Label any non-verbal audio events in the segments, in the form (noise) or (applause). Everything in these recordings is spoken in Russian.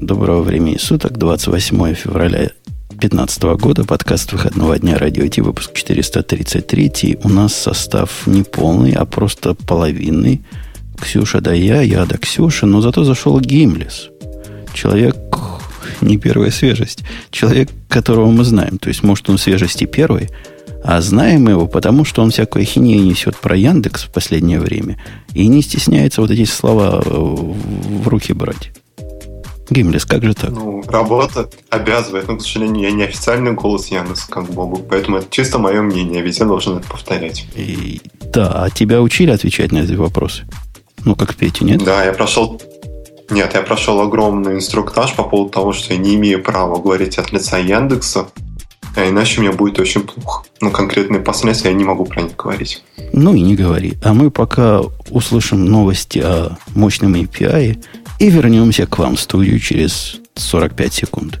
Доброго времени суток, 28 февраля 2015 года, подкаст выходного дня радио Ти, выпуск 433. У нас состав не полный, а просто половинный. Ксюша да я, я да Ксюша, но зато зашел Гимлес. Человек не первая свежесть. Человек, которого мы знаем. То есть, может, он свежести первый, а знаем его, потому что он всякую хинею несет про Яндекс в последнее время и не стесняется вот эти слова в руки брать. Гимлес, как же так? Ну, работа обязывает, но, к сожалению, я не официальный голос Яндекса, как Бобу, поэтому это чисто мое мнение, ведь я должен это повторять. И, да, а тебя учили отвечать на эти вопросы? Ну, как Петя, нет? Да, я прошел нет, я прошел огромный инструктаж по поводу того, что я не имею права говорить от лица Яндекса, а иначе мне будет очень плохо. Ну, конкретные последствия я не могу про них говорить. Ну и не говори. А мы пока услышим новости о мощном API и вернемся к вам в студию через 45 секунд.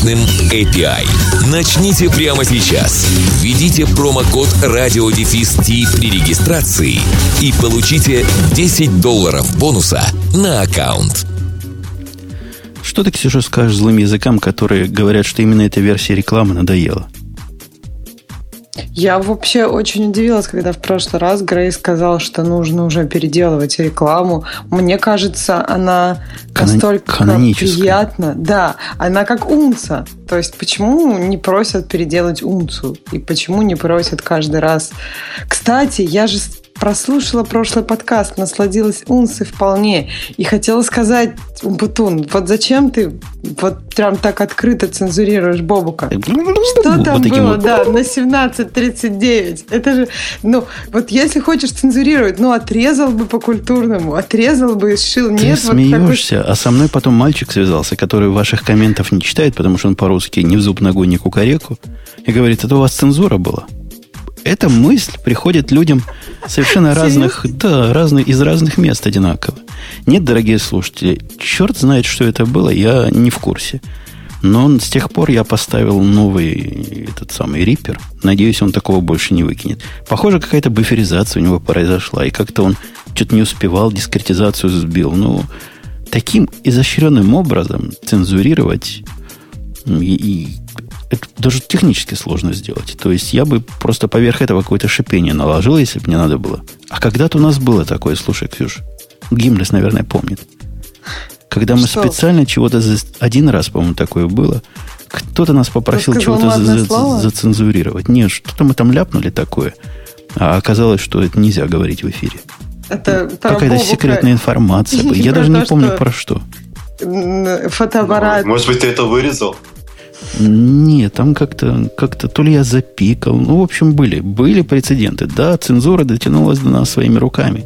мощным API. Начните прямо сейчас. Введите промокод радиодефис при регистрации и получите 10 долларов бонуса на аккаунт. Что ты, Ксюша, скажешь злым языкам, которые говорят, что именно эта версия рекламы надоела? Я вообще очень удивилась, когда в прошлый раз Грей сказал, что нужно уже переделывать рекламу. Мне кажется, она Канон... настолько приятна. Да, она как унца. То есть почему не просят переделать унцу? И почему не просят каждый раз? Кстати, я же прослушала прошлый подкаст, насладилась унсы вполне и хотела сказать, Бутун, вот зачем ты вот прям так открыто цензурируешь Бобука? Что там вот было, вот. да, на 17.39? Это же, ну, вот если хочешь цензурировать, ну, отрезал бы по-культурному, отрезал бы и сшил. Ты Нет, смеешься, вот такой... а со мной потом мальчик связался, который ваших комментов не читает, потому что он по-русски ни в зуб ногой, ни кукареку, и говорит, это у вас цензура была? Эта мысль приходит людям совершенно разных, да, разных, из разных мест одинаково. Нет, дорогие слушатели, черт знает, что это было, я не в курсе. Но с тех пор я поставил новый этот самый рипер. Надеюсь, он такого больше не выкинет. Похоже, какая-то буферизация у него произошла. И как-то он что-то не успевал, дискретизацию сбил. Ну, таким изощренным образом цензурировать и, и это даже технически сложно сделать. То есть я бы просто поверх этого какое-то шипение наложил, если бы мне надо было. А когда-то у нас было такое, слушай, Ксюш, Гимлес, наверное, помнит. Когда мы Что? специально чего-то... За... Один раз, по-моему, такое было. Кто-то нас попросил чего-то за... За... зацензурировать. Нет, что-то мы там ляпнули такое. А оказалось, что это нельзя говорить в эфире. Это Какая-то секретная информация. Я (laughs) даже не помню про что. Фотоаппарат. Может быть, ты это вырезал? Нет, там как-то как то ли я запикал. Ну, в общем, были. Были прецеденты. Да, цензура дотянулась до нас своими руками.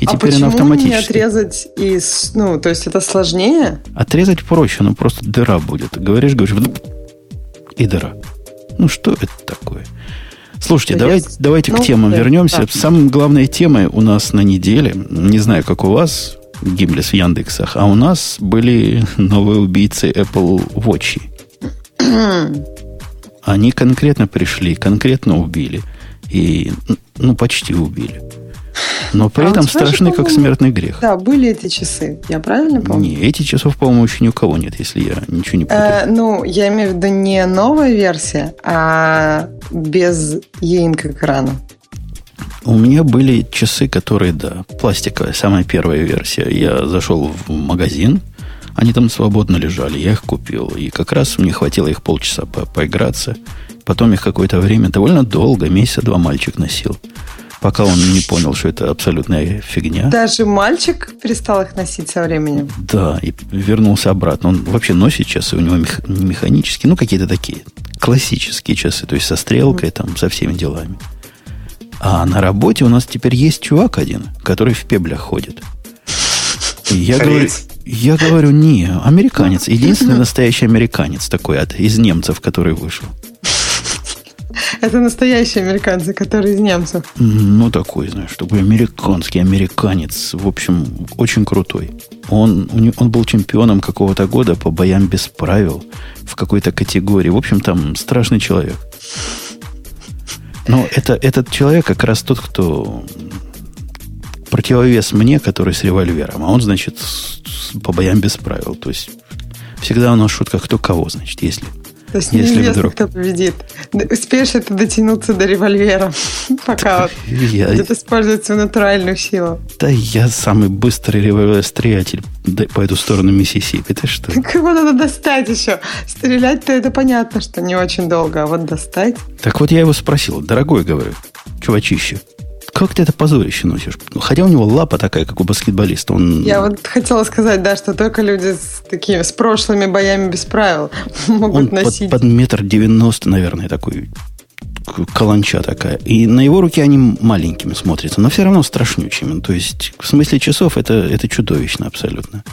И а теперь почему она автоматически. не отрезать из... Ну, то есть это сложнее? Отрезать проще, но просто дыра будет. Говоришь, говоришь, и дыра. Ну, что это такое? Слушайте, давай, давайте ну, к темам да, вернемся. Да. Самой главной темой у нас на неделе, не знаю, как у вас, Гимлес в Яндексах, а у нас были новые убийцы Apple Watch. Они конкретно пришли, конкретно убили. И, ну, почти убили. Но при а этом страшны, как смертный грех. Да, были эти часы. Я правильно помню? Не, эти часов, по-моему, еще ни у кого нет, если я ничего не путаю. Э, ну, я имею в виду не новая версия, а без еинк экрана. У меня были часы, которые, да, пластиковая, самая первая версия. Я зашел в магазин, они там свободно лежали, я их купил. И как раз мне хватило их полчаса по поиграться. Потом их какое-то время, довольно долго, месяца два мальчик носил. Пока он не понял, что это абсолютная фигня. Даже мальчик перестал их носить со временем? Да, и вернулся обратно. Он вообще носит часы, у него мех, механические, ну какие-то такие классические часы, то есть со стрелкой, mm. там, со всеми делами. А на работе у нас теперь есть чувак один, который в пеблях ходит. Я говорю, Я говорю, не, американец. Единственный настоящий американец такой от, из немцев, который вышел. Это настоящие американцы, которые из немцев. Ну, такой, знаешь, такой американский американец. В общем, очень крутой. Он, он был чемпионом какого-то года по боям без правил в какой-то категории. В общем, там страшный человек. Но это, этот человек как раз тот, кто противовес мне, который с револьвером. А он, значит, по боям без правил. То есть всегда у нас шутка, кто кого, значит, если то есть если неизвестно, вдруг... кто победит. Успеешь это дотянуться до револьвера, (laughs) пока я... будет использовать свою натуральную силу. Да я самый быстрый револьвер-стрелятель по эту сторону Миссисипи. Ты что? Так его надо достать еще. Стрелять-то это понятно, что не очень долго, а вот достать... Так вот я его спросил, дорогой, говорю, чувачище, как ты это позорище носишь? Хотя у него лапа такая, как у баскетболиста. Он... Я вот хотела сказать, да, что только люди с такими, с прошлыми боями без правил (laughs) могут он носить. Под, под метр девяносто, наверное, такой каланча такая. И на его руке они маленькими смотрятся, но все равно страшнючими. То есть, в смысле часов, это, это чудовищно абсолютно.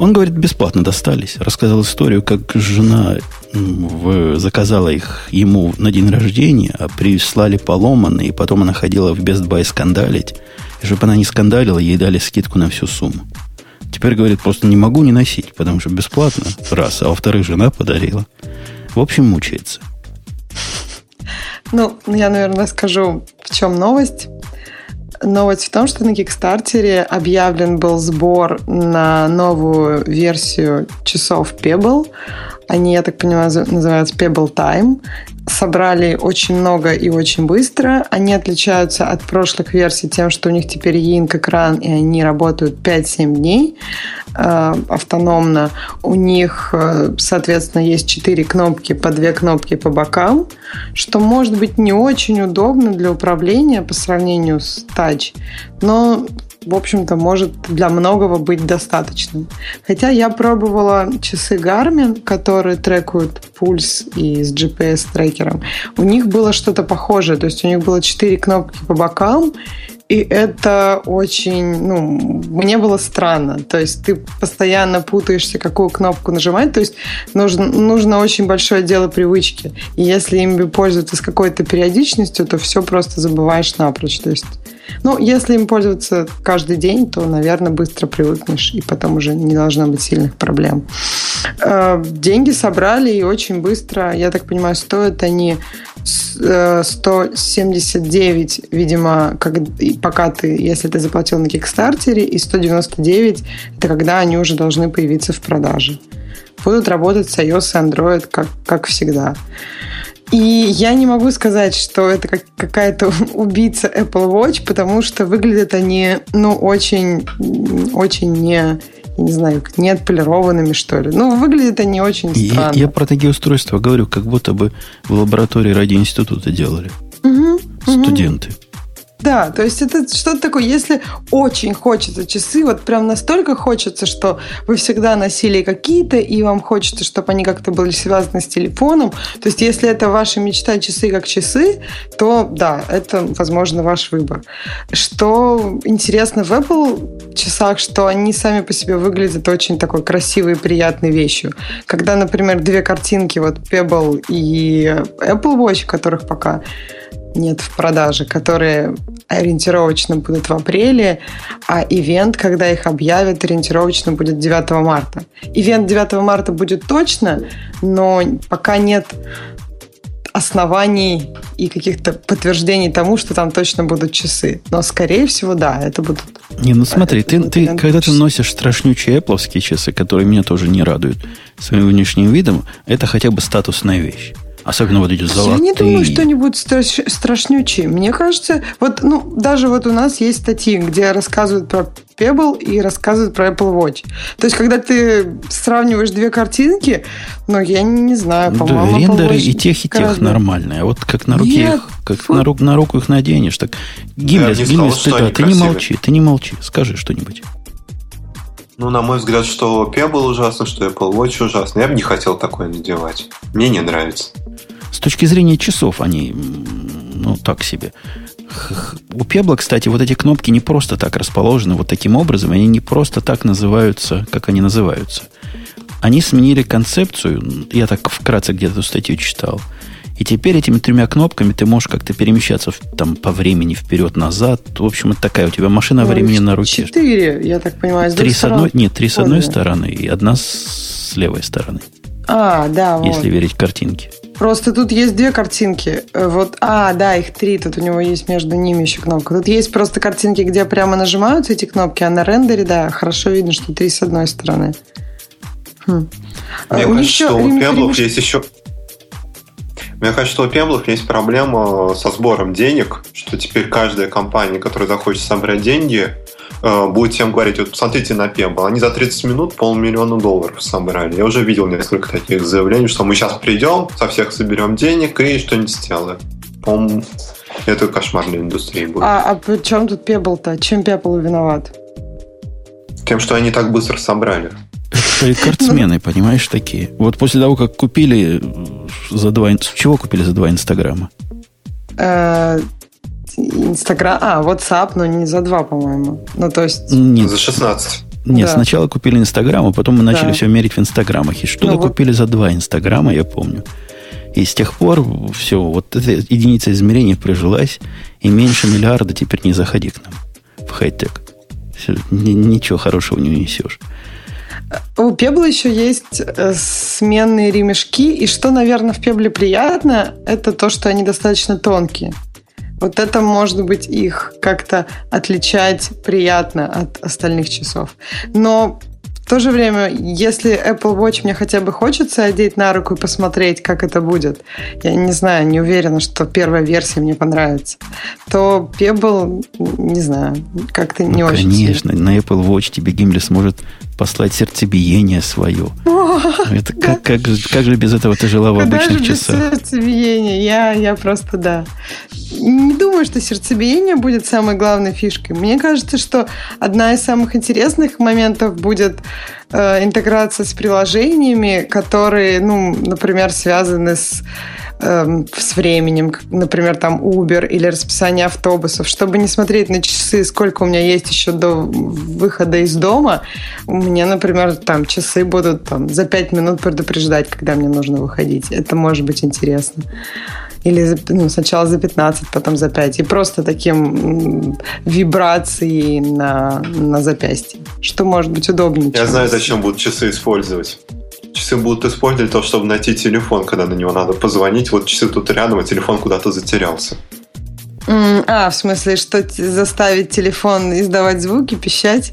Он, говорит, бесплатно достались. Рассказал историю, как жена в, заказала их ему на день рождения, а прислали поломанные, и потом она ходила в Best Buy скандалить. И чтобы она не скандалила, ей дали скидку на всю сумму. Теперь, говорит, просто не могу не носить, потому что бесплатно, раз, а во-вторых, жена подарила. В общем, мучается. Ну, я, наверное, скажу, в чем новость. Новость в том, что на Кикстартере объявлен был сбор на новую версию часов Pebble. Они, я так понимаю, называются Pebble Time собрали очень много и очень быстро. Они отличаются от прошлых версий тем, что у них теперь Yink экран, и они работают 5-7 дней э, автономно. У них, э, соответственно, есть 4 кнопки по 2 кнопки по бокам, что может быть не очень удобно для управления по сравнению с Touch, но в общем-то, может для многого быть достаточным. Хотя я пробовала часы Garmin, которые трекают пульс и с GPS-трекером. У них было что-то похожее. То есть у них было четыре кнопки по бокам, и это очень, ну, мне было странно. То есть ты постоянно путаешься, какую кнопку нажимать. То есть нужно, нужно очень большое дело привычки. И если ими пользоваться с какой-то периодичностью, то все просто забываешь напрочь. То есть ну, если им пользоваться каждый день, то, наверное, быстро привыкнешь, и потом уже не должно быть сильных проблем. Э, деньги собрали, и очень быстро, я так понимаю, стоят они 179, э, видимо, как, пока ты, если ты заплатил на Кикстартере, и 199 это когда они уже должны появиться в продаже. Будут работать с iOS и Android, как, как всегда. И я не могу сказать, что это как какая-то (laughs) убийца Apple Watch, потому что выглядят они, ну, очень, очень не, не знаю, не отполированными, что ли. Ну, выглядят они очень странно. Я, я про такие устройства говорю, как будто бы в лаборатории ради института делали. Угу, Студенты. Угу. Да, то есть это что-то такое, если очень хочется часы, вот прям настолько хочется, что вы всегда носили какие-то, и вам хочется, чтобы они как-то были связаны с телефоном. То есть если это ваша мечта часы как часы, то да, это, возможно, ваш выбор. Что интересно в Apple часах, что они сами по себе выглядят очень такой красивой и приятной вещью. Когда, например, две картинки, вот Pebble и Apple Watch, которых пока нет в продаже, которые ориентировочно будут в апреле, а ивент, когда их объявят, ориентировочно будет 9 марта. Ивент 9 марта будет точно, но пока нет оснований и каких-то подтверждений тому, что там точно будут часы. Но, скорее всего, да, это будут... Не, ну смотри, ты, ты когда ты носишь страшнючие Apple часы, которые меня тоже не радуют своим внешним видом, это хотя бы статусная вещь. Особенно вот эти золотые. Я не думаю, что они будут страш... страшнючие. Мне кажется, вот, ну, даже вот у нас есть статьи, где рассказывают про Pebble и рассказывают про Apple Watch. То есть, когда ты сравниваешь две картинки, ну, я не знаю, по-моему, да, рендеры и тех, и тех гораздо... нормальные. А вот как на руке Нет, их, как на, рук, на руку их наденешь, так Гиммес, Гиммес, ты, да, ты не молчи, ты не молчи, скажи что-нибудь. Ну, на мой взгляд, что Pebble ужасно, что Apple Watch ужасно. Я бы не хотел такое надевать. Мне не нравится. С точки зрения часов они, ну, так себе. У Пебла, кстати, вот эти кнопки не просто так расположены вот таким образом, они не просто так называются, как они называются. Они сменили концепцию, я так вкратце где-то статью читал, и теперь этими тремя кнопками ты можешь как-то перемещаться там по времени вперед-назад. В общем, это такая у тебя машина ну, времени на руке. Четыре, я так понимаю. Три с одной, нет, три с одной стороны и одна с левой стороны. А, да, Если вот. верить картинке. Просто тут есть две картинки. Э, вот, а, да, их три. Тут у него есть между ними еще кнопка. Тут есть просто картинки, где прямо нажимаются эти кнопки, а на рендере, да, хорошо видно, что три с одной стороны. Хм. Мне у кажется, что у Пеблов есть еще... Мне кажется, что у Пеблов есть проблема со сбором денег, что теперь каждая компания, которая захочет собрать деньги, Э, будет всем говорить, вот посмотрите на Pebble, они за 30 минут полмиллиона долларов собрали. Я уже видел несколько таких заявлений, что мы сейчас придем, со всех соберем денег и что-нибудь сделаем. По-моему, это кошмар для индустрии будет. А, а при чем тут Pebble-то? Чем Pebble виноват? Тем, что они так быстро собрали. Рекордсмены, (laughs) понимаешь, такие. Вот после того, как купили за два... Чего купили за два Инстаграма? Инстаграм, а, WhatsApp, но не за два, по-моему. Ну, то есть... Нет. За 16. Нет, да. сначала купили Инстаграм, а потом мы начали да. все мерить в Инстаграмах. И что-то ну, купили вот... за два Инстаграма, я помню. И с тех пор все, вот эта единица измерения прижилась, и меньше миллиарда теперь не заходи к нам в хай-тек. Все, ничего хорошего не унесешь. У Пебла еще есть э, сменные ремешки, и что, наверное, в Пебле приятно, это то, что они достаточно тонкие. Вот это может быть их как-то отличать приятно от остальных часов. Но в то же время, если Apple Watch мне хотя бы хочется одеть на руку и посмотреть, как это будет, я не знаю, не уверена, что первая версия мне понравится, то Pebble, не знаю, как-то не ну, очень. Конечно, сильно. на Apple Watch тебе Гимли сможет послать сердцебиение свое. Это как, как, как же без этого ты жила в обычных часах? сердцебиение, я, я просто да. Не думаю, что сердцебиение будет самой главной фишкой. Мне кажется, что одна из самых интересных моментов будет э, интеграция с приложениями, которые, ну, например, связаны с Эм, с временем, например, там Uber или расписание автобусов, чтобы не смотреть на часы, сколько у меня есть еще до выхода из дома, у меня, например, там часы будут там, за 5 минут предупреждать, когда мне нужно выходить. Это может быть интересно. Или ну, сначала за 15, потом за 5. И просто таким вибрацией на, на запястье. Что может быть удобнее. Я знаю, зачем будут часы использовать часы будут использовать то, чтобы найти телефон, когда на него надо позвонить. Вот часы тут рядом, а телефон куда-то затерялся. а, в смысле, что заставить телефон издавать звуки, пищать?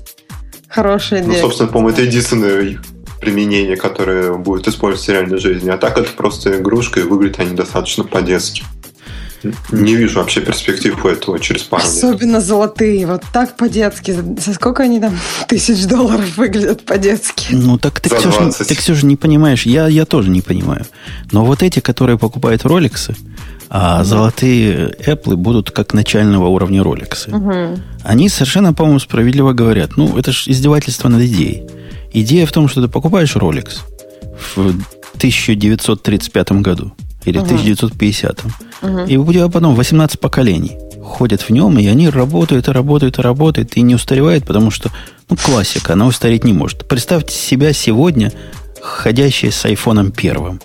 Хорошая идея. Ну, собственно, по-моему, это единственное применение, которое будет использоваться в реальной жизни. А так это просто игрушка, и выглядят они достаточно по-детски. Не вижу вообще перспектив у этого через пару лет. Особенно золотые. Вот так по-детски. За сколько они там (laughs) тысяч долларов выглядят по-детски? Ну, так ты, все же, ты же не понимаешь. Я, я тоже не понимаю. Но вот эти, которые покупают роликсы, а золотые Apple будут как начального уровня роликсы. Угу. Они совершенно, по-моему, справедливо говорят. Ну, это же издевательство над идеей. Идея в том, что ты покупаешь Rolex в 1935 году или угу. 1950. Угу. И у тебя потом 18 поколений ходят в нем, и они работают, и работают, и работают, и не устаревают, потому что, ну, классика, она устареть не может. Представьте себя сегодня, ходящей с айфоном первым.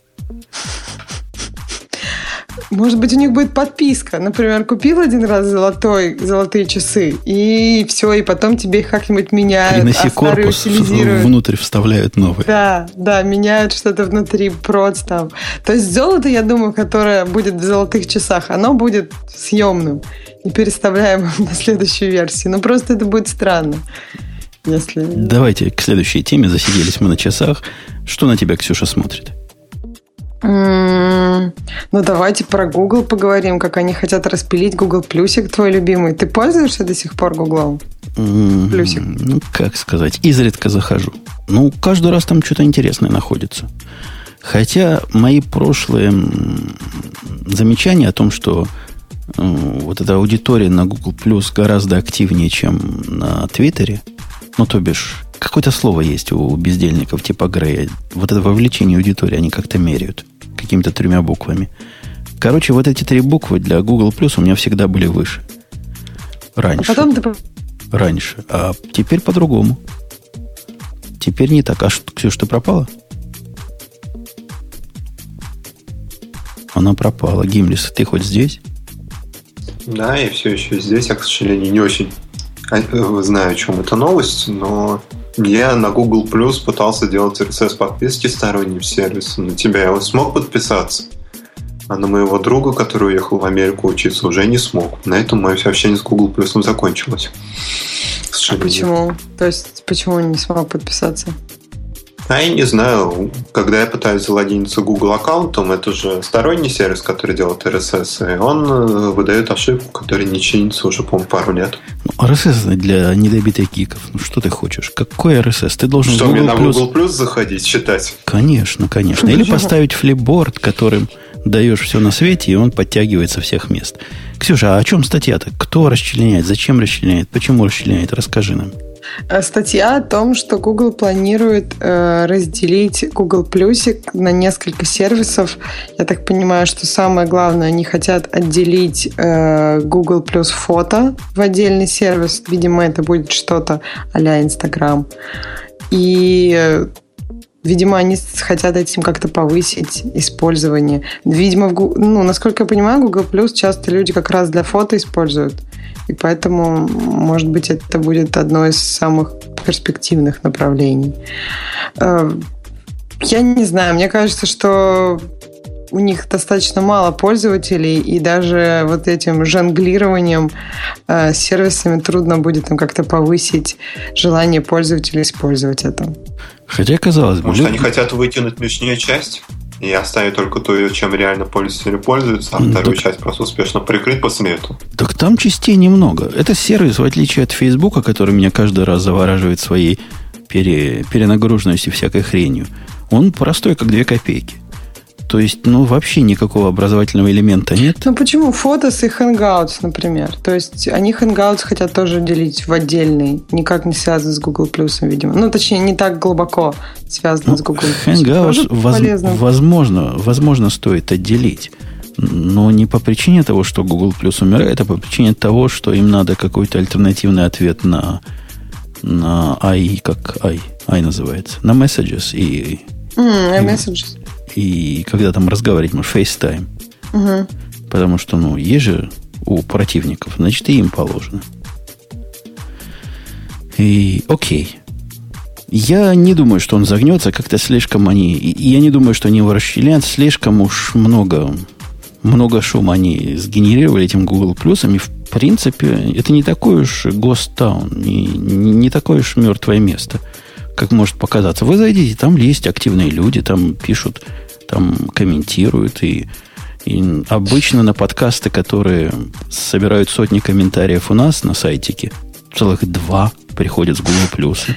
Может быть, у них будет подписка. Например, купил один раз золотой, золотые часы, и все, и потом тебе их как-нибудь меняют. Переноси а корпус, внутрь вставляют новые. Да, да, меняют что-то внутри, проц там. То есть золото, я думаю, которое будет в золотых часах, оно будет съемным и переставляемым (laughs) на следующую версию. Ну, просто это будет странно. Если... Давайте к следующей теме. Засиделись мы на часах. Что на тебя Ксюша смотрит? Ну, давайте про Google поговорим, как они хотят распилить Google Плюсик, твой любимый. Ты пользуешься до сих пор Google? Плюсик? Ну, как сказать, изредка захожу. Ну, каждый раз там что-то интересное находится. Хотя мои прошлые замечания о том, что э, вот эта аудитория на Google Plus гораздо активнее, чем на Твиттере, ну, то бишь, какое-то слово есть у бездельников типа Грея. Вот это вовлечение аудитории они как-то меряют какими-то тремя буквами. Короче, вот эти три буквы для Google Plus у меня всегда были выше. Раньше. А потом ты... Раньше. А теперь по-другому. Теперь не так. А что, Ксюша, ты пропала? Она пропала. Гимлис, ты хоть здесь? Да, я все еще здесь. Я, к сожалению, не очень а, э, знаю, о чем эта новость, но я на Google Plus пытался делать RSS подписки сторонним сервисом. На тебя я смог подписаться, а на моего друга, который уехал в Америку учиться, уже не смог. На этом мое общение с Google Plus закончилось. А почему? То есть, почему он не смог подписаться? А я не знаю, когда я пытаюсь залогиниться Google аккаунтом, это же сторонний сервис, который делает RSS, и он э, выдает ошибку, которая не чинится уже, по-моему, пару лет. Ну, RSS для недобитых гиков. Ну, что ты хочешь? Какой RSS? Ты должен Что, Google мне на Google Plus заходить, читать? Конечно, конечно. Или поставить флипборд, которым даешь все на свете, и он подтягивает со всех мест. Ксюша, а о чем статья-то? Кто расчленяет? Зачем расчленяет? Почему расчленяет? Расскажи нам. Э, статья о том, что Google планирует э, разделить Google Плюсик на несколько сервисов. Я так понимаю, что самое главное, они хотят отделить э, Google Плюс фото в отдельный сервис. Видимо, это будет что-то а-ля Instagram. И э, Видимо, они хотят этим как-то повысить использование. Видимо, в, ну, насколько я понимаю, Google Plus часто люди как раз для фото используют. И поэтому, может быть, это будет одно из самых перспективных направлений. Э, я не знаю, мне кажется, что у них достаточно мало пользователей, и даже вот этим жонглированием э, сервисами трудно будет им как-то повысить желание пользователей использовать это. Хотя, казалось бы... Может, люди... они хотят вытянуть лишнюю часть? И оставить только то, чем реально пользователи пользуются, а вторую так, часть просто успешно прикрыть по смету. Так там частей немного. Это сервис, в отличие от Фейсбука, который меня каждый раз завораживает своей пере, перенагруженностью всякой хренью. Он простой, как две копейки. То есть, ну, вообще никакого образовательного элемента нет. Ну, почему? Фотос и Hangouts, например. То есть, они Hangouts хотят тоже делить в отдельный, никак не связан с Google Plus, видимо. Ну, точнее, не так глубоко связан ну, с Google Hangouts, воз, возможно, возможно, стоит отделить. Но не по причине того, что Google Plus умирает, а по причине того, что им надо какой-то альтернативный ответ на, на AI, как AI, AI называется, на Messages и... Mm, и messages и когда там разговаривать, может, FaceTime. Угу. Потому что, ну, есть же у противников, значит, и им положено. И окей. Я не думаю, что он загнется, как-то слишком они... Я не думаю, что они его расчленят, слишком уж много, много шума они сгенерировали этим Google Плюсом, и в принципе это не такой уж гостаун, не, не такое уж мертвое место, как может показаться. Вы зайдите, там есть активные люди, там пишут там комментируют. И, и обычно на подкасты, которые собирают сотни комментариев у нас на сайтике, целых два приходят с Google Плюса.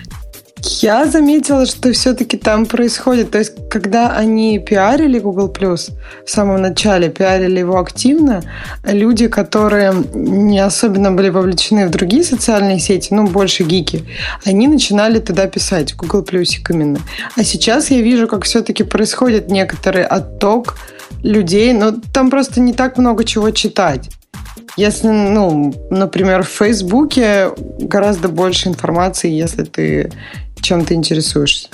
Я заметила, что все-таки там происходит. То есть, когда они пиарили Google Plus в самом начале, пиарили его активно, люди, которые не особенно были вовлечены в другие социальные сети, ну, больше гики, они начинали туда писать, Google Plus именно. А сейчас я вижу, как все-таки происходит некоторый отток людей, но там просто не так много чего читать. Если, ну, например, в Фейсбуке гораздо больше информации, если ты чем ты интересуешься.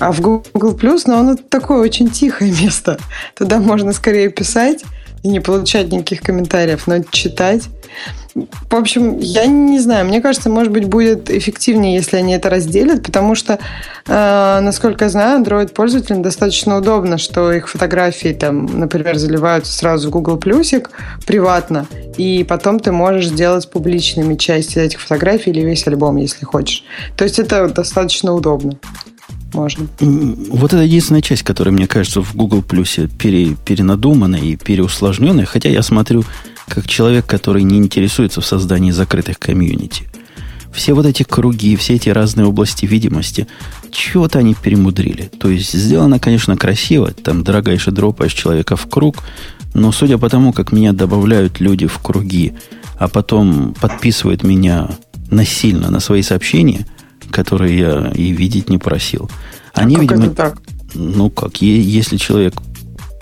А в Google Plus, ну, оно такое очень тихое (laughs) место. Туда можно скорее писать и не получать никаких комментариев, но читать. В общем, я не знаю. Мне кажется, может быть, будет эффективнее, если они это разделят, потому что, э, насколько я знаю, Android-пользователям достаточно удобно, что их фотографии, там, например, заливаются сразу в Google Плюсик приватно, и потом ты можешь сделать публичными части этих фотографий или весь альбом, если хочешь. То есть это достаточно удобно можно. Вот это единственная часть, которая, мне кажется, в Google Плюсе пере, перенадуманная и переусложненная. Хотя я смотрю как человек, который не интересуется в создании закрытых комьюнити. Все вот эти круги, все эти разные области видимости, чего-то они перемудрили. То есть сделано, конечно, красиво, там дорогайше дропаешь человека в круг, но судя по тому, как меня добавляют люди в круги, а потом подписывают меня насильно на свои сообщения, которые я и видеть не просил. Они, а как видимо, это так? Ну как, если человек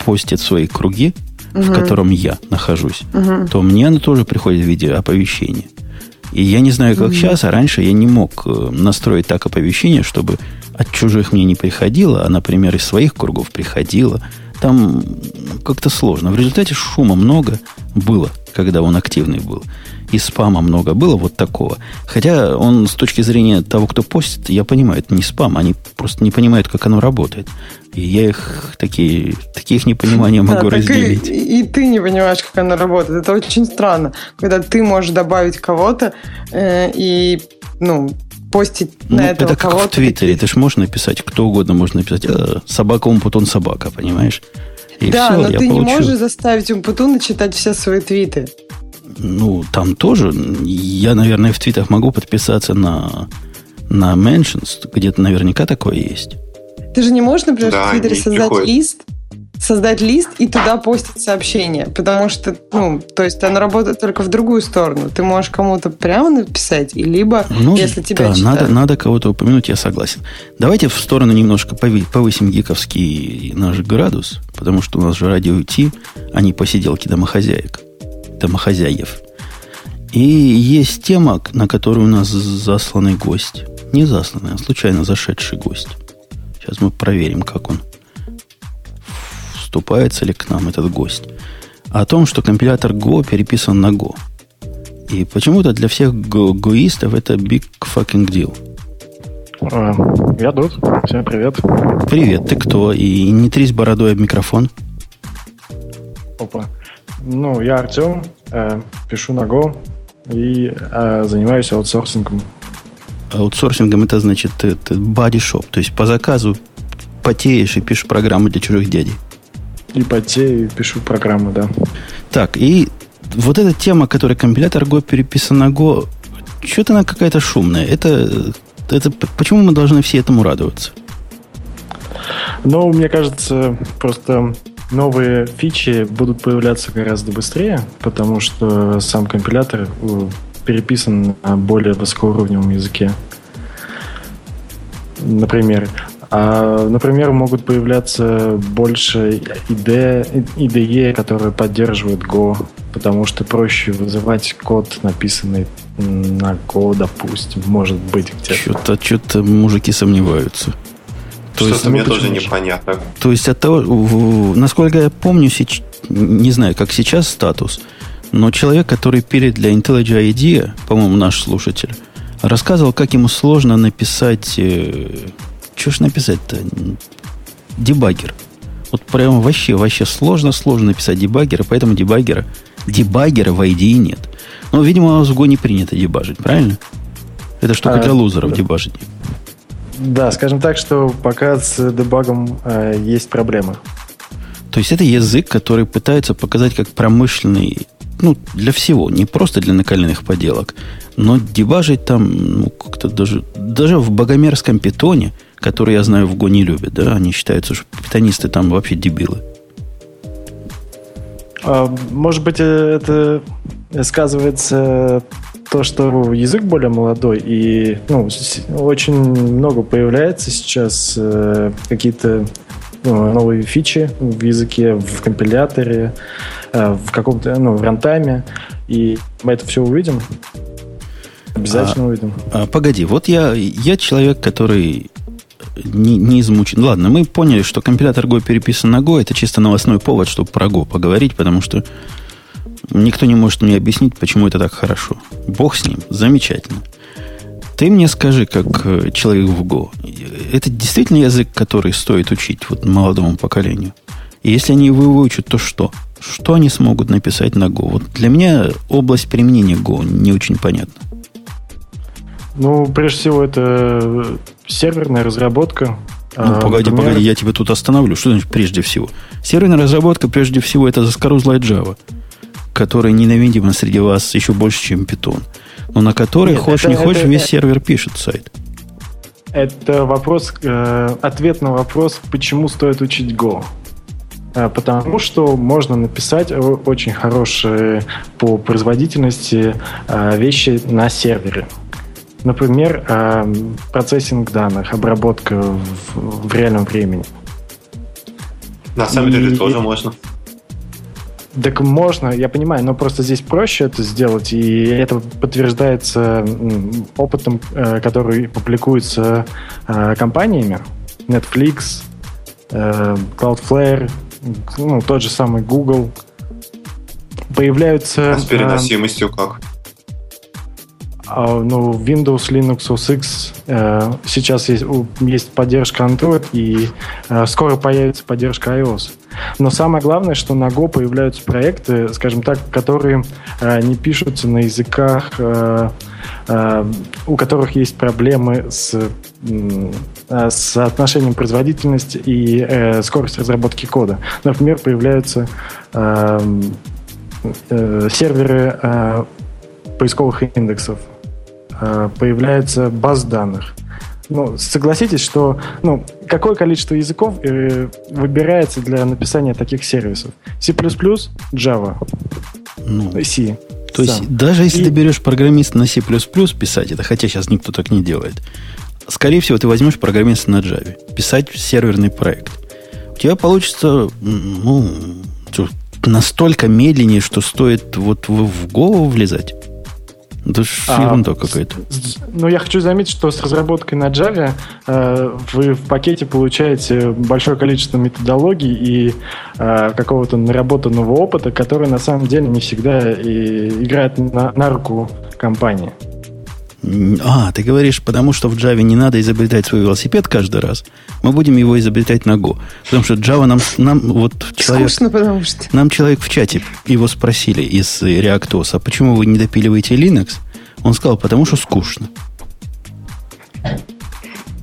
постит свои круги, угу. в котором я нахожусь, угу. то мне оно тоже приходит в виде оповещения. И я не знаю, как mm-hmm. сейчас, а раньше я не мог э, настроить так оповещение, чтобы от чужих мне не приходило, а, например, из своих кругов приходило. Там как-то сложно. В результате шума много было, когда он активный был. И спама много было вот такого. Хотя он с точки зрения того, кто постит, я понимаю, это не спам. Они просто не понимают, как оно работает. И я их такие, таких непонимания (laughs) могу да, разделить. И, и ты не понимаешь, как оно работает. Это очень странно, когда ты можешь добавить кого-то э, и ну, постить ну, на этого это как кого-то. в Твиттере. Ты же можешь написать, кто угодно может написать. Э, собака Умпутун собака, понимаешь? И да, все, но ты получу. не можешь заставить Умпутуна читать все свои твиты. Ну, там тоже. Я, наверное, в твитах могу подписаться на, на mentions. Где-то наверняка такое есть. Ты же не можешь, например, да, в Твиттере создать приходит. лист, создать лист и туда постить сообщение, потому что, ну, то есть оно работает только в другую сторону. Ты можешь кому-то прямо написать, и либо, ну, если тебя да, читают. надо, надо кого-то упомянуть, я согласен. Давайте в сторону немножко повысим гиковский наш градус, потому что у нас же радио Ти, а не посиделки домохозяек, домохозяев. И есть тема, на которую у нас засланный гость. Не засланный, а случайно зашедший гость. Сейчас мы проверим, как он вступается ли к нам этот гость. О том, что компилятор Go переписан на Go. И почему-то для всех го гоистов это big fucking deal. А, я тут. Всем привет. Привет, ты кто? И не трись бородой об микрофон. Опа. Ну, я Артем, э, пишу на Go и э, занимаюсь аутсорсингом аутсорсингом это значит это body shop, то есть по заказу потеешь и пишешь программы для чужих дядей. И потею, и пишу программы, да. Так, и вот эта тема, которая компилятор Go переписан на Go, что-то она какая-то шумная. Это, это почему мы должны все этому радоваться? Ну, мне кажется, просто новые фичи будут появляться гораздо быстрее, потому что сам компилятор э, переписан на более высокоуровневом языке. Например. А, например, могут появляться больше IDE, IDE, которые поддерживают Go, потому что проще вызывать код, написанный на Go, допустим, может быть где-то. Что-то, что-то мужики сомневаются. То Что-то ну, мне тоже непонятно. То есть от того, насколько я помню, не знаю, как сейчас статус, но человек, который пилит для IntelliJ IDEA, по-моему, наш слушатель, рассказывал, как ему сложно написать... Что ж написать-то? Дебаггер. Вот прямо вообще, вообще сложно, сложно написать дебаггера, поэтому дебаггера, дебаггера в IDE нет. Но, видимо, у вас в Go не принято дебажить, правильно? Это штука а, для лузеров, да. дебажить. Да, скажем так, что пока с дебагом э, есть проблемы. То есть это язык, который пытается показать как промышленный ну, для всего, не просто для накаленных поделок, но дебажить там, ну, как-то даже, даже в богомерзком питоне, который, я знаю, в Го не любят, да, они считаются, что питонисты там вообще дебилы. А, может быть, это сказывается то, что язык более молодой, и ну, очень много появляется сейчас э, какие-то ну, новые фичи в языке, в компиляторе, э, в каком-то, ну, в рантайме, и мы это все увидим. Обязательно а, увидим. А, погоди, вот я, я человек, который не, не измучен. Ладно, мы поняли, что компилятор Go переписан на Go. Это чисто новостной повод, чтобы про Go поговорить, потому что никто не может мне объяснить, почему это так хорошо. Бог с ним, замечательно. Ты мне скажи, как э, человек в Go, это действительно язык, который стоит учить вот молодому поколению? И если они его выучат, то что? Что они смогут написать на Go? Вот для меня область применения Go не очень понятна. Ну, прежде всего, это серверная разработка. Ну, а, погоди, например... погоди, я тебя тут остановлю. Что значит прежде всего? Серверная разработка, прежде всего, это заскорузлая Java, которая ненавидима среди вас еще больше, чем Python но на который, Нет, хочешь это, не хочешь, это, весь это, сервер пишет сайт. Это вопрос, э, ответ на вопрос, почему стоит учить Go. Э, потому что можно написать очень хорошие по производительности э, вещи на сервере. Например, э, процессинг данных, обработка в, в реальном времени. На самом деле тоже можно. Так можно, я понимаю, но просто здесь проще это сделать, и это подтверждается опытом, э, который публикуется э, компаниями. Netflix, Cloudflare, ну, тот же самый Google. Появляются... А с переносимостью как? А, ну, Windows, Linux, OS X сейчас есть, есть поддержка Android, и скоро появится поддержка iOS. Но самое главное, что на Go появляются проекты, скажем так, которые э, не пишутся на языках, э, э, у которых есть проблемы с, э, с отношением производительности и э, скорость разработки кода. Например, появляются э, э, серверы э, поисковых индексов, э, появляется баз данных ну, согласитесь, что ну, какое количество языков э, выбирается для написания таких сервисов? C++, Java, ну, C. То есть, даже если И... ты берешь программиста на C++ писать это, хотя сейчас никто так не делает, скорее всего, ты возьмешь программиста на Java, писать серверный проект. У тебя получится, ну, настолько медленнее, что стоит вот в голову влезать. Это же а, ерунда какая-то. Ну, я хочу заметить, что с разработкой на Java э, вы в пакете получаете большое количество методологий и э, какого-то наработанного опыта, который на самом деле не всегда и играет на, на руку компании. А, ты говоришь, потому что в Java не надо изобретать свой велосипед каждый раз. Мы будем его изобретать на Go. Потому что Java нам, нам вот человек... Скучно, потому что... Нам человек в чате, его спросили из ReactOS, а почему вы не допиливаете Linux? Он сказал, потому что скучно.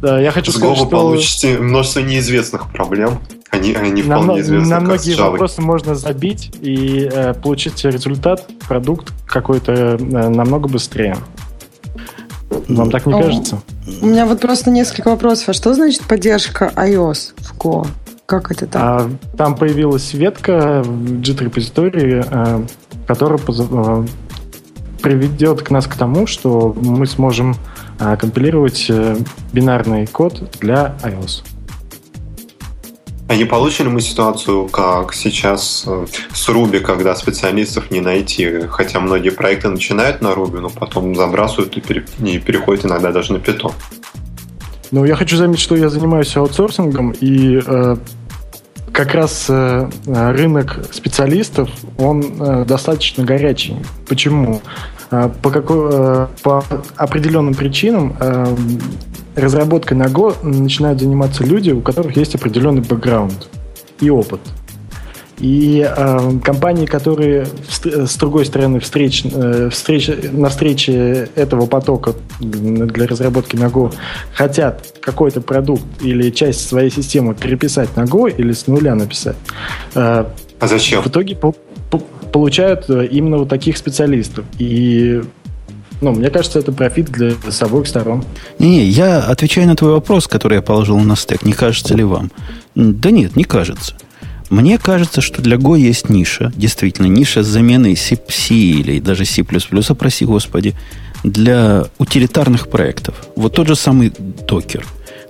Да, я хочу С сказать, Go что... получите множество неизвестных проблем. Они, они на, вполне известны. На многие вопросы можно забить и э, получить результат, продукт какой-то э, намного быстрее. Вам так не О, кажется? У меня вот просто несколько вопросов. А что значит поддержка iOS в Go? Как это так? А, там появилась ветка в JIT репозитории, а, которая а, приведет к нас к тому, что мы сможем а, компилировать а, бинарный код для iOS. А не получили мы ситуацию, как сейчас э, с Ruby, когда специалистов не найти, хотя многие проекты начинают на Ruby, но потом забрасывают и, переходят иногда даже на Python? Ну, я хочу заметить, что я занимаюсь аутсорсингом, и э, как раз э, рынок специалистов, он э, достаточно горячий. Почему? Э, по, какой, э, по определенным причинам э, разработкой на Go начинают заниматься люди, у которых есть определенный бэкграунд и опыт. И э, компании, которые с другой стороны встреч, э, встреч, на встрече этого потока для разработки на Go хотят какой-то продукт или часть своей системы переписать на Go или с нуля написать. Э, а зачем? В итоге по, получают э, именно вот таких специалистов. И ну, мне кажется, это профит для с обоих сторон. Не-не, я отвечаю на твой вопрос, который я положил на стек. Не кажется ли вам? Да нет, не кажется. Мне кажется, что для Go есть ниша, действительно, ниша с заменой C, C или даже C++, а проси господи, для утилитарных проектов. Вот тот же самый Docker,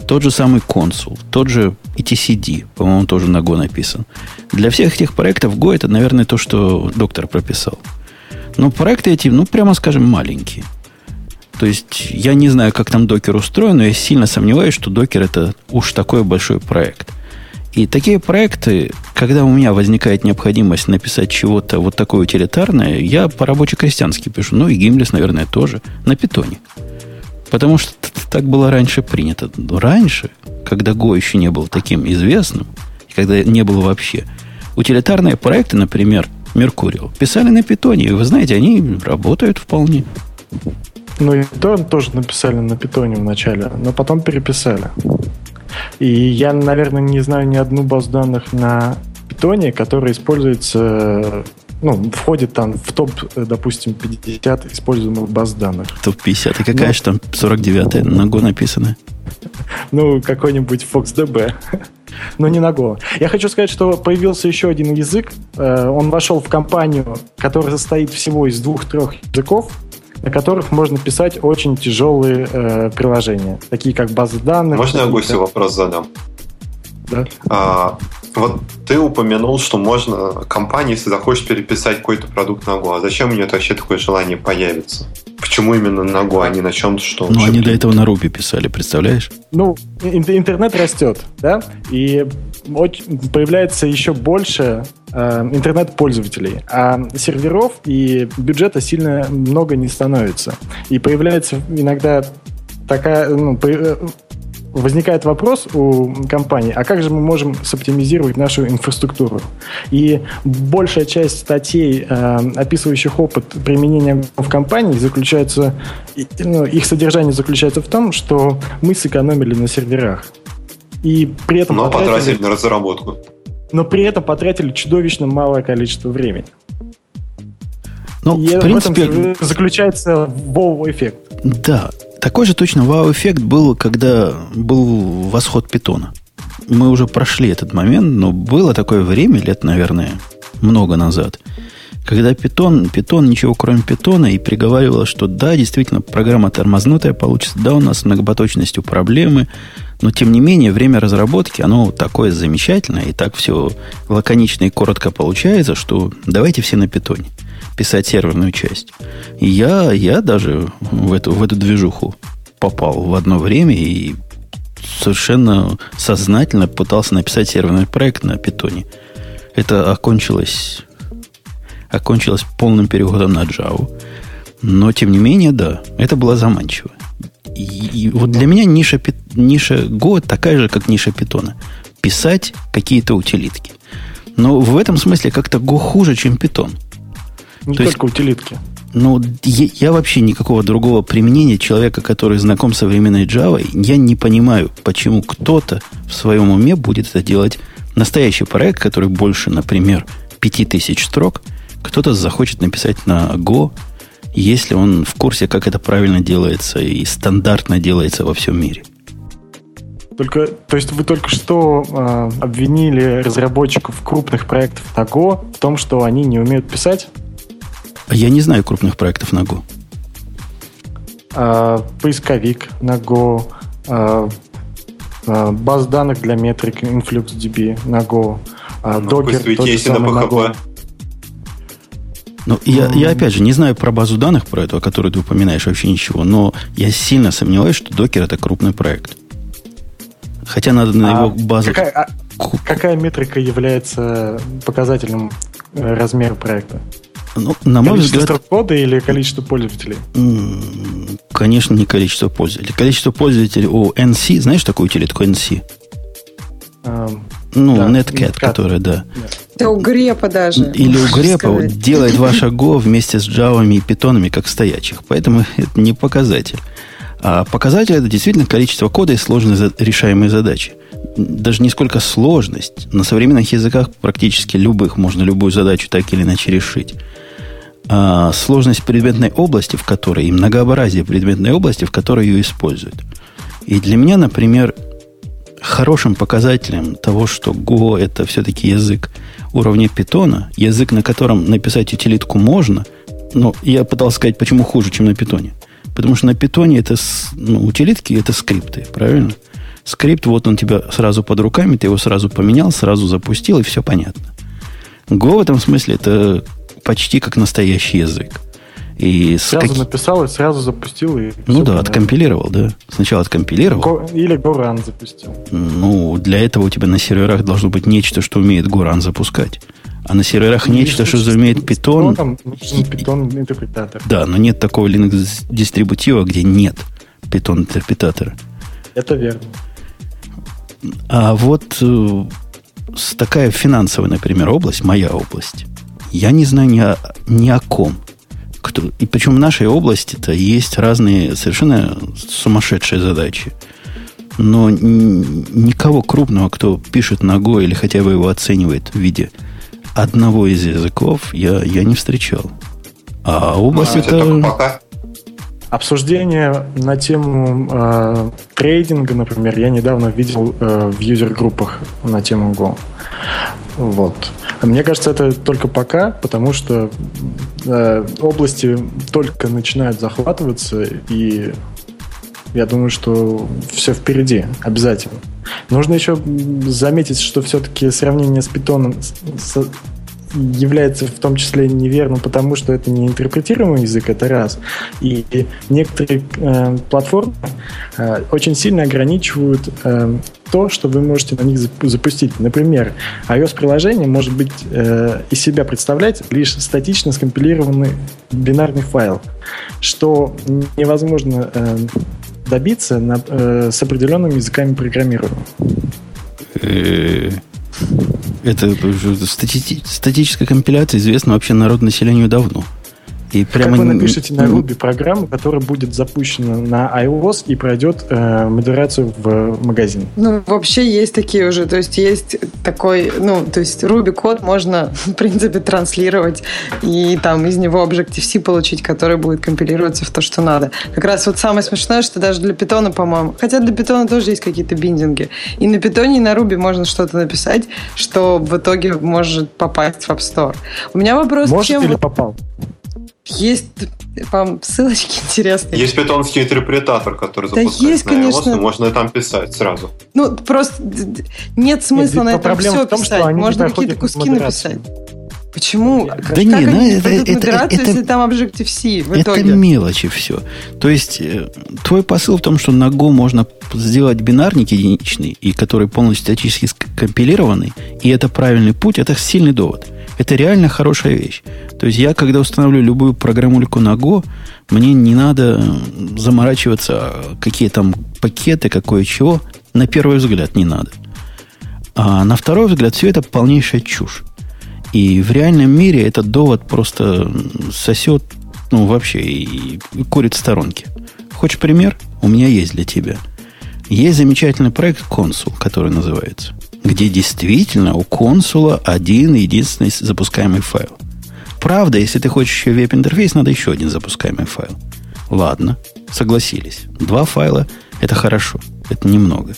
тот же самый консул, тот же etcd, по-моему, тоже на Go написан. Для всех этих проектов Go это, наверное, то, что доктор прописал. Но проекты эти, ну, прямо скажем, маленькие. То есть я не знаю, как там докер устроен, но я сильно сомневаюсь, что докер это уж такой большой проект. И такие проекты, когда у меня возникает необходимость написать чего-то вот такое утилитарное, я по-рабоче-крестьянски пишу. Ну и Гимлес, наверное, тоже. На питоне. Потому что так было раньше принято. Раньше, когда Go еще не был таким известным, когда не было вообще, утилитарные проекты, например, Меркурио. Писали на питоне, и вы знаете, они работают вполне. Ну и то тоже написали на питоне вначале, но потом переписали. И я, наверное, не знаю ни одну базу данных на питоне, которая используется ну, входит там в топ, допустим, 50 используемых баз данных. Топ-50. И какая Но... же там 49-я на Go написана? Ну, какой-нибудь FoxDB. Но не на Go. Я хочу сказать, что появился еще один язык. Э, он вошел в компанию, которая состоит всего из двух-трех языков, на которых можно писать очень тяжелые э, приложения, такие как базы данных. Можно я гостю вопрос задам? Да. А, вот ты упомянул, что можно компании, если захочешь переписать какой-то продукт на Go. А зачем у нее вообще такое желание появится? Почему именно на Go, а не на чем-то, что... Ну, они до этого на Ruby писали, представляешь? Ну, интернет растет, да? И появляется еще больше э, интернет-пользователей, а серверов и бюджета сильно много не становится. И появляется иногда такая, ну, э, возникает вопрос у компании, а как же мы можем соптимизировать нашу инфраструктуру? И большая часть статей, э, описывающих опыт применения в компании, заключается, ну, их содержание заключается в том, что мы сэкономили на серверах. И при этом но потратили, потратили на разработку. Но при этом потратили чудовищно малое количество времени. Ну, и в принципе... в этом заключается вау-эффект. Да, такой же точно вау-эффект был, когда был восход питона. Мы уже прошли этот момент, но было такое время, лет, наверное, много назад, когда питон, питон ничего кроме питона, и приговаривал, что да, действительно, программа тормознутая получится, да, у нас с многопоточностью проблемы, но тем не менее, время разработки, оно такое замечательное, и так все лаконично и коротко получается, что давайте все на питоне писать серверную часть. И я, я даже в эту, в эту движуху попал в одно время и совершенно сознательно пытался написать серверный проект на питоне. Это окончилось, окончилось полным переходом на Java. Но, тем не менее, да, это было заманчиво. И, и вот для меня ниша, ниша Go такая же, как ниша питона. Писать какие-то утилитки. Но в этом смысле как-то Go хуже, чем питон. Не То только есть, утилитки. Ну, я, я вообще никакого другого применения человека, который знаком с современной Java, я не понимаю, почему кто-то в своем уме будет это делать. Настоящий проект, который больше, например, 5000 строк, кто-то захочет написать на Go, если он в курсе, как это правильно делается и стандартно делается во всем мире. Только, то есть вы только что э, обвинили разработчиков крупных проектов на Go в том, что они не умеют писать? А я не знаю крупных проектов на Go. А, поисковик на Go, а, а, баз данных для метрик InfluxDB на Go, а, ну, Docker тоже самое на Go. Ну, я, я опять же не знаю про базу данных, про эту, о которой ты упоминаешь, вообще ничего, но я сильно сомневаюсь, что Docker это крупный проект. Хотя надо на а его базу... Какая, а, какая метрика является показателем э, размера проекта? Ну, на мой количество взгляд... кода или количество пользователей? Конечно, не количество пользователей. Количество пользователей у NC, знаешь такую утилитку NC? Um, ну, да, Netcat, Netcat, которая, да. Да у Грепа даже. Или у Грепа вот, делает (laughs) ваше Go вместе с Java и питонами как стоячих. Поэтому это не показатель. А показатель это действительно количество кода и сложные решаемые задачи. Даже не сколько сложность. На современных языках практически любых можно любую задачу так или иначе решить а, сложность предметной области, в которой, и многообразие предметной области, в которой ее используют. И для меня, например, хорошим показателем того, что Go это все-таки язык уровня питона, язык, на котором написать утилитку можно, но я пытался сказать, почему хуже, чем на питоне. Потому что на питоне это ну, утилитки это скрипты, правильно? Скрипт, вот он тебя сразу под руками, ты его сразу поменял, сразу запустил, и все понятно. Go в этом смысле это почти как настоящий язык. И сразу как... написал и сразу запустил. И ну да, откомпилировал, да. Сначала откомпилировал. Го... Или Горан запустил. Ну, для этого у тебя на серверах должно быть нечто, что умеет Горан запускать. А на серверах ну, нечто, что умеет Python. Python интерпретатор. Да, но нет такого Linux дистрибутива, где нет Python интерпретатора. Это верно. А вот э, такая финансовая, например, область, моя область, я не знаю ни о, ни о ком. Кто, и причем в нашей области-то есть разные совершенно сумасшедшие задачи. Но никого крупного, кто пишет Go или хотя бы его оценивает в виде одного из языков, я, я не встречал. А область а, это... это пока. Обсуждение на тему э, трейдинга, например, я недавно видел э, в юзер-группах на тему Go. Вот. Мне кажется, это только пока, потому что э, области только начинают захватываться, и Я думаю, что все впереди, обязательно. Нужно еще заметить, что все-таки сравнение с питоном с, является в том числе неверным, потому что это не интерпретируемый язык, это раз. И некоторые э, платформы э, очень сильно ограничивают э, то, что вы можете на них запустить. Например, iOS-приложение может быть э, из себя представлять лишь статично скомпилированный бинарный файл, что невозможно э, добиться на, э, с определенными языками программирования. Это стати- статическая компиляция известна вообще народу населению давно. И прямо как вы напишите на Ruby программу, которая будет запущена на iOS и пройдет э, модерацию в магазин? Ну, вообще есть такие уже. То есть есть такой, ну, то есть Ruby код можно, (laughs) в принципе, транслировать и там из него Objective-C получить, который будет компилироваться в то, что надо. Как раз вот самое смешное, что даже для питона, по-моему, хотя для питона тоже есть какие-то биндинги. И на питоне, и на Ruby можно что-то написать, что в итоге может попасть в App Store. У меня вопрос, Может чем... или попал? Есть вам ссылочки (laughs) интересные. Есть питонский интерпретатор, который да запускается есть, на конечно. iOS, можно там писать сразу. Ну, просто нет смысла нет, на этом все том, писать. Можно какие-то куски написать. Почему? Да как не, ну это, это, это, если там Objective-C в это итоге? мелочи все. То есть, э, твой посыл в том, что на Go можно сделать бинарник единичный, и который полностью статически скомпилированный, и это правильный путь, это сильный довод. Это реально хорошая вещь. То есть я, когда устанавливаю любую программульку на Go, мне не надо заморачиваться, какие там пакеты, какое чего. На первый взгляд не надо. А на второй взгляд все это полнейшая чушь. И в реальном мире этот довод просто сосет, ну, вообще, и, и курит в сторонке. Хочешь пример? У меня есть для тебя. Есть замечательный проект «Консул», который называется – где действительно у консула один единственный запускаемый файл. Правда, если ты хочешь еще веб-интерфейс, надо еще один запускаемый файл. Ладно, согласились. Два файла – это хорошо, это немного.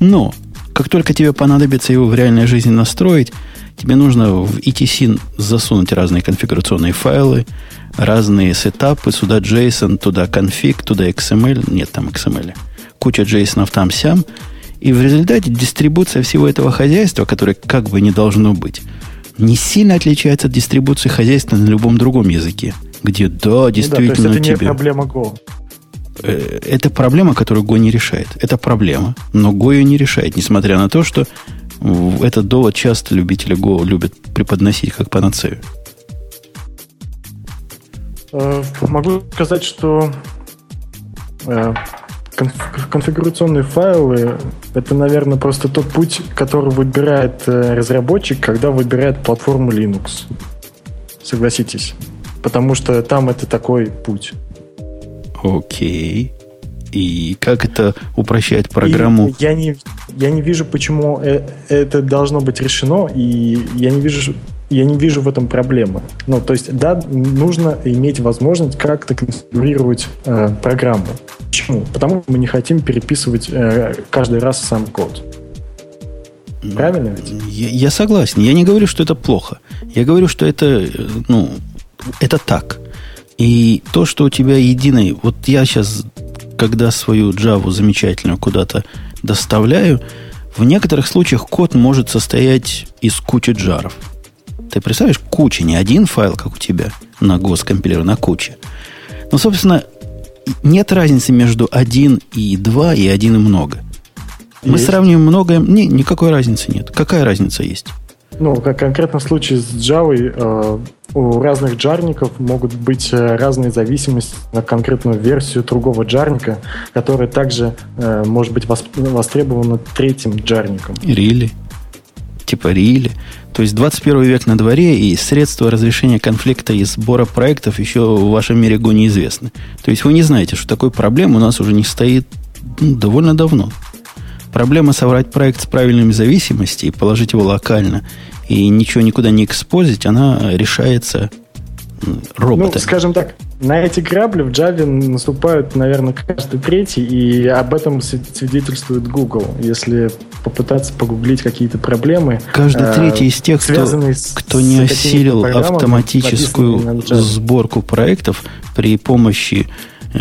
Но, как только тебе понадобится его в реальной жизни настроить, тебе нужно в ETC засунуть разные конфигурационные файлы, разные сетапы, сюда JSON, туда конфиг, туда XML, нет там XML, куча JSON там-сям – и в результате дистрибуция всего этого хозяйства, которое как бы не должно быть, не сильно отличается от дистрибуции хозяйства на любом другом языке, где да, действительно ну да, то есть это тебе... не проблема Go. Э, это проблема, которую Go не решает. Это проблема, но Go ее не решает, несмотря на то, что этот довод часто любители Go любят преподносить как панацею. Э, могу сказать, что э, конфигурационные файлы — это, наверное, просто тот путь, который выбирает э, разработчик, когда выбирает платформу Linux. Согласитесь. Потому что там это такой путь. Окей. И как это упрощает программу? И я не, я не вижу, почему э, это должно быть решено, и я не вижу, я не вижу в этом проблемы. Ну, то есть, да, нужно иметь возможность как-то конфигурировать э, программу. Почему? Потому что мы не хотим переписывать э, каждый раз сам код. Правильно ведь? Я, я согласен. Я не говорю, что это плохо. Я говорю, что это, э, ну, это так. И то, что у тебя единый... Вот я сейчас, когда свою Java замечательную куда-то доставляю, в некоторых случаях код может состоять из кучи джаров. Ты представляешь, куча, не один файл, как у тебя на госкомпилер, на куче. Ну, собственно, нет разницы между один и два и один и много. Мы есть? сравниваем многое. Не, никакой разницы нет. Какая разница есть? Ну, как конкретно в случае с Java, э, у разных джарников могут быть э, разные зависимости на конкретную версию другого джарника, которая также э, может быть востребована третьим джарником. Рили. Типа рили. То есть 21 век на дворе, и средства разрешения конфликта и сбора проектов еще в вашем мире Go неизвестны. То есть вы не знаете, что такой проблемы у нас уже не стоит ну, довольно давно. Проблема соврать проект с правильными зависимостями, положить его локально и ничего никуда не экспозить, она решается роботами. Ну, скажем так, на эти грабли в Java наступают, наверное, каждый третий, и об этом свидетельствует Google. Если попытаться погуглить какие-то проблемы. Каждый э, третий из тех, кто, кто не осилил автоматическую сборку проектов при помощи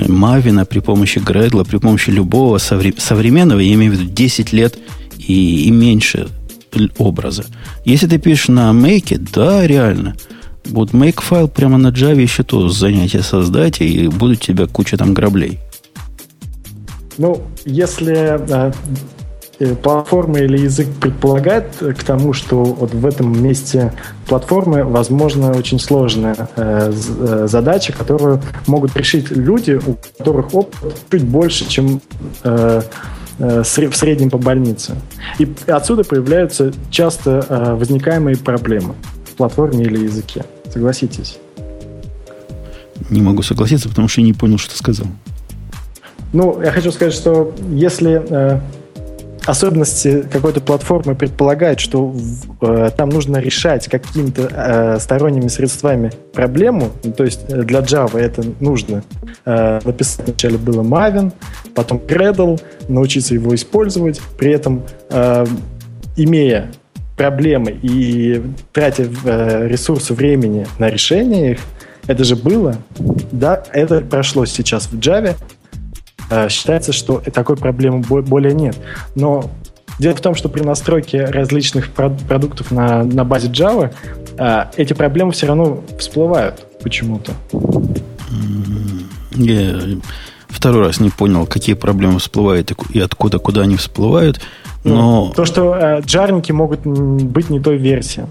Мавина, при помощи Гредла, при помощи любого современного, я имею в виду 10 лет и, и меньше образа. Если ты пишешь на Make, да, реально. Вот make файл прямо на Java еще то занятие создать, и будет у тебя куча там граблей. Ну, если э, э, платформа или язык предполагает к тому, что вот в этом месте платформы, возможно, очень сложная э, э задача, которую могут решить люди, у которых опыт чуть больше, чем э, э в среднем по больнице. И отсюда появляются часто возникаемые проблемы в платформе или языке. Согласитесь? Не могу согласиться, потому что не понял, что сказал. Ну, я хочу сказать, что если э, особенности какой-то платформы предполагают, что э, там нужно решать какими-то э, сторонними средствами проблему, ну, то есть э, для Java это нужно э, написать вначале было Maven, потом Gradle, научиться его использовать, при этом э, имея проблемы и тратя э, ресурсы времени на решение их, это же было, да, это прошло сейчас в Java, Э, считается, что такой проблемы более нет. Но дело в том, что при настройке различных продуктов на, на базе Java э, эти проблемы все равно всплывают почему-то. Я второй раз не понял, какие проблемы всплывают и откуда, куда они всплывают. Ну, но... Ну, то, что э, джарники могут быть не той версии.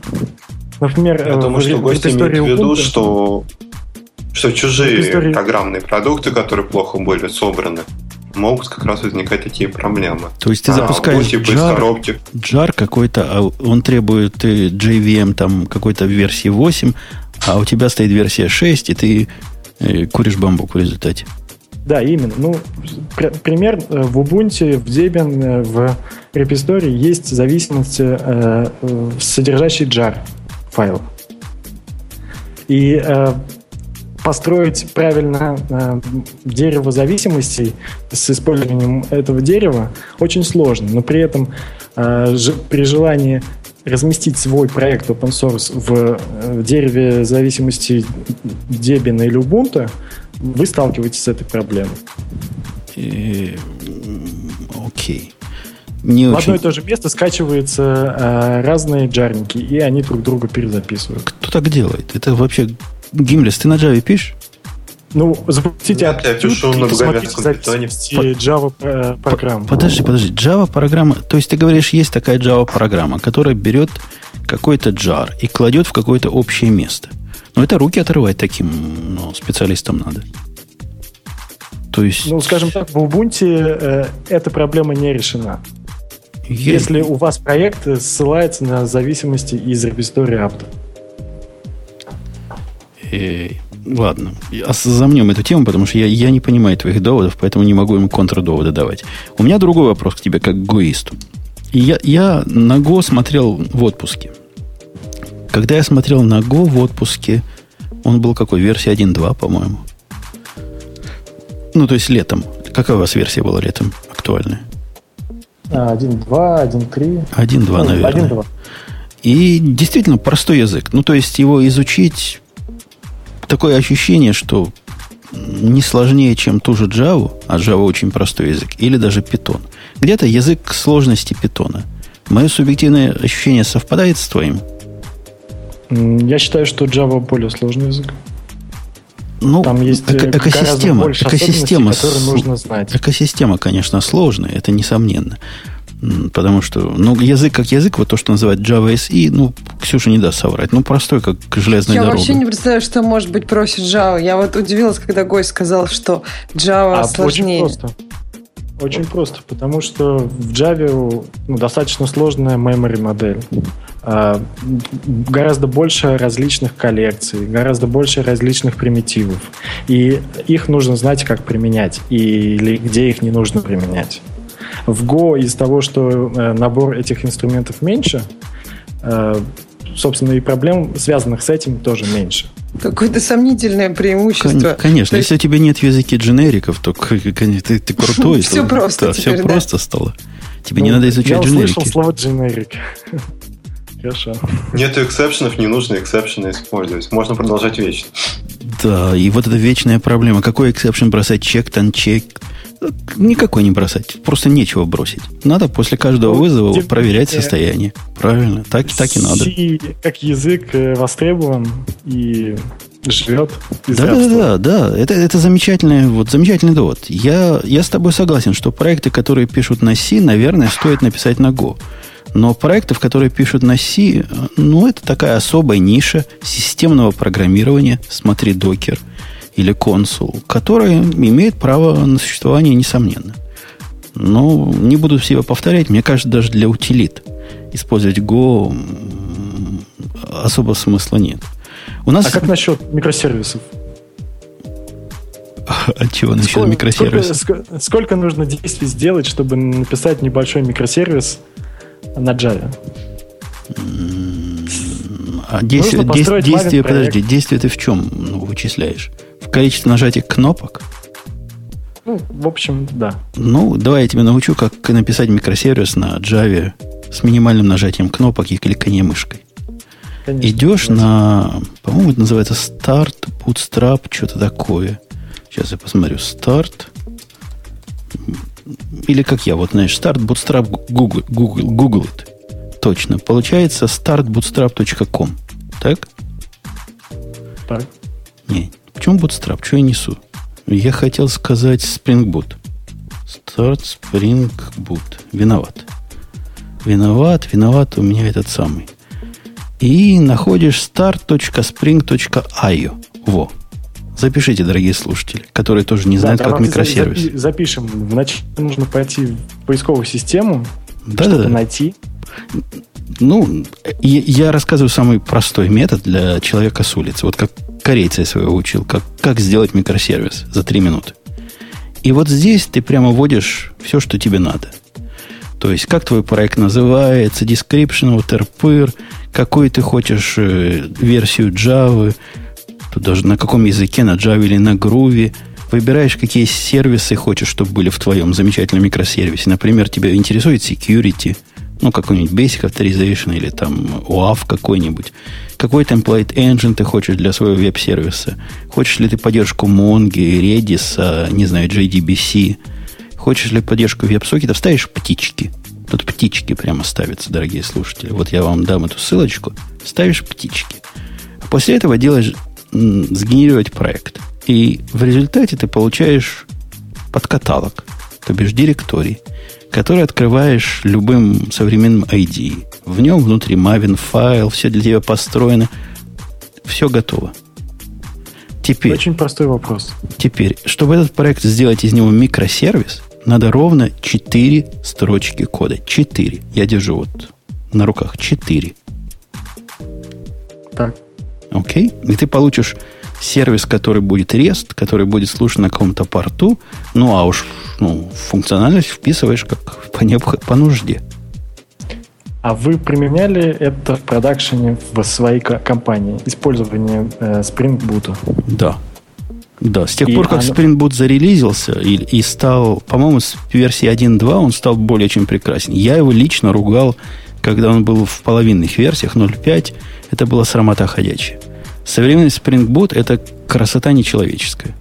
Например, Я думаю, что гость имеет в виду, что что чужие истории... программные продукты, которые плохо были собраны, могут как раз возникать такие проблемы. То есть ты а, запускаешь типа jar, коробки. jar какой-то, а он требует э, JVM там какой-то версии 8, а у тебя стоит версия 6, и ты э, куришь бамбук в результате. Да, именно. Ну, пр- пример э, в Ubuntu, в Debian, в репозитории есть зависимости, э, содержащие jar файл. И э, построить правильно э, дерево зависимостей с использованием этого дерева очень сложно, но при этом э, при желании разместить свой проект open source в, э, в дереве зависимости Debian или Ubuntu, вы сталкиваетесь с этой проблемой. И... Окей. Не в очень... одно и то же место скачиваются э, разные джарники, и они друг друга перезаписывают. Кто так делает? Это вообще Гимлес, ты на Java пишешь? Ну, запустите Нет, я пишу на записи Java э, программу. Подожди, подожди. Java программа, то есть ты говоришь, есть такая Java программа, которая берет какой-то jar и кладет в какое-то общее место. Но это руки отрывать таким ну, специалистам надо. То есть... Ну, скажем так, в Ubuntu э, эта проблема не решена. Я... Если у вас проект ссылается на зависимости из репозитория апта. Э, ладно, замнем эту тему, потому что я, я не понимаю твоих доводов, поэтому не могу им контрдоводы давать. У меня другой вопрос к тебе, как к гоисту. Я, я на Go смотрел в отпуске. Когда я смотрел на Go в отпуске, он был какой? Версия 1.2, по-моему. Ну, то есть летом. Какая у вас версия была летом актуальная? 1.2, 1.3. 1.2, наверное. 1.2. И действительно простой язык. Ну, то есть его изучить такое ощущение, что не сложнее, чем ту же Java, а Java очень простой язык, или даже Python. Где-то язык сложности Python. Мое субъективное ощущение совпадает с твоим? Я считаю, что Java более сложный язык. Ну, Там есть эко- экосистема, экосистема, нужно знать. Экосистема, конечно, сложная, это несомненно. Потому что, ну, язык как язык, вот то, что называют Java SE, ну, Ксюша не даст соврать. Ну, простой, как железная Я дорога. Я вообще не представляю, что может быть проще Java. Я вот удивилась, когда гость сказал, что Java а сложнее. Очень просто. Очень просто, потому что в Java ну, достаточно сложная memory модель. А, гораздо больше различных коллекций, гораздо больше различных примитивов. И их нужно знать, как применять, или где их не нужно применять. В Go из того, что э, набор этих инструментов меньше, э, собственно, и проблем, связанных с этим, тоже меньше. Какое-то сомнительное преимущество. Конечно, есть... если у тебя нет в языке дженериков, то ты, ты (laughs) крутой. Все просто Все просто стало. Тебе не надо изучать дженерики. Я услышал слово дженерик. Хорошо. Нет exception ов, не нужно exception ы использовать. Можно продолжать вечно. Да, и вот эта вечная проблема. Какой exception бросать? Checked, checked? Никакой не бросать. Просто нечего бросить. Надо после каждого ну, вызова Тем проверять состояние. Правильно. Так, так и надо. C как язык э, востребован и живет. Да, да, да, да. Это, это замечательный, вот, замечательный довод. Я, я с тобой согласен, что проекты, которые пишут на C, наверное, стоит написать на Go. Но проектов, которые пишут на C, ну, это такая особая ниша системного программирования. Смотри, докер или консул, которая имеет право на существование, несомненно. Но не буду себя повторять. Мне кажется, даже для утилит использовать Go особо смысла нет. У нас... А как насчет микросервисов? От (laughs) чего насчет сколько, микросервисов? Сколько, сколько нужно действий сделать, чтобы написать небольшой микросервис на Java? А действие, действие, действие подожди, действие ты в чем ну, вычисляешь? В количестве нажатий кнопок? Ну, в общем, да. Ну, давай я тебе научу, как написать микросервис на Java с минимальным нажатием кнопок и кликанием мышкой. Конечно, Идешь на, по-моему, это называется Start, Bootstrap, что-то такое. Сейчас я посмотрю. Start. Или как я, вот знаешь, Start, Bootstrap, Google, Google, Google it. Точно. Получается startbootstrap.com. Так? Так. Не, почему Bootstrap? Что я несу? Я хотел сказать Spring Boot. Start Spring Boot. Виноват. Виноват, виноват у меня этот самый и находишь start.spring.io. Во. Запишите, дорогие слушатели, которые тоже не знают, да, как микросервис. Запи- запишем. Вначале нужно пойти в поисковую систему, да, что-то да. найти. Ну, я рассказываю самый простой метод для человека с улицы. Вот как корейца я своего учил, как, как сделать микросервис за три минуты. И вот здесь ты прямо вводишь все, что тебе надо. То есть, как твой проект называется, description, RPR, какую ты хочешь э, версию Java, тут даже на каком языке, на Java или на Groovy, выбираешь, какие сервисы хочешь, чтобы были в твоем замечательном микросервисе. Например, тебя интересует security, ну, какой-нибудь Basic Authorization или там OAuth какой-нибудь. Какой template engine ты хочешь для своего веб-сервиса? Хочешь ли ты поддержку Mongo, Redis, а, не знаю, JDBC – Хочешь ли поддержку веб-сокетов, ставишь птички. Тут птички прямо ставятся, дорогие слушатели. Вот я вам дам эту ссылочку. Ставишь птички. А после этого делаешь сгенерировать проект. И в результате ты получаешь подкаталог, то бишь директорий, который открываешь любым современным ID. В нем внутри Maven файл, все для тебя построено, все готово. Теперь, Очень простой вопрос. Теперь, чтобы этот проект сделать из него микросервис, надо ровно 4 строчки кода. 4. Я держу вот на руках 4. Так. Окей? И ты получишь сервис, который будет REST, который будет слушать на каком-то порту, ну а уж ну, функциональность вписываешь как по, необх... по нужде. А вы применяли это в продакшене в своей компании? Использование э, Spring Boot? Да, да, с тех и пор, как оно... Spring Boot зарелизился и, и стал, по-моему, с версии 1.2 он стал более чем прекрасен. Я его лично ругал, когда он был в половинных версиях 0.5. Это была срамота ходячая. Современный Spring Boot – это красота нечеловеческая.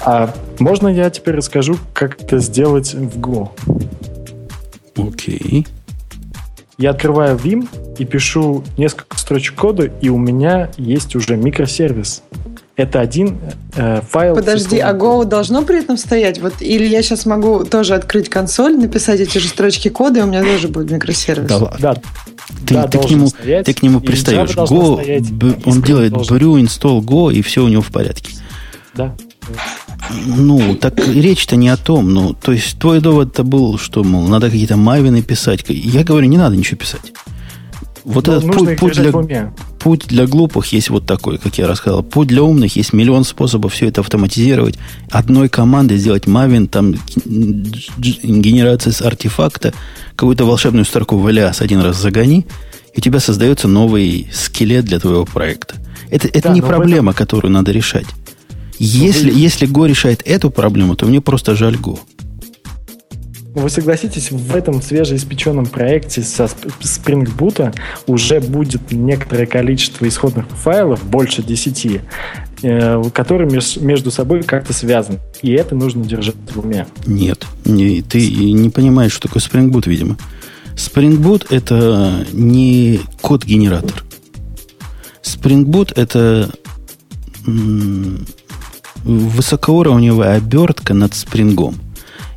А можно я теперь расскажу, как это сделать в Go? Окей. Я открываю Vim и пишу несколько строчек кода, и у меня есть уже микросервис – это один э, файл. Подожди, а Go должно при этом стоять? Вот, или я сейчас могу тоже открыть консоль, написать эти же строчки кода, и у меня тоже будет микросервис. Да, да. Ты, да, ты, к нему, стоять, ты к нему пристаешь. Go, стоять, б, он делает brew, install Go, и все у него в порядке. Да. Ну, так речь-то не о том. Ну, то есть твой довод-то был, что, мол, надо какие-то мавины писать. Я говорю, не надо ничего писать. Вот Но этот путь, путь, для, путь для глупых есть вот такой, как я рассказал. Путь для умных есть миллион способов все это автоматизировать. Одной командой сделать мавин, там генерация с артефакта, какую-то волшебную строку в Алиас один раз загони, и у тебя создается новый скелет для твоего проекта. Это, это да, не проблема, этом... которую надо решать. Если, вы... если Го решает эту проблему, то мне просто жаль Го. Вы согласитесь, в этом свежеиспеченном проекте со Spring Boot уже будет некоторое количество исходных файлов, больше 10, э, которые между собой как-то связаны. И это нужно держать в уме. Нет, не, ты не понимаешь, что такое Spring Boot, видимо. Spring Boot это не код-генератор. Spring Boot это высокоуровневая обертка над спрингом.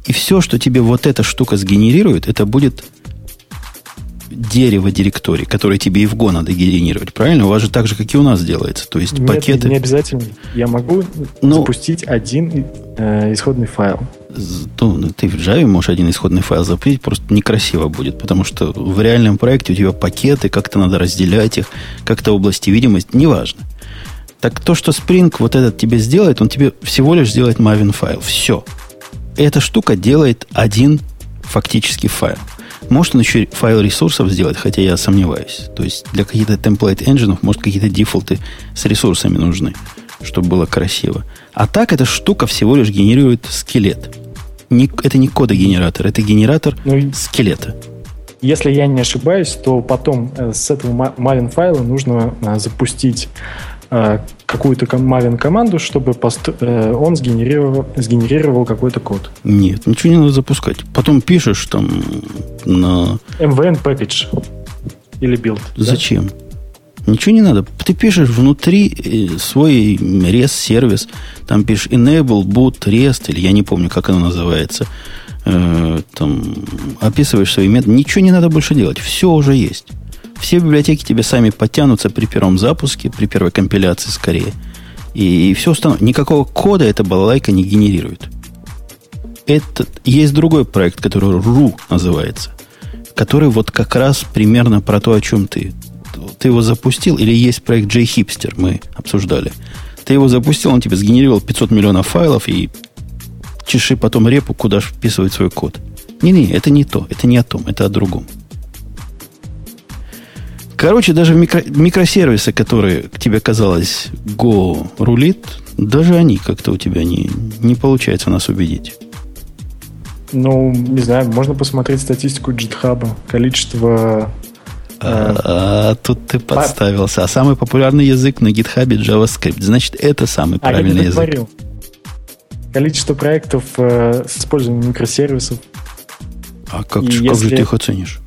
И все, что тебе вот эта штука сгенерирует, это будет дерево директорий, которое тебе и в Go надо генерировать. Правильно? У вас же так же, как и у нас делается. То есть Нет, пакеты... не обязательно. Я могу ну, запустить один э, исходный файл. Ну, ты в Java можешь один исходный файл запустить, просто некрасиво будет, потому что в реальном проекте у тебя пакеты, как-то надо разделять их, как-то области видимости, неважно. Так то, что Spring вот этот тебе сделает, он тебе всего лишь сделает Maven файл. Все. Эта штука делает один фактически файл. Может он еще файл ресурсов сделать, хотя я сомневаюсь. То есть для каких-то template engine может какие-то дефолты с ресурсами нужны, чтобы было красиво. А так эта штука всего лишь генерирует скелет. Не, это не кодогенератор, это генератор ну, скелета. Если я не ошибаюсь, то потом э, с этого Maven файла нужно э, запустить какую-то Maven команду, чтобы э, он сгенерировал, сгенерировал какой-то код. Нет, ничего не надо запускать. Потом пишешь там на... MVN package или build. Зачем? Да? Ничего не надо. Ты пишешь внутри э, свой REST-сервис, там пишешь enable boot REST, или я не помню, как оно называется, э, там описываешь свои методы. Ничего не надо больше делать. Все уже есть. Все библиотеки тебе сами подтянутся при первом запуске, при первой компиляции скорее. И, и все установлено. Никакого кода эта балалайка не генерирует. Это, есть другой проект, который RU называется, который вот как раз примерно про то, о чем ты. Ты его запустил, или есть проект JHipster, мы обсуждали. Ты его запустил, он тебе сгенерировал 500 миллионов файлов и чеши потом репу, куда вписывать свой код. Не-не, это не то, это не о том, это о другом. Короче, даже микро, микросервисы, которые к тебе казалось Go рулит, даже они как-то у тебя не, не получается нас убедить. Ну, не знаю, можно посмотреть статистику GitHub, количество... А, э, а, тут ты подставился. А самый популярный язык на GitHub JavaScript. Значит, это самый а, правильный я язык. Говорил. Количество проектов э, с использованием микросервисов. А как, как если, же ты их оценишь?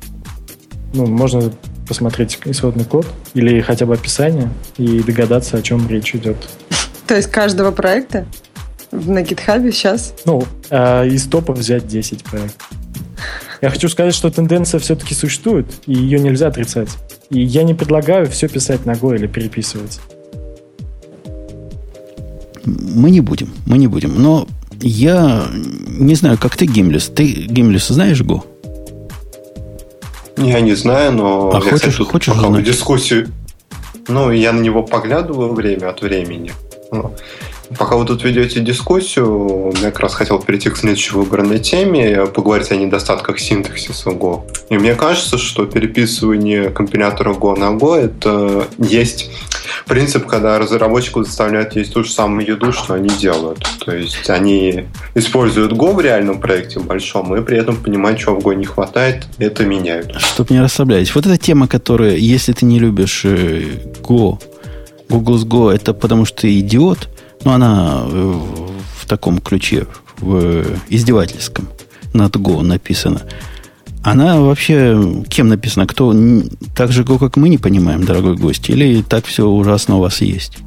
Ну, можно посмотреть исходный код или хотя бы описание и догадаться, о чем речь идет. (laughs) То есть каждого проекта на GitHub сейчас? Ну, э, из топа взять 10 проектов. Я хочу сказать, что тенденция все-таки существует, и ее нельзя отрицать. И я не предлагаю все писать на Go или переписывать. Мы не будем, мы не будем. Но я не знаю, как ты, Гимлис. Ты, Гимлис, знаешь Go? Я не знаю, но а я, хочешь, кстати, хочешь пока дискуссию... Ну, я на него поглядываю время от времени. Пока вы тут ведете дискуссию, я как раз хотел перейти к следующей выбранной теме, поговорить о недостатках синтаксиса Go. И мне кажется, что переписывание компилятора Go на Go это есть принцип, когда разработчику заставляют есть ту же самую еду, что они делают. То есть они используют Go в реальном проекте большом, и при этом понимают, чего в Go не хватает, это меняют. Чтобы не расслаблять. Вот эта тема, которая, если ты не любишь э, Go, Google's Go, это потому что ты идиот, но она в таком ключе, в издевательском над Go написана. Она вообще кем написана? Кто так же, как мы не понимаем, дорогой гость? Или так все ужасно у вас есть?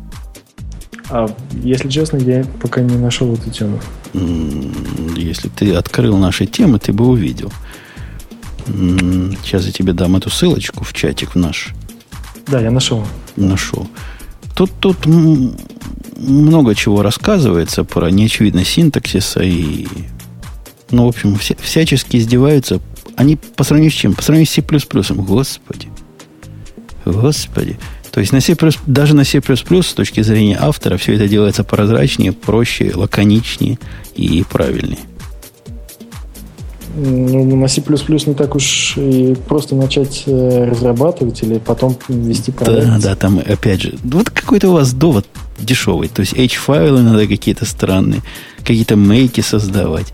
А, если честно, я пока не нашел эту тему. Если ты открыл наши темы, ты бы увидел. Сейчас я тебе дам эту ссылочку в чатик в наш. Да, я нашел. Нашел. Тут, тут много чего рассказывается про неочевидность синтаксиса и ну, в общем, вся, всячески издеваются они по сравнению с чем? По сравнению с C++. Господи. Господи. То есть на C++, даже на C++ с точки зрения автора все это делается прозрачнее, проще, лаконичнее и правильнее. Ну, на C++ не так уж и просто начать э, разрабатывать или потом ввести проект. Да, да, там опять же, вот какой-то у вас довод дешевый. То есть H-файлы надо какие-то странные, какие-то мейки создавать.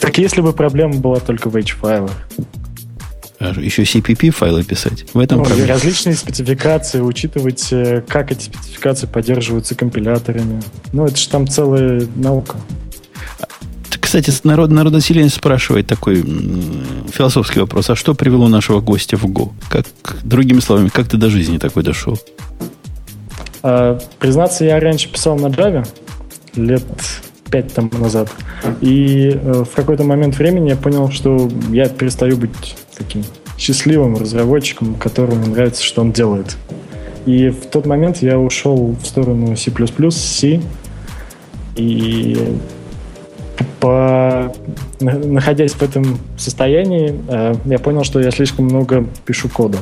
Так если бы проблема была только в H-файлах. А еще CPP файлы писать. В этом ну, проблема. Различные спецификации, учитывать, э, как эти спецификации поддерживаются компиляторами. Ну, это же там целая наука. Кстати, народ, народонаселение спрашивает такой философский вопрос. А что привело нашего гостя в Go? Как, другими словами, как ты до жизни такой дошел? А, признаться, я раньше писал на Java лет пять тому назад. И э, в какой-то момент времени я понял, что я перестаю быть таким счастливым разработчиком, которому нравится, что он делает. И в тот момент я ушел в сторону C++, C, и по, находясь в этом состоянии, э, я понял, что я слишком много пишу кода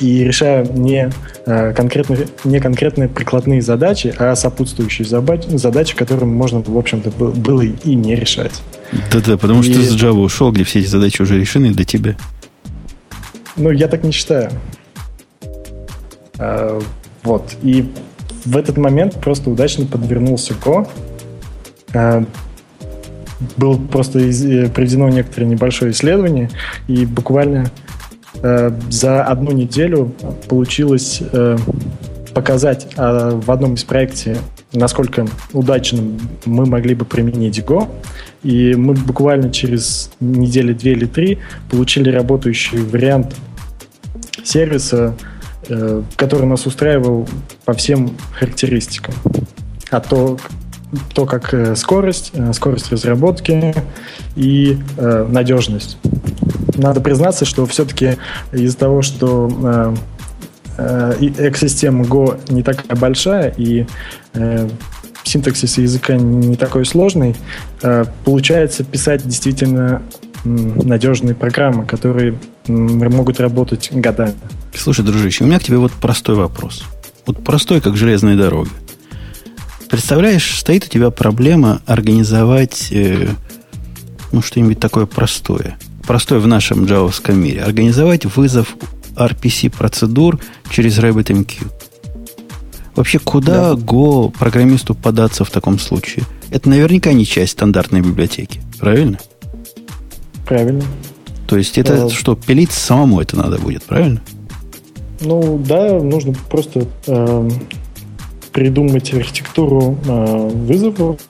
и решаю не, э, конкретные, не конкретные прикладные задачи, а сопутствующие задачи, которые можно, в общем-то, было и не решать. Да-да, потому и... что ты с Java ушел, где все эти задачи уже решены для тебя. Ну, я так не считаю. А, вот. И в этот момент просто удачно подвернулся Go. А, было просто э, проведено некоторое небольшое исследование, и буквально Э, за одну неделю получилось э, показать э, в одном из проектов, насколько удачно мы могли бы применить Go. И мы буквально через недели две или три получили работающий вариант сервиса, который нас устраивал по всем характеристикам. А то, то как скорость, скорость разработки и надежность надо признаться, что все-таки из-за того, что э, э, экосистема Go не такая большая и э, синтаксис языка не такой сложный, э, получается писать действительно надежные программы, которые могут работать годами. Слушай, дружище, у меня к тебе вот простой вопрос. Вот простой, как железная дорога. Представляешь, стоит у тебя проблема организовать э, ну, что-нибудь такое простое – простой в нашем джавовском мире. Организовать вызов RPC-процедур через RabbitMQ. Вообще, куда да. Go программисту податься в таком случае? Это наверняка не часть стандартной библиотеки, правильно? Правильно. То есть это а... что, пилить самому это надо будет, правильно? Ну да, нужно просто э, придумать архитектуру э, вызовов,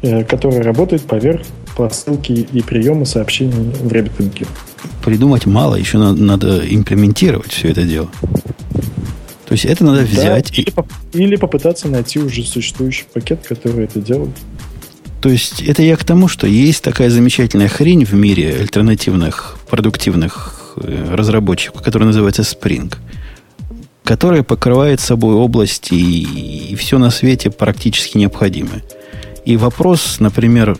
э, которая работает поверх посылки и приемы сообщений в RabbitMQ. Придумать мало, еще надо, надо имплементировать все это дело. То есть это надо взять. Да, и... или попытаться найти уже существующий пакет, который это делает. То есть это я к тому, что есть такая замечательная хрень в мире альтернативных продуктивных э, разработчиков, которая называется Spring, которая покрывает собой области и, и все на свете практически необходимое. И вопрос, например,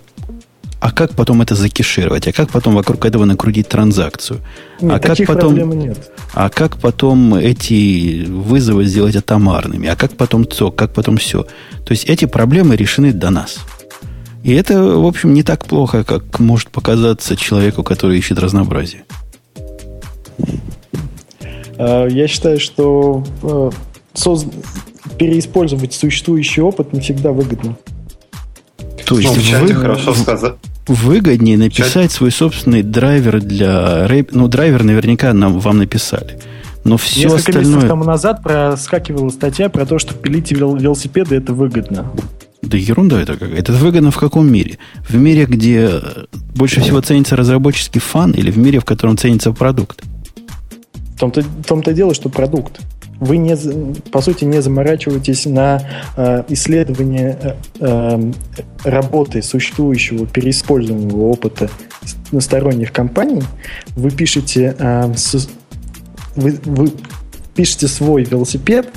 а как потом это закишировать? А как потом вокруг этого накрутить транзакцию? Нет, а как потом, нет. А как потом эти вызовы сделать атомарными? А как потом то? Как потом все? То есть эти проблемы решены до нас. И это, в общем, не так плохо, как может показаться человеку, который ищет разнообразие. А, я считаю, что э, переиспользовать существующий опыт не всегда выгодно. То есть ну, вы, хорошо сказать. выгоднее написать свой собственный драйвер для. Ну, драйвер наверняка нам, вам написали. Но все Несколько остальное... месяцев тому назад проскакивала статья про то, что пилить велосипеды это выгодно. Да ерунда это какая-то. Это выгодно в каком мире? В мире, где больше всего ценится разработческий фан или в мире, в котором ценится продукт? В том-то, том-то дело, что продукт вы не, по сути не заморачиваетесь на э, исследование э, э, работы существующего переиспользуемого опыта сторонних компаний. Вы пишете, э, с, вы, вы пишете свой велосипед.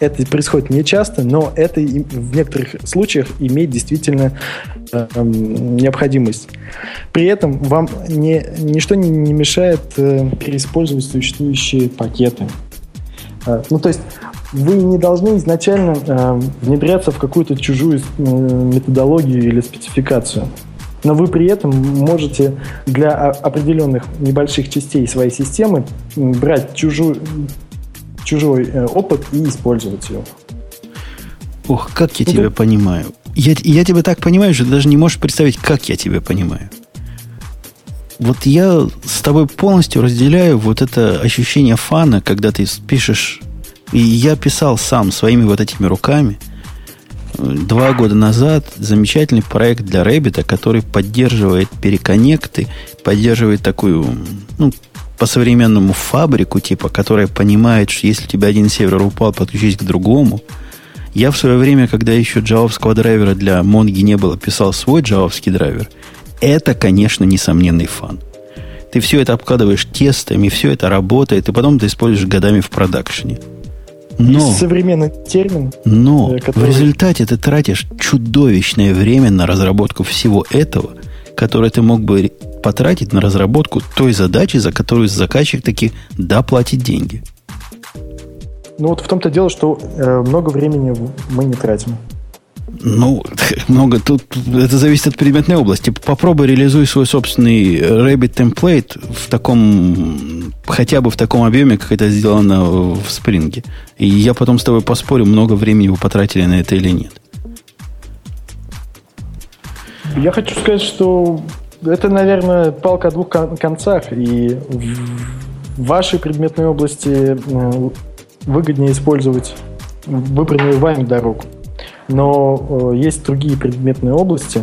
Это происходит не часто, но это в некоторых случаях имеет действительно э, необходимость. При этом вам не, ничто не, не мешает э, переиспользовать существующие пакеты. Э, ну, то есть вы не должны изначально э, внедряться в какую-то чужую э, методологию или спецификацию. Но вы при этом можете для определенных небольших частей своей системы брать чужую, чужой опыт и использовать его. Ох, как я ну, тебя понимаю. Я, я тебя так понимаю, что ты даже не можешь представить, как я тебя понимаю. Вот я с тобой полностью разделяю вот это ощущение фана, когда ты пишешь... И я писал сам своими вот этими руками два года назад замечательный проект для Rabbit а, который поддерживает переконнекты, поддерживает такую, ну, по-современному фабрику, типа, которая понимает, что если у тебя один сервер упал, подключись к другому. Я в свое время, когда еще джавовского драйвера для Монги не было, писал свой джавовский драйвер. Это, конечно, несомненный fun. Ты все это обкладываешь тестами, все это работает, и потом ты используешь годами в production е. Но, Есть современный термин. Но э, который... в результате ты тратишь чудовищное время на разработку всего этого, которое ты мог бы потратить на разработку той задачи, за которую заказчик таки доплатит деньги. Ну вот в том-то дело, что э, много времени мы не тратим. Ну, (laughs) много тут это зависит от предметной области. Попробуй реализуй свой собственный Rabbit template в таком, хотя бы в таком объеме, как это сделано в Spring. И я потом с тобой поспорю, много времени вы потратили на это или нет. Я хочу сказать, что это, наверное, палка о двух концах. И в вашей предметной области э, выгоднее использовать выбранную вами дорогу. Но э, есть другие предметные области,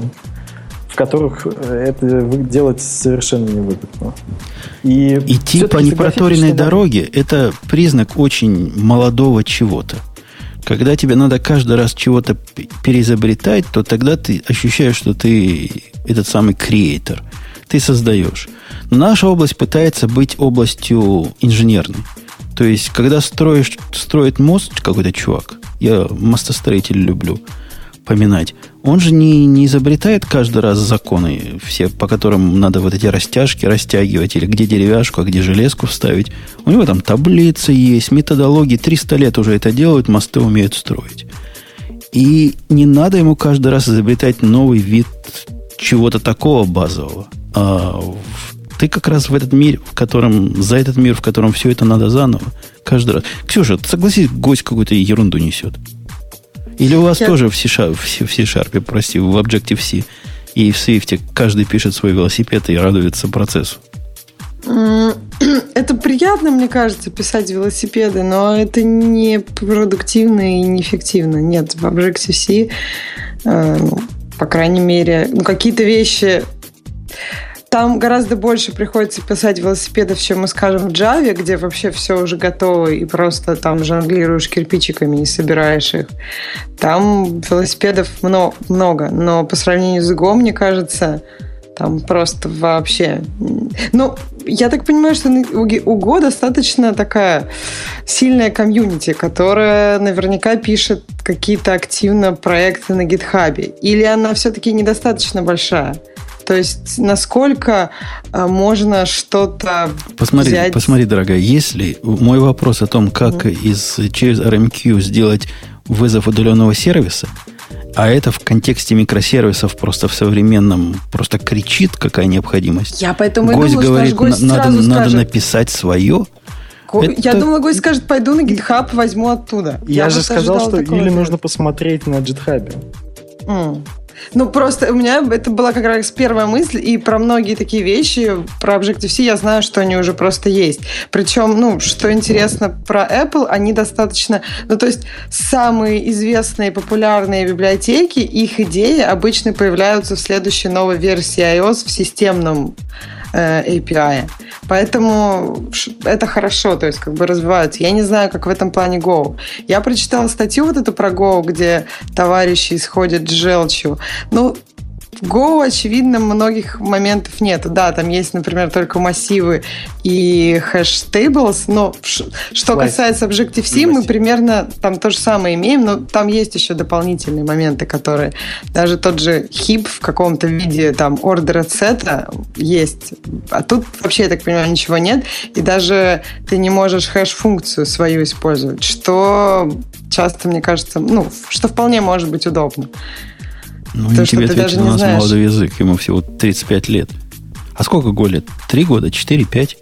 в которых э, это делать совершенно невыгодно. И Идти по непроторенной дороге – это признак очень молодого чего-то. Когда тебе надо каждый раз чего-то переизобретать, то тогда ты ощущаешь, что ты этот самый креатор. Ты создаешь. наша область пытается быть областью инженерной. То есть, когда строишь, строит мост какой-то чувак, я мостостроитель люблю поминать, он же не, не изобретает каждый раз законы, все, по которым надо вот эти растяжки растягивать, или где деревяшку, а где железку вставить. У него там таблицы есть, методологии, 300 лет уже это делают, мосты умеют строить. И не надо ему каждый раз изобретать новый вид чего-то такого базового. А ты как раз в этот мир, в котором, за этот мир, в котором все это надо заново, каждый раз. Ксюша, согласись, гость какую-то ерунду несет. Или у вас Я... тоже в C-Sharp, прости, в Objective-C и в Swift каждый пишет свой велосипед и радуется процессу? (clears throat) Это приятно, мне кажется, писать велосипеды, но это не продуктивно и не эффективно. Нет, в Objective-C, э, ну, по крайней мере, ну, какие-то вещи там гораздо больше приходится писать велосипедов, чем мы скажем в Java, где вообще все уже готово и просто там жонглируешь кирпичиками и собираешь их. Там велосипедов много, но по сравнению с Go, мне кажется, там просто вообще... Ну, я так понимаю, что у Го достаточно такая сильная комьюнити, которая наверняка пишет какие-то активно проекты на гитхабе. Или она все-таки недостаточно большая? То есть насколько э, можно что-то посмотри, взять... Посмотри, дорогая, если мой вопрос о том, как mm. из, через RMQ сделать вызов удаленного сервиса, а это в контексте микросервисов просто в современном просто кричит, какая необходимость. Я поэтому гость и думала, говорит, что гость надо, сразу надо скажет, написать свое. Я это... думала, гость скажет, пойду на GitHub, возьму оттуда. Я, Я же сказал, что или нужно посмотреть на GitHub. Mm. Ну, просто у меня это была как раз первая мысль, и про многие такие вещи, про Objective-C я знаю, что они уже просто есть. Причем, ну, что интересно про Apple, они достаточно... Ну, то есть самые известные популярные библиотеки, их идеи обычно появляются в следующей новой версии iOS в системном API. Поэтому это хорошо, то есть как бы развиваются. Я не знаю, как в этом плане Go. Я прочитала статью вот эту про Go, где товарищи исходят с желчью. Ну, в Go, очевидно, многих моментов нет. Да, там есть, например, только массивы и hash tables, но что касается Objective-C, мы примерно там то же самое имеем, но там есть еще дополнительные моменты, которые даже тот же heap в каком-то виде там ordered set а есть, а тут вообще, я так понимаю, ничего нет, и даже ты не можешь хэш-функцию свою использовать, что часто, мне кажется, ну, что вполне может быть удобно. Ну, То, не тебе ответит, у нас знаешь. молодой язык, ему всего 35 лет. А сколько Го лет? Три года? Четыре? Пять?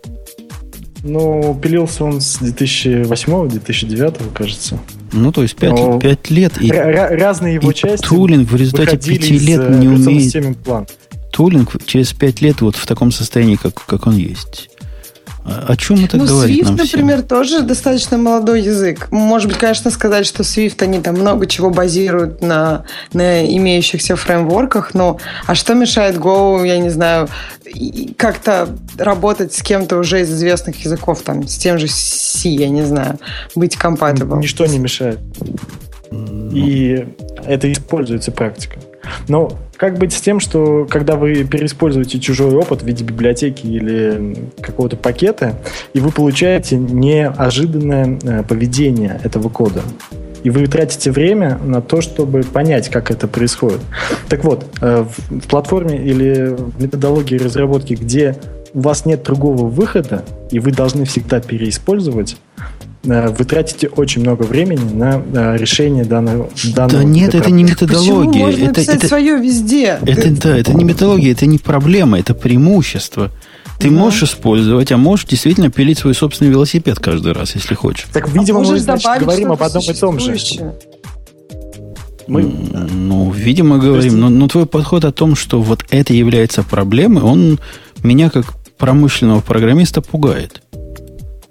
Ну, пилился он с 2008-2009, кажется. Ну, то есть 5, Но 5 лет. И, разные его и части Тулинг в результате 5 лет э, не умеет... План. Тулинг через 5 лет вот в таком состоянии, как, как он есть. О чем это ну, говорит Swift, нам например, всем? тоже достаточно молодой язык. Может быть, конечно, сказать, что Swift, они там много чего базируют на, на имеющихся фреймворках, но а что мешает Go, я не знаю, как-то работать с кем-то уже из известных языков, там, с тем же C, я не знаю, быть compatible? Ничто не мешает. И это используется практика. Но как быть с тем, что когда вы переиспользуете чужой опыт в виде библиотеки или какого-то пакета, и вы получаете неожиданное э, поведение этого кода? и вы тратите время на то, чтобы понять, как это происходит. Так вот, э, в платформе или в методологии разработки, где у вас нет другого выхода, и вы должны всегда переиспользовать, вы тратите очень много времени на э, решение данного, данного Да нет, это не методология. Почему можно это, это, свое везде? Это, да, это не методология, это не проблема, это преимущество. Ты да. можешь использовать, а можешь действительно пилить свой собственный велосипед каждый раз, если хочешь. Так, видимо, а мы значит, говорим об одном и том же. Мы, ну, видимо, говорим. Есть... Но, но твой подход о том, что вот это является проблемой, он меня как промышленного программиста пугает.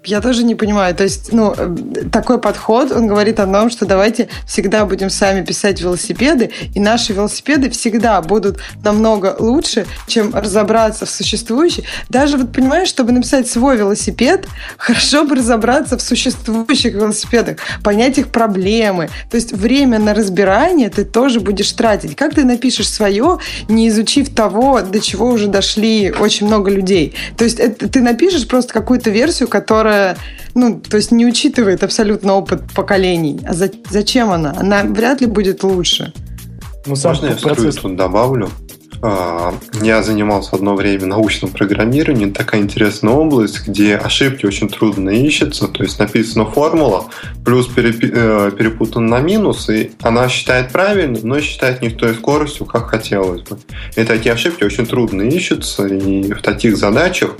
Я тоже не понимаю. То есть, ну, э, такой подход, он говорит о том, что давайте всегда будем сами писать велосипеды, и наши велосипеды всегда будут намного лучше, чем разобраться в существующих. Даже вот понимаешь, чтобы написать свой велосипед, (laughs) хорошо бы разобраться в существующих велосипедах, понять их проблемы. То есть время на разбирание ты тоже будешь тратить. Как ты напишешь свое, не изучив того, до чего уже дошли очень много людей? То есть это, ты напишешь просто какую-то версию, которая которая, ну, то есть не учитывает абсолютно опыт поколений. А за, зачем она? Она вряд ли будет лучше. Ну, Можно я процесс... тут добавлю? А, я занимался одно время научным программированием, такая интересная область, где ошибки очень трудно ищутся, то есть написана формула, плюс э, перепутан на минус, и она считает правильно, но считает не в той скоростью, как хотелось бы. И такие ошибки очень трудно ищутся, и в таких задачах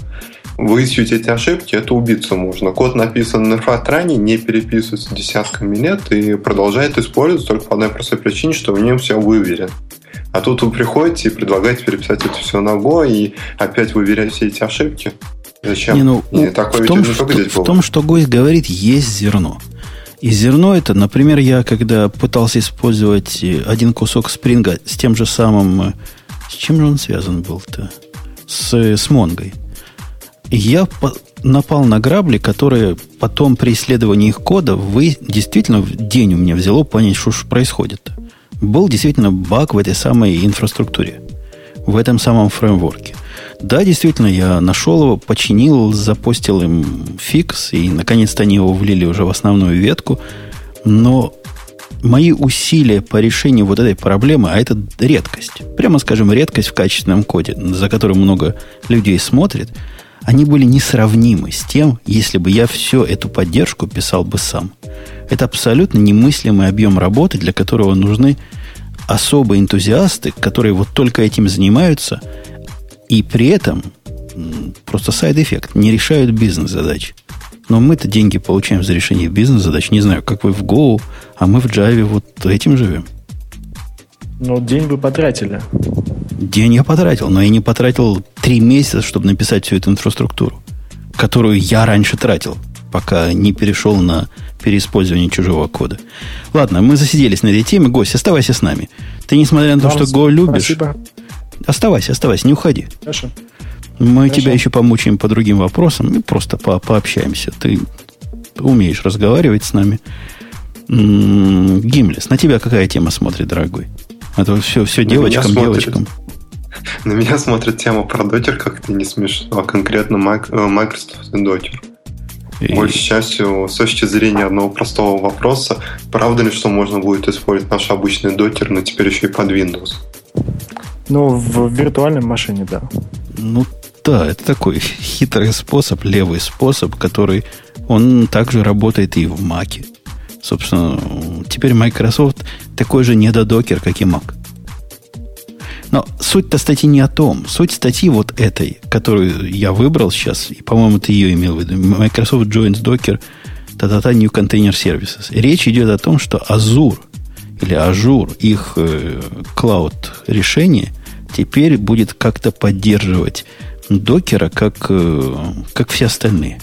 выявить эти ошибки, это убиться можно. Код написан на фатране, не переписывается десятками лет и продолжает использоваться только по одной простой причине, что в нем все выверен. А тут вы приходите и предлагаете переписать это все на Go и опять выверять все эти ошибки. Зачем? Не, ну, и такое в, том, не что, было. в том, что гость говорит, есть зерно. И зерно это, например, я когда пытался использовать один кусок спринга с тем же самым... Э, с чем же он связан был-то? С, с Монгой я напал на грабли, которые потом при исследовании их кода вы действительно в день у меня взяло понять, что же происходит. Был действительно баг в этой самой инфраструктуре, в этом самом фреймворке. Да, действительно, я нашел его, починил, запостил им фикс, и наконец-то они его влили уже в основную ветку. Но мои усилия по решению вот этой проблемы, а это редкость, прямо скажем, редкость в качественном коде, за которым много людей смотрит – они были несравнимы с тем, если бы я всю эту поддержку писал бы сам. Это абсолютно немыслимый объем работы, для которого нужны особые энтузиасты, которые вот только этим занимаются, и при этом просто side effect, не решают бизнес-задач. Но мы-то деньги получаем за решение бизнес-задач. Не знаю, как вы в Go, а мы в Java вот этим живем. Ну, день вы потратили. День я потратил, но я не потратил три месяца, чтобы написать всю эту инфраструктуру, которую я раньше тратил, пока не перешел на переиспользование чужого кода. Ладно, мы засиделись на этой теме. Гость, оставайся с нами. Ты, несмотря на то, что Go любишь... Спасибо. Оставайся, оставайся, не уходи. Хорошо. Мы Хорошо. тебя еще помучаем по другим вопросам и просто по пообщаемся. Ты умеешь разговаривать с нами. М-м, Гимлес, на тебя какая тема смотрит, дорогой? Это все, все девочкам, девочкам. На меня смотрит тема про докер как-то не смешно, а конкретно э, Microsoft и докер. И... Большей частью, с точки зрения одного простого вопроса, правда ли, что можно будет использовать наш обычный докер, но теперь еще и под Windows? Ну, в виртуальной машине, да. Ну, да, это такой хитрый способ, левый способ, который он также работает и в Mac. Собственно, теперь Microsoft такой же недодокер, как и Mac. Но суть-то статьи не о том. Суть статьи вот этой, которую я выбрал сейчас, и, по-моему, ты ее имел в виду. Microsoft Joins Docker та-та-та New Container Services. Речь идет о том, что Azure или Azure, их э, cloud решение теперь будет как-то поддерживать докера, как, э, как все остальные.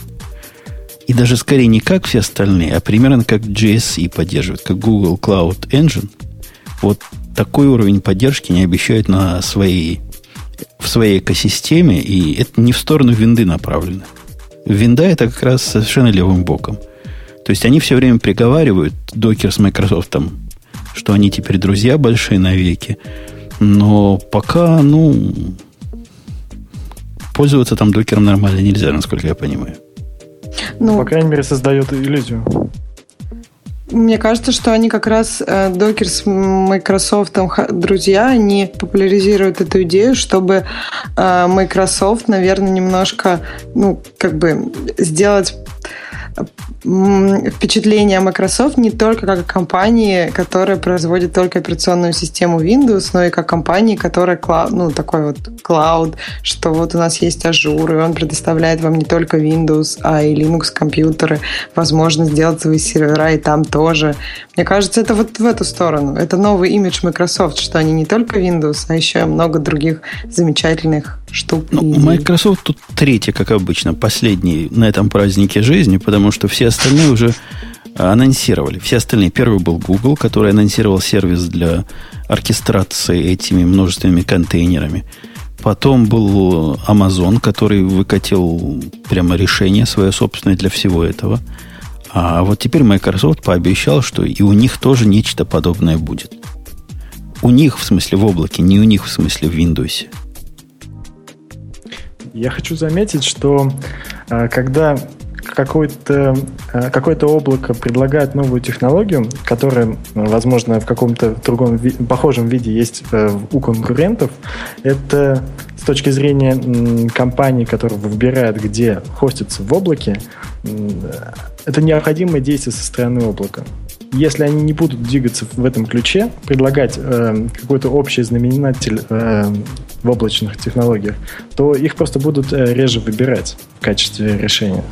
И даже скорее не как все остальные, а примерно как GSE поддерживает, как Google Cloud Engine. Вот такой уровень поддержки не обещают на своей, в своей экосистеме, и это не в сторону винды направлено. Винда это как раз совершенно левым боком. То есть они все время приговаривают докер с Microsoft, что они теперь друзья большие навеки. Но пока, ну, пользоваться там докером нормально нельзя, насколько я понимаю. Ну, По крайней мере, создает иллюзию. Мне кажется, что они как раз э, докер с Microsoft друзья, они популяризируют эту идею, чтобы э, Microsoft, наверное, немножко, ну, как бы сделать впечатление о Microsoft не только как компании, которая производит только операционную систему Windows, но и как компании, которая ну, такой вот cloud, что вот у нас есть Azure, и он предоставляет вам не только Windows, а и Linux компьютеры, возможно сделать свои сервера и там тоже. Мне кажется, это вот в эту сторону. Это новый имидж Microsoft, что они не только Windows, а еще много других замечательных штук. Ну, Microsoft тут третья, как обычно, последний на этом празднике жизни, потому что все остальные уже анонсировали. Все остальные. Первый был Google, который анонсировал сервис для оркестрации этими множественными контейнерами. Потом был Amazon, который выкатил прямо решение свое собственное для всего этого. А вот теперь Microsoft пообещал, что и у них тоже нечто подобное будет. У них, в смысле, в облаке, не у них, в смысле, в Windows. Я хочу заметить, что э, когда какое-то э, какое облако предлагает новую технологию, которая, возможно, в каком-то другом похожем виде есть э, у конкурентов, это с точки зрения компании, которая выбирает, где хостится в облаке, это необходимое действие со стороны облака. Если они не будут двигаться в этом ключе, предлагать э, какой-то общий знаменатель э, в облачных технологиях, то их просто будут э, реже выбирать в качестве решения.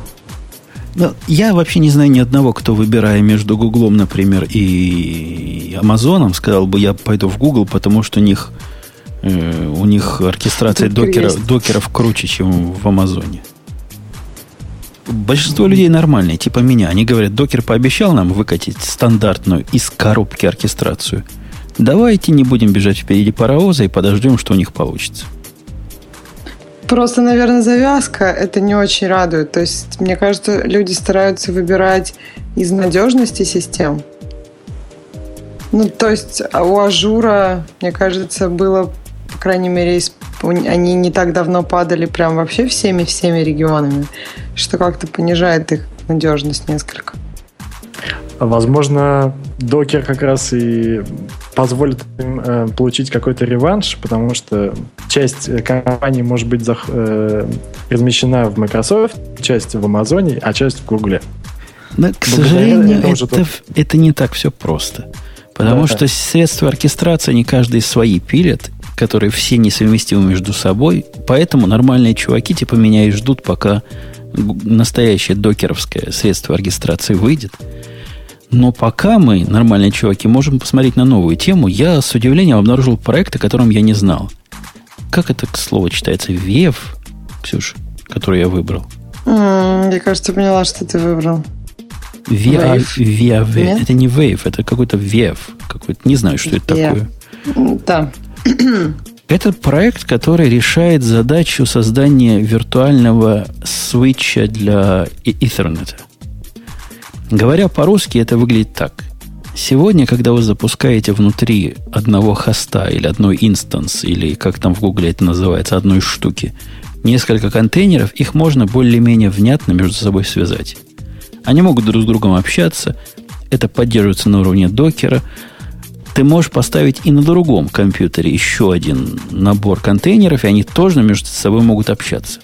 Ну, я вообще не знаю ни одного, кто, выбирая между Гуглом, например, и Амазоном, сказал бы, я пойду в Google, потому что у них, э, у них оркестрация докера, докеров круче, чем в Амазоне. Большинство людей нормальные, типа меня. Они говорят, Docker пообещал нам выкатить стандартную из коробки оркестрацию. Давайте не будем бежать впереди паровоза и подождем, что у них получится. Просто, наверное, завязка это не очень радует. То есть, мне кажется, люди стараются выбирать из надежности систем. Ну, то есть а у Azure а, мне кажется, было, по крайней мере, они не так давно падали прям вообще всеми-всеми регионами, что как-то понижает их надежность несколько. Возможно, докер как раз и позволит им э, получить какой-то реванш, потому что часть э, компании может быть зах, э, размещена в Microsoft, часть в Амазоне, а часть в Гугле. Но, к сожалению, это, это, это не так все просто. Потому да, что средства оркестрации, они каждый свои пилят, которые все несовместимы между собой. Поэтому нормальные чуваки типа меня и ждут, пока настоящее докеровское средство оркестрации выйдет. Но пока мы, нормальные чуваки, можем посмотреть на новую тему, я с удивлением обнаружил проект, о котором я не знал. Как это слово читается? Вев, Ксюша, который я выбрал. Mm, я, кажется, поняла, что ты выбрал. Виа, виа, Это не Wave, это какой-то Вев. Какой-то, не знаю, что это yeah. такое. Да. (clears throat) Это проект, который решает задачу создания виртуального свитча для Ethernet. Говоря по-русски, это выглядит так. Сегодня, когда вы запускаете внутри одного хоста или одной инстанс, или как там в Гугле это называется, одной штуки, несколько контейнеров, их можно более-менее внятно между собой связать. Они могут друг с другом общаться, это поддерживается на уровне докера. Ты можешь поставить и на другом компьютере еще один набор контейнеров, и они тоже между собой могут общаться.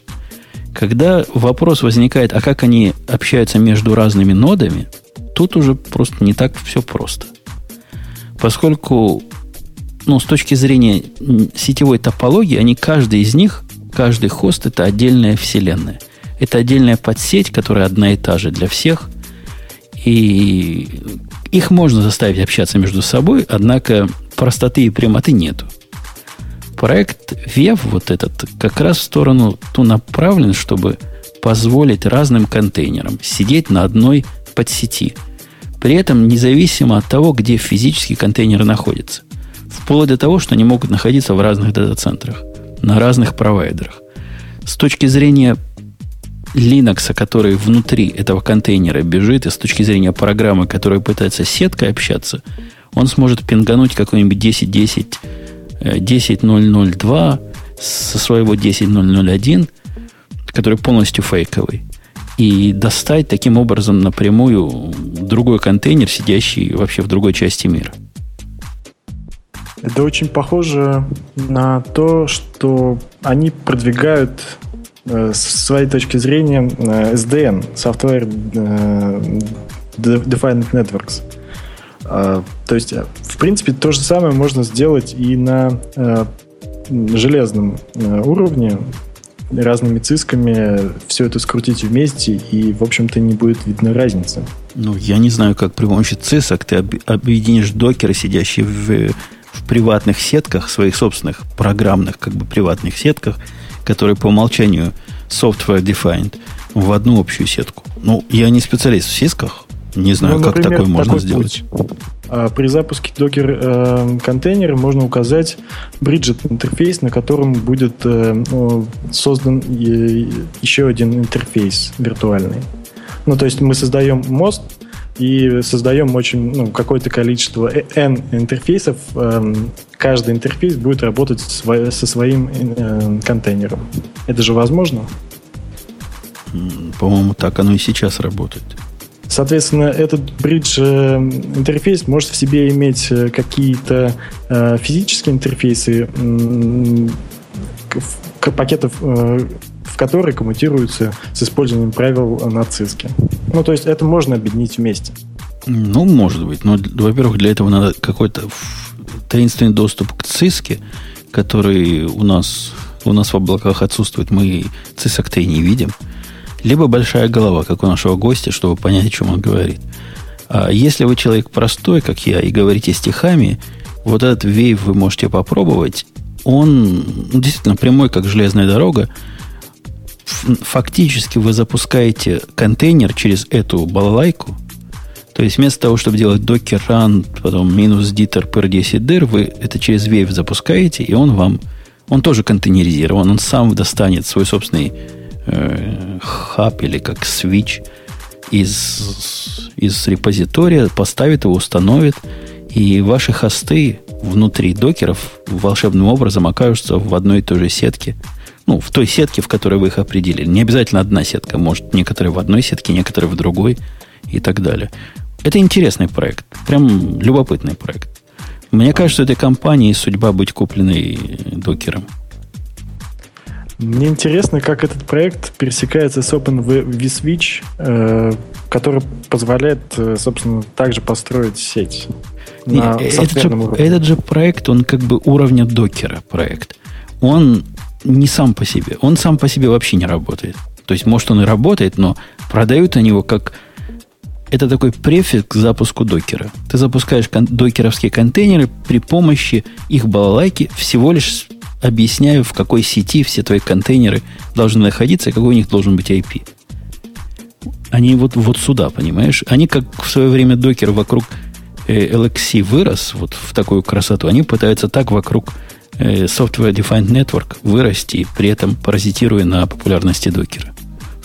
Когда вопрос возникает, а как они общаются между разными нодами, тут уже просто не так все просто. Поскольку, ну, с точки зрения сетевой топологии, они каждый из них, каждый хост это отдельная вселенная. Это отдельная подсеть, которая одна и та же для всех. И их можно заставить общаться между собой, однако простоты и прямоты нету. Проект Вев вот этот как раз в сторону ту направлен, чтобы позволить разным контейнерам сидеть на одной подсети. При этом независимо от того, где физически контейнеры находятся. Вплоть до того, что они могут находиться в разных дата-центрах, на разных провайдерах. С точки зрения Linux, который внутри этого контейнера бежит, и с точки зрения программы, которая пытается сеткой общаться, он сможет пингануть какой-нибудь 10.10, 10.002 э, со своего 10.001, который полностью фейковый, и достать таким образом напрямую другой контейнер, сидящий вообще в другой части мира. Это очень похоже на то, что они продвигают Э, с своей точки зрения э, SDN, Software э, Defined Networks. То есть, в принципе, то же самое можно сделать и на железном уровне, разными цисками все это скрутить вместе, и, в общем-то, не будет видно разницы. Ну, я не знаю, как при помощи цисок ты объединишь докеры, сидящие в, в приватных сетках, своих собственных программных, как бы приватных сетках – которые по умолчанию software defined, в одну общую сетку. Ну, я не специалист в сисках, не знаю, ну, например, как такое можно такой сделать. Путь. А, при запуске докер э, контейнера можно указать бриджет интерфейс, на котором будет э, создан еще один интерфейс виртуальный. Ну, то есть мы создаем мост, и создаем очень ну, какое-то количество n интерфейсов. Каждый интерфейс будет работать со своим э, контейнером. Это же возможно? По-моему, так оно и сейчас работает. Соответственно, этот бридж э, интерфейс может в себе иметь э, какие-то физические интерфейсы пакетов в которые коммутируются с использованием правил на циске. Ну, то есть это можно объединить вместе. Ну, может быть. Но, во-первых, для этого надо какой-то таинственный доступ к циске, который у нас, у нас в облаках отсутствует. Мы цисок-то и не видим. Либо большая голова, как у нашего гостя, чтобы понять, о чем он говорит. А если вы человек простой, как я, и говорите стихами, вот этот вейв вы можете попробовать. Он действительно прямой, как железная дорога фактически вы запускаете контейнер через эту балалайку, то есть вместо того, чтобы делать docker run, потом минус ditter per 10 dir, вы это через Wave запускаете, и он вам, он тоже контейнеризирован, он сам достанет свой собственный э, хаб или как switch из, из репозитория, поставит его, установит, и ваши хосты внутри докеров волшебным образом окажутся в одной и той же сетке – ну, в той сетке, в которой вы их определили. Не обязательно одна сетка. Может, некоторые в одной сетке, некоторые в другой и так далее. Это интересный проект. Прям любопытный проект. Мне кажется, этой компании судьба быть купленной докером. Мне интересно, как этот проект пересекается с Open vSwitch, э, который позволяет, э, собственно, также построить сеть. На этот, же, этот же проект, он как бы уровня докера проект. Он не сам по себе. Он сам по себе вообще не работает. То есть, может, он и работает, но продают они его как... Это такой префикс к запуску докера. Ты запускаешь кон- докеровские контейнеры при помощи их балалайки, всего лишь объясняю, в какой сети все твои контейнеры должны находиться и какой у них должен быть IP. Они вот, вот сюда, понимаешь? Они как в свое время докер вокруг э, LXC вырос, вот в такую красоту, они пытаются так вокруг Э, Software Defined Network вырасти, при этом паразитируя на популярности докера.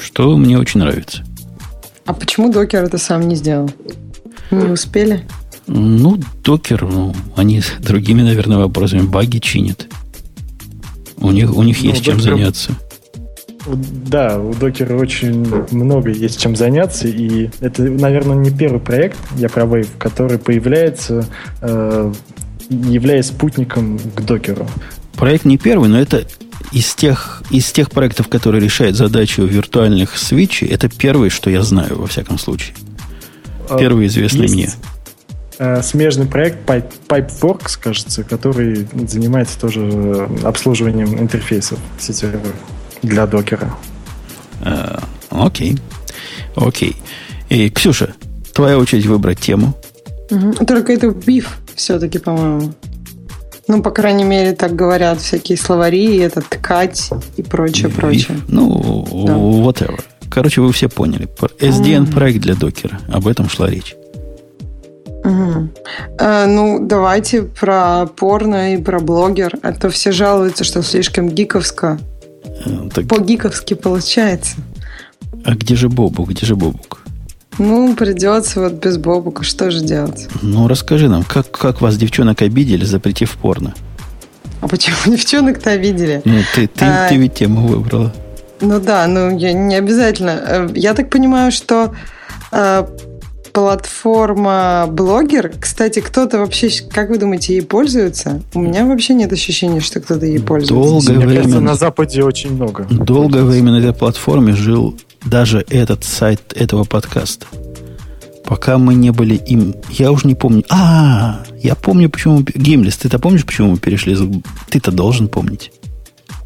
Что мне очень нравится. А почему докер это сам не сделал? Не успели? Ну, докер, ну, они другими, наверное, вопросами баги чинят. У них, у них ну, есть чем заняться. Да, у докера очень много есть чем заняться, и это, наверное, не первый проект, я про Wave, который появляется э, являясь спутником к докеру. Проект не первый, но это из тех, из тех проектов, которые решают задачу виртуальных свечей, это первый, что я знаю, во всяком случае. А, первый известный Есть мне. Э, смежный проект Pipe, Pipeworks, кажется, который занимается тоже э, обслуживанием интерфейсов сетевых для докера. А, окей. Окей. И, Ксюша, твоя очередь выбрать тему. Угу. Только это биф все-таки, по-моему. Ну, по крайней мере, так говорят всякие словари, это ткать и прочее, биф. прочее. Ну, да. whatever. Короче, вы все поняли. SDN-проект для докера. Об этом шла речь. Угу. Э, ну, давайте про порно и про блогер. А то все жалуются, что слишком гиковско. Э, так... По-гиковски получается. А где же Бобук? Где же Бобук? Ну, придется вот без Бобука. Что же делать? Ну, расскажи нам, как, как вас девчонок обидели, запретив порно? А почему девчонок-то обидели? Ну, ты, ты, а, ты ведь тему выбрала. Ну да, ну я, не обязательно. Э, я так понимаю, что э, платформа блогер, кстати, кто-то вообще, как вы думаете, ей пользуется? У меня вообще нет ощущения, что кто-то ей пользуется. Долгое Мне время, кажется, на Западе очень много. Долгое время на этой платформе жил даже этот сайт этого подкаста. Пока мы не были им... Я уже не помню. А, я помню, почему... Гимлис, ты-то помнишь, почему мы перешли? Ты-то должен помнить.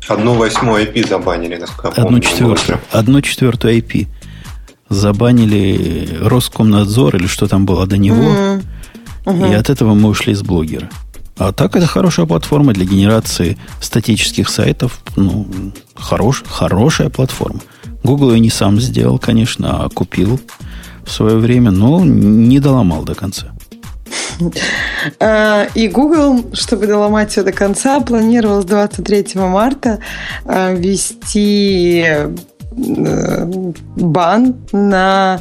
Одну восьмую IP забанили, насколько я Одну четвертую. Одну четвертую IP забанили Роскомнадзор или что там было до него. Mm-hmm. Uh-huh. И от этого мы ушли из блогера. А так это хорошая платформа для генерации статических сайтов. Ну, хорош, хорошая платформа. Google ее не сам сделал, конечно, а купил в свое время, но не доломал до конца. А, и Google, чтобы доломать все до конца, планировал с 23 марта а, ввести бан на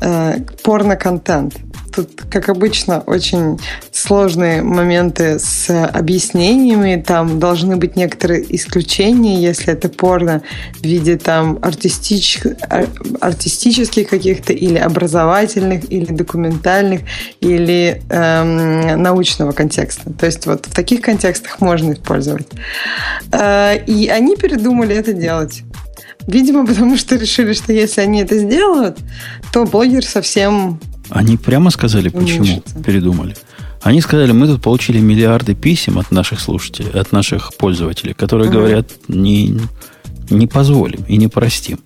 э, порно-контент. Тут, как обычно, очень сложные моменты с объяснениями. Там должны быть некоторые исключения, если это порно в виде там артистич... артистических каких-то или образовательных, или документальных, или эм, научного контекста. То есть вот в таких контекстах можно использовать. Э, и они передумали это делать. Видимо, потому что решили, что если они это сделают, то блогер совсем... Они прямо сказали, почему уменьшится. передумали. Они сказали, мы тут получили миллиарды писем от наших слушателей, от наших пользователей, которые угу. говорят, не, не позволим и не простим.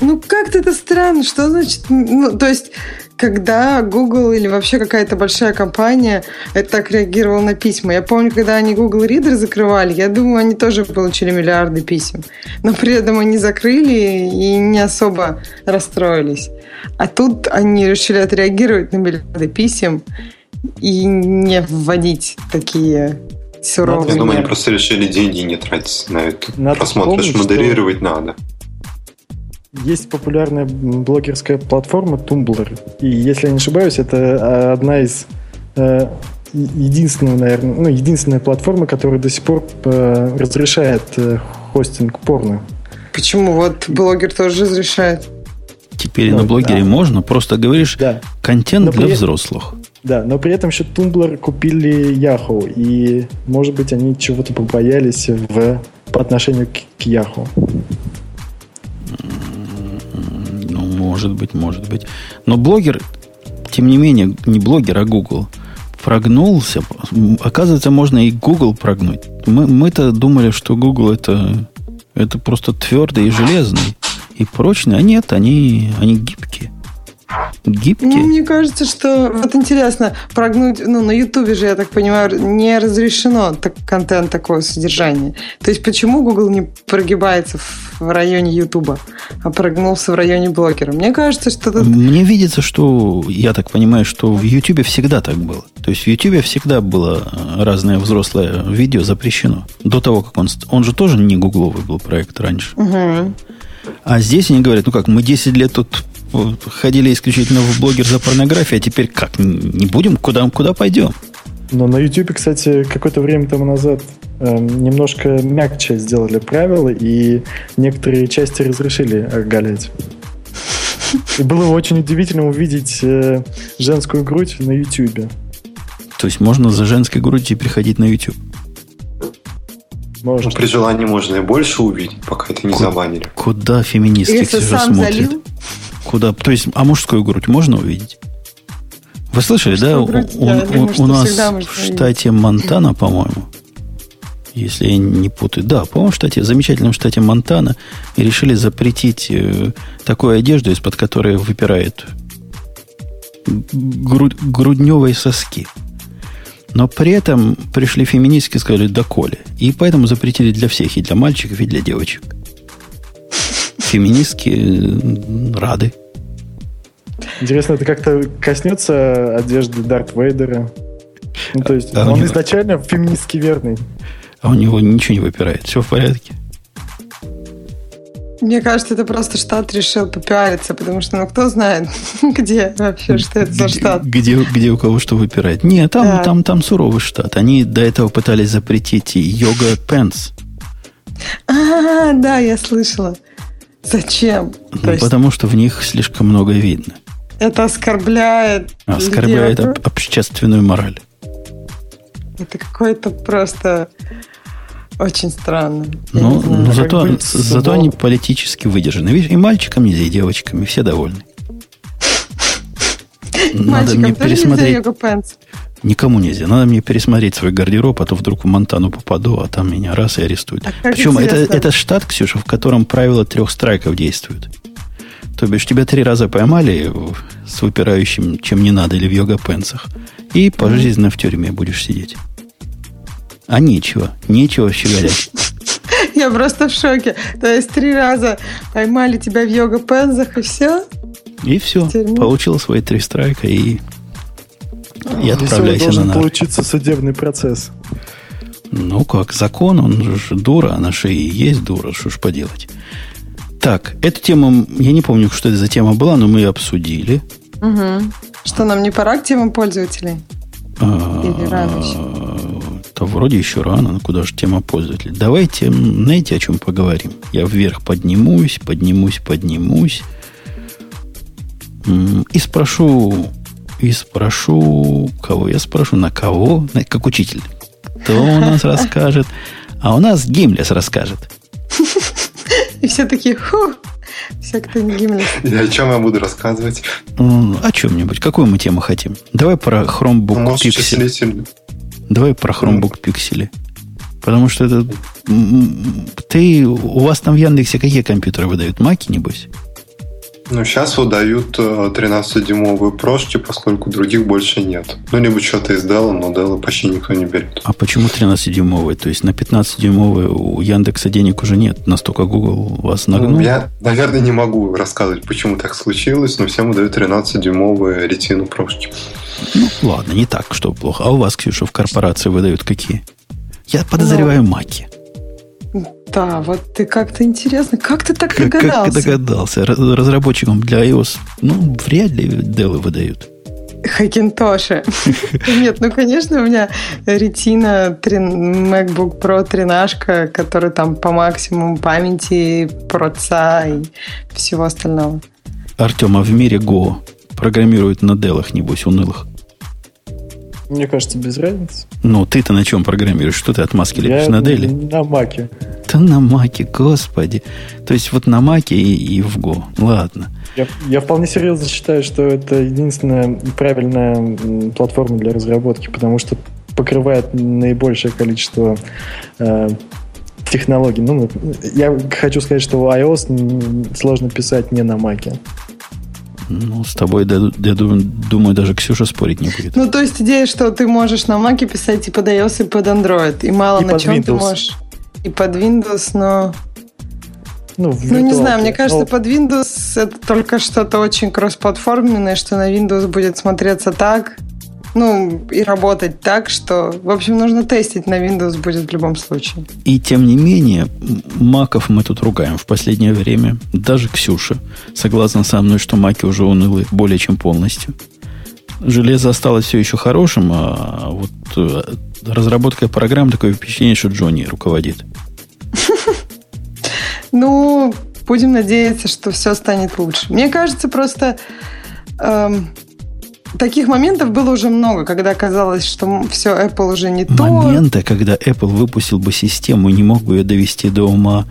Ну, как-то это странно. Что значит... Ну, то есть, когда Google или вообще какая-то большая компания это так реагировала на письма. Я помню, когда они Google Reader закрывали, я думаю, они тоже получили миллиарды писем. Но при этом они закрыли и не особо расстроились. А тут они решили отреагировать на миллиарды писем и не вводить такие суровые Я думаю, они просто решили деньги не тратить на это. Надо Просмотр помнить, модерировать что... надо. Есть популярная блогерская платформа Tumblr. И если я не ошибаюсь, это а, одна из э, единственная, наверное, ну, единственная платформа, которая до сих пор э, разрешает э, хостинг порно. Почему? Вот блогер тоже разрешает. Теперь ну, на блогере да. можно, просто говоришь да. контент но для при... взрослых. Да, но при этом еще Tumblr купили Yahoo, и, может быть, они чего-то побоялись в, по отношению к, к Yahoo. Может быть, может быть. Но блогер, тем не менее, не блогер, а Google, прогнулся. Оказывается, можно и Google прогнуть. Мы, мы-то думали, что Google это, это просто твердый и железный и прочный. А нет, они, они гибкие гибкие. Ну, мне кажется, что вот интересно, прогнуть, ну, на Ютубе же, я так понимаю, не разрешено так, контент такого содержания. То есть почему Google не прогибается в районе Ютуба, а прогнулся в районе блогера? Мне кажется, что тут... Мне видится, что, я так понимаю, что в Ютубе всегда так было. То есть в Ютубе всегда было разное взрослое видео запрещено. До того, как он... Он же тоже не гугловый был проект раньше. Угу. А здесь они говорят, ну как, мы 10 лет тут ходили исключительно в блогер за порнографию, а теперь как? Не будем? Куда, куда пойдем? Но на YouTube, кстати, какое-то время тому назад э, немножко мягче сделали правила, и некоторые части разрешили оголять. И было очень удивительно увидеть э, женскую грудь на YouTube. То есть можно за женской грудью приходить на YouTube? Можно. Ну, при желании можно и больше увидеть, пока это не Ку- забанили. Куда феминистки все сам смотрят? Залил? Куда? То есть, а мужскую грудь можно увидеть? Вы слышали, да? Грудь, у, у, думаю, у нас в штате Монтана, по-моему, если я не путаю. Да, по-моему, в штате, в замечательном штате Монтана решили запретить э, такую одежду, из-под которой выпирает груд, грудневые соски. Но при этом пришли феминистки и сказали «доколе». И поэтому запретили для всех, и для мальчиков, и для девочек. Феминистки э, рады. Интересно, это как-то коснется одежды Дарт Вейдера? Ну, то есть, а он него... изначально феминистски верный. А у него ничего не выпирает. Все в порядке. Мне кажется, это просто штат решил попиариться, потому что, ну, кто знает, (laughs) где вообще, что это за штат. Где, где у кого что выпирает. Нет, там, да. там, там суровый штат. Они до этого пытались запретить йога пенс. А, да, я слышала. Зачем? Ну, есть... потому что в них слишком много видно. Это оскорбляет. Оскорбляет об, общественную мораль. Это какой-то просто очень странно. Ну, ну зато, зато они политически выдержаны. Видишь, и мальчикам нельзя, и девочкам, и все довольны. (laughs) Надо мне пересмотреть. Никому нельзя. Надо мне пересмотреть свой гардероб, а то вдруг в Монтану попаду, а там меня раз и арестуют. А Причем это, это штат, Ксюша, в котором правило трех страйков действует. То бишь, тебя три раза поймали с выпирающим, чем не надо, или в йога-пенсах. И пожизненно в тюрьме будешь сидеть. А нечего. Нечего щеголять. (laughs) Я просто в шоке. То есть три раза поймали тебя в йога-пензах, и все? И все. Получил свои три страйка и, и отправляйся на нар. получиться судебный процесс. Ну как, закон, он же дура, а на шее есть дура, что ж поделать. Так, эту тему, я не помню, что это за тема была, но мы ее обсудили. Угу. Что, нам не пора к темам пользователей? А, Или рано то вроде еще рано, но куда же тема пользователя. Давайте, знаете, о чем поговорим? Я вверх поднимусь, поднимусь, поднимусь. И спрошу, и спрошу, кого я спрошу, на кого, как учитель. Кто у нас (laughs) расскажет? А у нас Гимлес расскажет. (laughs) И все такие, фу, все, кто не Гимлес. И о чем я буду рассказывать? О чем-нибудь. Какую мы тему хотим? Давай про Chromebook Pixel. Давай про Chromebook Pixel. Потому что это... Ты... У вас там в Яндексе какие компьютеры выдают? Маки, небось? Ну, сейчас выдают 13-дюймовые э, прошки, поскольку других больше нет. Ну, либо что-то из Dell, но Dell почти никто не берет. А почему 13-дюймовые? То есть на 15-дюймовые у Яндекса денег уже нет? Настолько Google вас нагнул? Ну, я, наверное, не могу рассказывать, почему так случилось, но всем выдают 13-дюймовые ретину прошки. Ну, ладно, не так, что плохо. А у вас, Ксюша, в корпорации выдают какие? Я подозреваю ну, маки. Да, вот ты как-то интересно. Как ты так как, догадался? Как догадался? Разработчикам для iOS, ну, вряд ли делы выдают. Хакинтоши. (laughs) Нет, ну, конечно, у меня ретина MacBook Pro 13, который там по максимуму памяти, проца и всего остального. Артем, а в мире Go программируют на делах, небось, унылых? Мне кажется, без разницы. Ну, ты-то на чем программируешь? Что ты от маски лепишь? На Деле? На Маке. Да на Маке, господи. То есть вот на Маке и, и в Go. Ладно. Я, я вполне серьезно считаю, что это единственная правильная платформа для разработки, потому что покрывает наибольшее количество э, технологий. Ну, я хочу сказать, что iOS сложно писать не на Маке. Ну, с тобой, я думаю, даже Ксюша спорить не будет. Ну, то есть идея, что ты можешь на Маке писать и под iOS, и под Android. И мало и на чем Windows. ты можешь. И под Windows, но... Ну, ну не знаю, мне кажется, но... под Windows это только что-то очень кроссплатформенное, что на Windows будет смотреться так, ну, и работать так, что, в общем, нужно тестить на Windows будет в любом случае. И тем не менее, маков мы тут ругаем в последнее время. Даже Ксюша согласна со мной, что маки уже унылы более чем полностью. Железо осталось все еще хорошим, а вот э, разработка программ такое впечатление, что Джонни руководит. (laughs) Ну, будем надеяться, что все станет лучше. Мне кажется, просто эм, таких моментов было уже много, когда казалось, что все, Apple уже не то. Моменты, когда Apple выпустил бы систему и не мог бы ее довести до ума,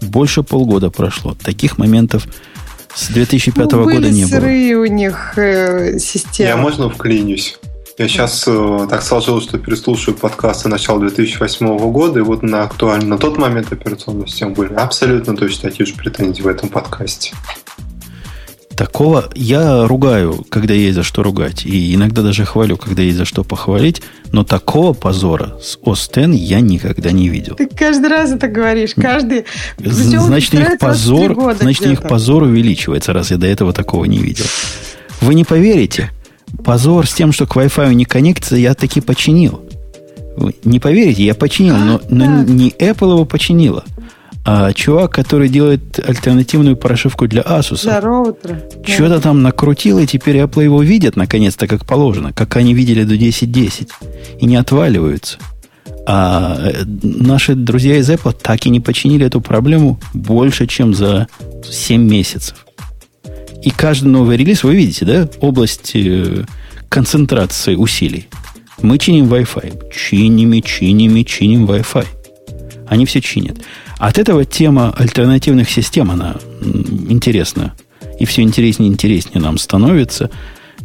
больше полгода прошло. Таких моментов с 2005 ну, года не было. Были у них э, системы. Я можно вклинюсь? Я сейчас э, так сложилось, что переслушаю подкасты начала 2008 года, и вот на актуально на тот момент операционной системы были абсолютно точно такие же претензии в этом подкасте. Такого я ругаю, когда есть за что ругать. И иногда даже хвалю, когда есть за что похвалить. Но такого позора с Остен я никогда не видел. Ты каждый раз это говоришь. Каждый... значит, их позор, значит, их позор увеличивается, раз я до этого такого не видел. Вы не поверите, позор с тем, что к Wi-Fi не коннектится, я таки починил. Вы не поверите, я починил, но, но не Apple его починила, а чувак, который делает альтернативную прошивку для Asus. Для роутера. Что-то там накрутил, и теперь Apple его видят наконец-то как положено, как они видели до 10.10. И не отваливаются. А э, наши друзья из Apple так и не починили эту проблему больше, чем за 7 месяцев. И каждый новый релиз, вы видите, да, область э, концентрации усилий. Мы чиним Wi-Fi. Чиним и чиним и чиним Wi-Fi. Они все чинят. От этого тема альтернативных систем, она интересна. И все интереснее и интереснее нам становится.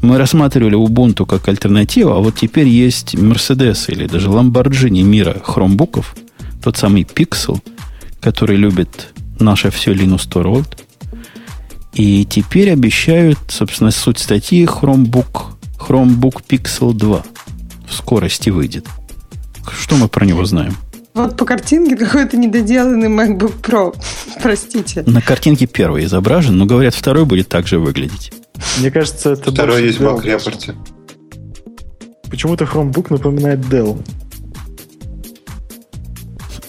Мы рассматривали Ubuntu как альтернативу, а вот теперь есть Mercedes или даже Lamborghini мира хромбуков. Тот самый Pixel, который любит наше все Linux Torvald. И теперь обещают, собственно, суть статьи Chromebook, Chromebook Pixel 2 в скорости выйдет. Что мы про него знаем? Вот по картинке какой-то недоделанный MacBook Pro. Простите. На картинке первый изображен, но говорят, второй будет также выглядеть. Мне кажется, это Второй есть в Mac Почему-то Chromebook напоминает Dell.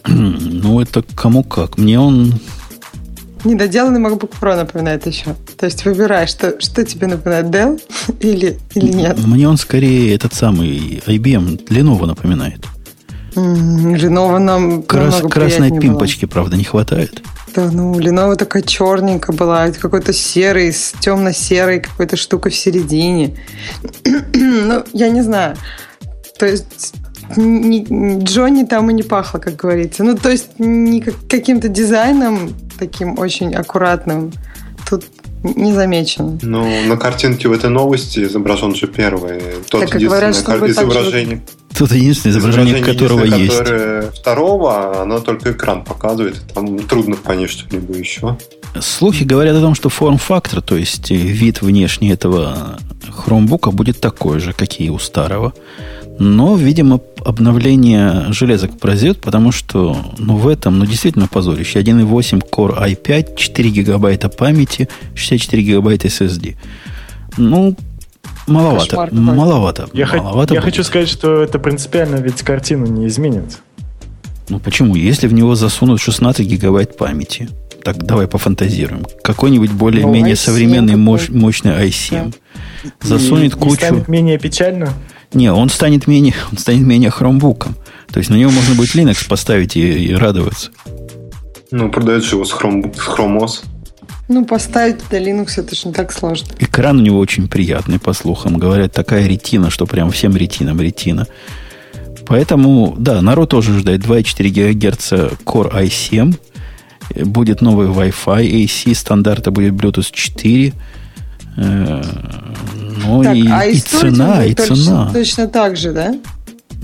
(clears throat) ну, это кому как. Мне он Недоделанный MacBook Pro напоминает еще. То есть выбирай, что, что тебе напоминает, Dell (laughs) или, или нет. Мне он скорее этот самый IBM Lenovo напоминает. Lenovo нам Крас, Красной пимпочки, было. правда, не хватает. Да, ну, Lenovo такая черненькая была, какой-то серый, с темно-серой какой-то штукой в середине. (clears throat) ну, я не знаю. То есть ни, Джонни там и не пахло, как говорится. Ну, то есть не каким-то дизайном таким очень аккуратным тут не замечено. Ну, на картинке в этой новости изображен же первый. Тот так, единственное говорят, кар- изображение. Тут единственное изображение, изображение которого есть. Которое второго, оно только экран показывает. Там трудно понять что-либо еще. Слухи говорят о том, что форм-фактор, то есть вид внешний этого хромбука будет такой же, как и у старого. Но, видимо, обновление железок произойдет, потому что ну, в этом ну, действительно позорище. 1.8 Core i5, 4 гигабайта памяти, 64 гигабайта SSD. Ну, маловато. Кошмар, маловато. Я, маловато я хочу сказать, что это принципиально ведь картину не изменит. Ну почему? Если в него засунут 16 гигабайт памяти, так давай пофантазируем. Какой-нибудь более-менее ну, современный мощ, мощный i7 да. засунет и, кучу... И станет менее печально? Не, он станет менее, он станет менее хромбуком. То есть на него можно будет Linux поставить и, и радоваться. Ну, продают же его с, хром, с хромос. Ну, поставить для Linux это же не так сложно. Экран у него очень приятный, по слухам. Говорят, такая ретина, что прям всем ретинам ретина. Поэтому, да, народ тоже ждет 2,4 ГГц Core i7. Будет новый Wi-Fi AC, стандарта будет Bluetooth 4. Э, ну так, и, а и цена, и точно, цена. Точно так же, да?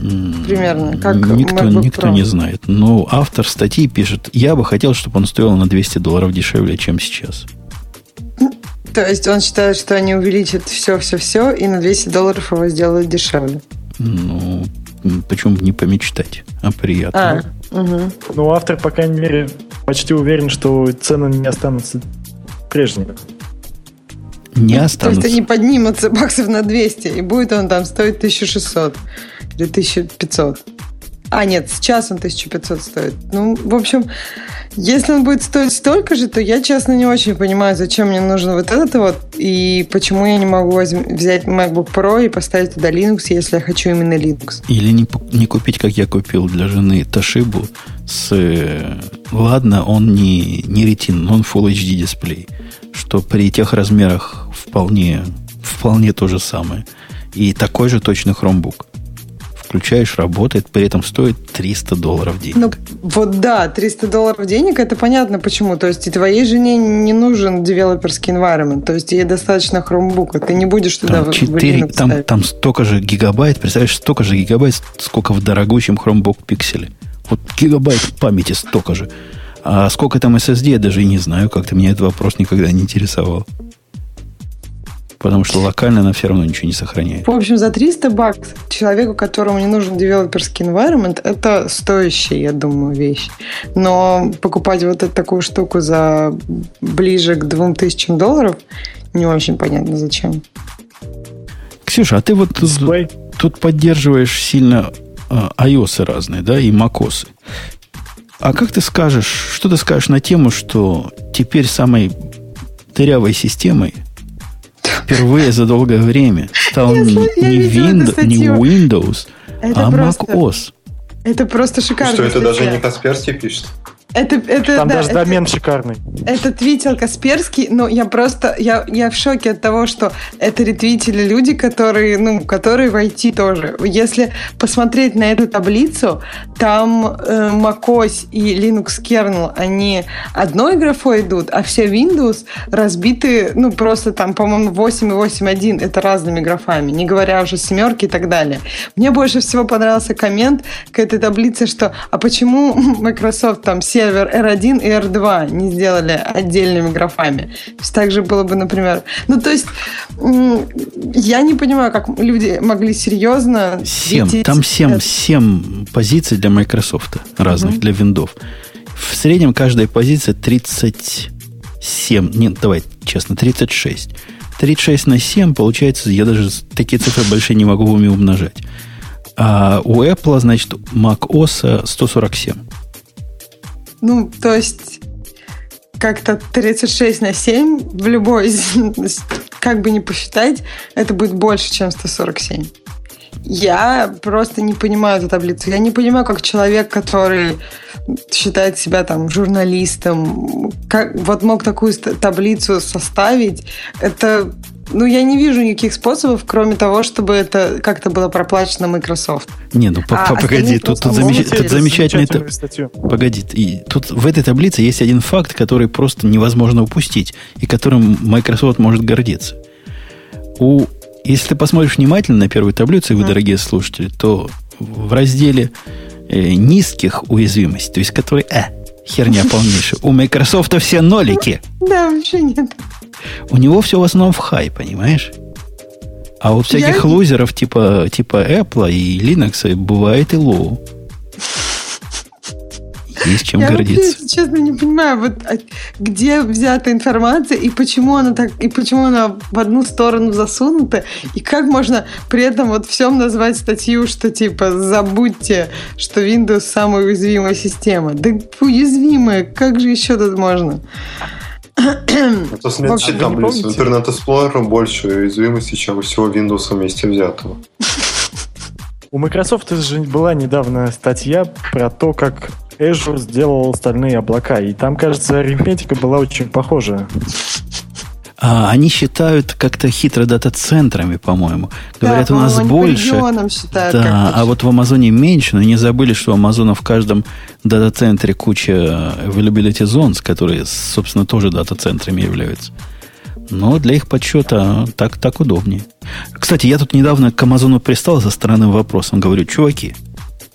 Примерно, как никто, никто не знает. Но автор статьи пишет, я бы хотел, чтобы он стоил на 200 долларов дешевле, чем сейчас. То есть он считает, что они увеличат все-все-все и на 200 долларов его сделают дешевле. Ну, почему бы не помечтать, а приятно. А, угу. Ну, автор, по крайней мере, почти уверен, что цены не останутся прежними не останутся. То есть они поднимутся баксов на 200, и будет он там стоить 1600 или 1500. А, нет, сейчас он 1500 стоит. Ну, в общем, если он будет стоить столько же, то я, честно, не очень понимаю, зачем мне нужен вот этот вот, и почему я не могу взять MacBook Pro и поставить туда Linux, если я хочу именно Linux. Или не, не купить, как я купил для жены Toshiba с... Ладно, он не, не ретин, он Full HD дисплей что при тех размерах вполне, вполне то же самое. И такой же точно хромбук. Включаешь, работает, при этом стоит 300 долларов денег. Ну, вот да, 300 долларов денег, это понятно почему. То есть и твоей жене не нужен девелоперский environment. То есть ей достаточно хромбука. Ты не будешь туда там 4, там, там столько же гигабайт, представляешь, столько же гигабайт, сколько в дорогущем хромбук пикселе. Вот гигабайт памяти столько же. А сколько там SSD, я даже и не знаю. Как-то меня этот вопрос никогда не интересовал. Потому что локально она все равно ничего не сохраняет. В общем, за 300 баксов человеку, которому не нужен девелоперский environment, это стоящая, я думаю, вещь. Но покупать вот эту такую штуку за ближе к 2000 долларов не очень понятно зачем. Ксюша, а ты вот тут, тут поддерживаешь сильно а, iOS разные, да, и macOS. А как ты скажешь, что ты скажешь на тему, что теперь самой дырявой системой впервые за долгое время стал не, не, Windows, не Windows, это а просто, macOS? Это просто шикарно. Что это даже не Касперский пишет? Это, это, Там да, даже это, домен шикарный. Это твитил Касперский, но я просто, я, я в шоке от того, что это ретвитили люди, которые, ну, которые в IT тоже. Если посмотреть на эту таблицу, там э, macOS и Linux kernel, они одной графой идут, а все Windows разбиты, ну, просто там, по-моему, 8 и 8.1 это разными графами, не говоря уже семерки и так далее. Мне больше всего понравился коммент к этой таблице, что, а почему (laughs) Microsoft там все сервер R1 и R2 не сделали отдельными графами. То есть также было бы, например... Ну, то есть я не понимаю, как люди могли серьезно... 7. Там 7, 7 позиций для Microsoft разных, mm-hmm. для Windows. В среднем каждая позиция 37. Нет, давай честно, 36. 36 на 7, получается, я даже такие цифры большие не могу в уме умножать. А у Apple, значит, Mac OS 147. Ну, то есть как-то 36 на 7 в любой, как бы не посчитать, это будет больше, чем 147. Я просто не понимаю эту таблицу. Я не понимаю, как человек, который считает себя там журналистом, как вот мог такую таблицу составить. Это ну, я не вижу никаких способов, кроме того, чтобы это как-то было проплачено Microsoft. Не, ну а погоди, тут, тут, замеч... тут замечательный... Погоди, и тут в этой таблице есть один факт, который просто невозможно упустить, и которым Microsoft может гордиться. У... Если ты посмотришь внимательно на первую таблицу, вы, дорогие слушатели, то в разделе э, низких уязвимостей, то есть которые э, херня полнейшая, у Microsoft все нолики. Да, вообще нет. У него все в основном в хай, понимаешь? А у всяких Я... лузеров типа, типа Apple и Linux бывает и low. Есть чем Я гордиться. Вообще, честно, не понимаю, вот а, где взята информация и почему она так, и почему она в одну сторону засунута, и как можно при этом вот всем назвать статью, что типа забудьте, что Windows самая уязвимая система. Да уязвимая, как же еще тут можно? Это смотрите таблицу. Internet Explorer больше уязвимости, чем у всего Windows вместе взятого. У Microsoft же была недавно статья про то, как Azure сделал остальные облака. И там, кажется, арифметика была очень похожая. А, они считают как-то хитро дата-центрами, по-моему. Говорят, да, у нас больше. Считают, да, а вот в Амазоне меньше, но не забыли, что у Амазона в каждом дата-центре куча availability zones, которые, собственно, тоже дата-центрами являются. Но для их подсчета так, так удобнее. Кстати, я тут недавно к Амазону пристал со странным вопросом. Говорю, чуваки,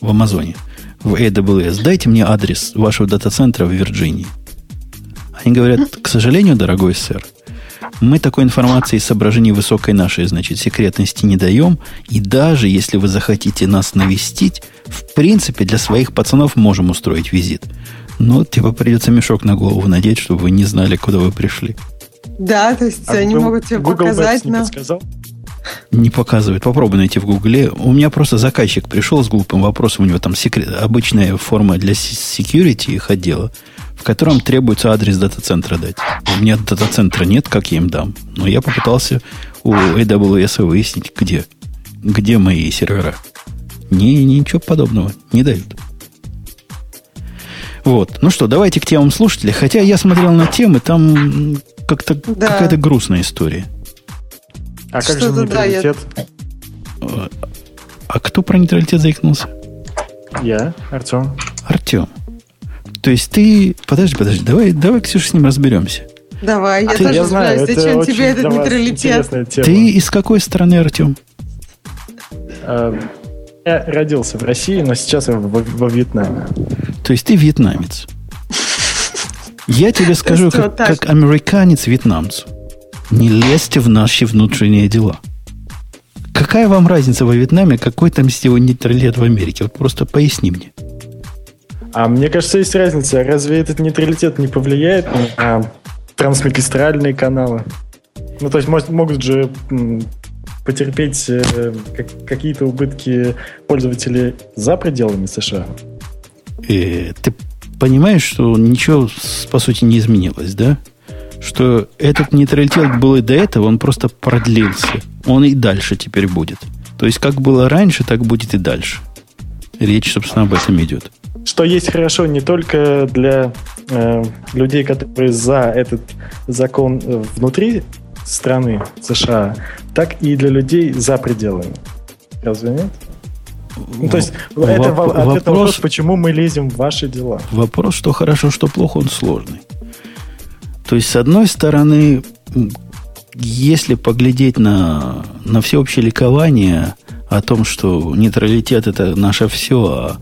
в Амазоне, в AWS, дайте мне адрес вашего дата-центра в Вирджинии. Они говорят, к сожалению, дорогой сэр, мы такой информации из соображений высокой нашей, значит, секретности не даем. И даже если вы захотите нас навестить, в принципе, для своих пацанов можем устроить визит. Но, типа, придется мешок на голову надеть, чтобы вы не знали, куда вы пришли. Да, то есть а они Google, могут тебе Google показать, Maps не но... подсказал? Не показывает. Попробуй найти в Гугле. У меня просто заказчик пришел с глупым вопросом. У него там секрет, обычная форма для security их отдела в котором требуется адрес дата-центра дать. У меня дата-центра нет, как я им дам. Но я попытался у AWS выяснить, где, где мои сервера. Не, ничего подобного не дают. Вот. Ну что, давайте к темам слушателей. Хотя я смотрел на темы, там как-то да. какая-то грустная история. А как же нейтралитет? Да, я... А кто про нейтралитет заикнулся? Я, Артем. Артем. То есть ты... Подожди, подожди, давай, давай, Ксюша, с ним разберемся. Давай, я а тоже я знаю, зачем тебе этот нейтралитет. Ты из какой страны, Артем? А, я родился в России, но сейчас я во, во Вьетнаме. То есть ты вьетнамец? Я тебе (laughs) скажу, как, как американец вьетнамцу. Не лезьте в наши внутренние дела. Какая вам разница во Вьетнаме, какой там сетевой нейтралитет в Америке? Вот просто поясни мне. А мне кажется, есть разница. Разве этот нейтралитет не повлияет на трансмагистральные каналы? Ну, то есть может, могут же потерпеть э, какие-то убытки пользователей за пределами США. Э, ты понимаешь, что ничего, по сути, не изменилось, да? Что этот нейтралитет был и до этого, он просто продлился. Он и дальше теперь будет. То есть, как было раньше, так будет и дальше. Речь, собственно, об этом идет что есть хорошо не только для э, людей, которые за этот закон э, внутри страны США, так и для людей за пределами. Разве нет? Ну, то есть, Воп- это вопрос, вопрос, почему мы лезем в ваши дела. Вопрос, что хорошо, что плохо, он сложный. То есть, с одной стороны, если поглядеть на, на всеобщее ликование о том, что нейтралитет это наше все, а,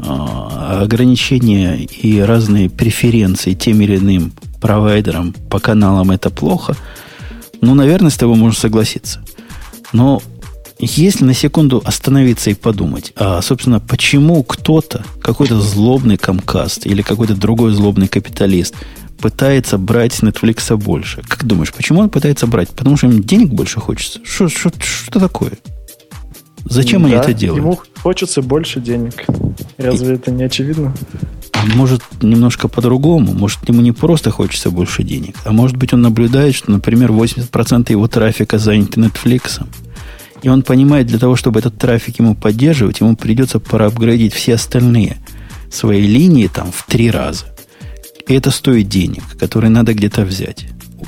ограничения и разные преференции тем или иным провайдерам по каналам это плохо, ну, наверное, с тобой можно согласиться. Но если на секунду остановиться и подумать, а, собственно, почему кто-то, какой-то злобный комкаст или какой-то другой злобный капиталист пытается брать с Netflix больше? Как думаешь, почему он пытается брать? Потому что им денег больше хочется? Что, что, что такое? Зачем да, они это делают? Ему хочется больше денег. Разве это не очевидно? А может, немножко по-другому. Может, ему не просто хочется больше денег, а может быть, он наблюдает, что, например, 80% его трафика заняты Netflix. И он понимает, для того, чтобы этот трафик ему поддерживать, ему придется проапгрейдить все остальные свои линии там в три раза. И это стоит денег, которые надо где-то взять.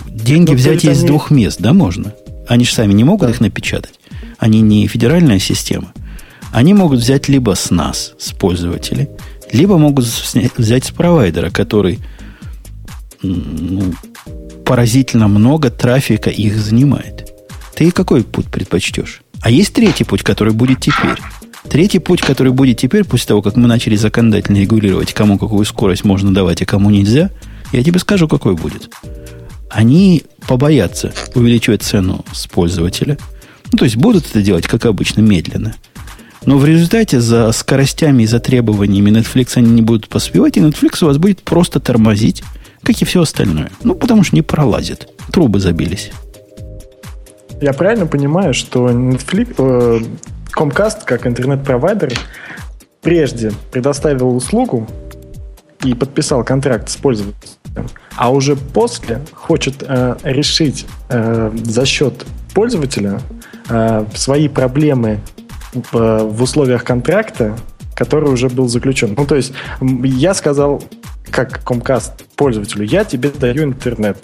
Деньги Но взять из они... двух мест, да, можно? Они же сами не могут да. их напечатать они не федеральная система, они могут взять либо с нас, с пользователей, либо могут взять с провайдера, который ну, поразительно много трафика их занимает. Ты какой путь предпочтешь? А есть третий путь, который будет теперь. Третий путь, который будет теперь, после того, как мы начали законодательно регулировать, кому какую скорость можно давать, а кому нельзя, я тебе скажу, какой будет. Они побоятся увеличивать цену с пользователя – ну, то есть будут это делать, как обычно, медленно. Но в результате за скоростями и за требованиями Netflix они не будут поспевать, и Netflix у вас будет просто тормозить, как и все остальное. Ну, потому что не пролазит. Трубы забились. Я правильно понимаю, что Netflix, э, Comcast, как интернет-провайдер, прежде предоставил услугу и подписал контракт с пользователем, а уже после хочет э, решить э, за счет пользователя э, свои проблемы в, э, в условиях контракта, который уже был заключен. Ну, то есть я сказал, как Comcast пользователю, я тебе даю интернет.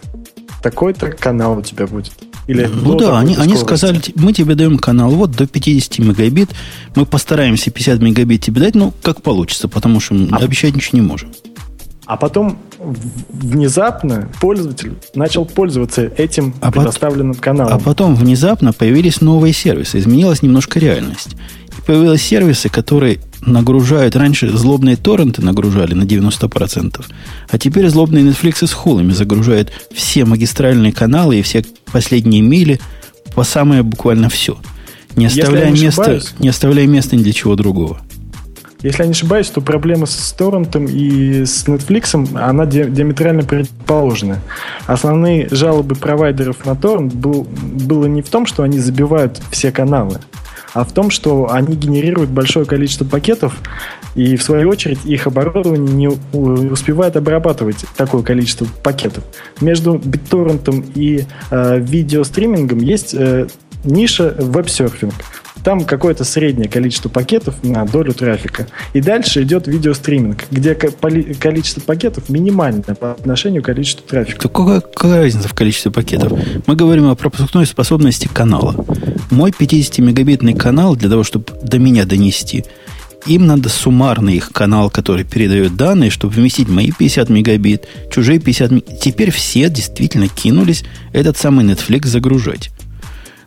Такой-то канал у тебя будет. Или ну да, они, они сказали, мы тебе даем канал вот до 50 мегабит, мы постараемся 50 мегабит тебе дать, ну, как получится, потому что а, обещать ничего не можем. А потом внезапно пользователь начал пользоваться этим а предоставленным пот- каналом. А потом внезапно появились новые сервисы, изменилась немножко реальность. И появились сервисы, которые нагружают, раньше злобные торренты нагружали на 90%, а теперь злобные Netflix с хулами загружают все магистральные каналы и все последние мили по самое буквально все. Не оставляя, места, не оставляя места ни для чего другого. Если я не ошибаюсь, то проблема с торрентом и с Netflix, она диаметрально предположена. Основные жалобы провайдеров на торрент был, было не в том, что они забивают все каналы, а в том, что они генерируют большое количество пакетов, и в свою очередь их оборудование не успевает обрабатывать такое количество пакетов. Между BitTorrent и э, видеостримингом есть э, ниша веб-серфинг. Там какое-то среднее количество пакетов на долю трафика. И дальше идет видеостриминг, где количество пакетов минимальное по отношению к количеству трафика. То какая, какая разница в количестве пакетов? Мы говорим о пропускной способности канала. Мой 50-мегабитный канал, для того, чтобы до меня донести, им надо суммарный их канал, который передает данные, чтобы вместить мои 50 мегабит, чужие 50 мегабит. Теперь все действительно кинулись этот самый Netflix загружать.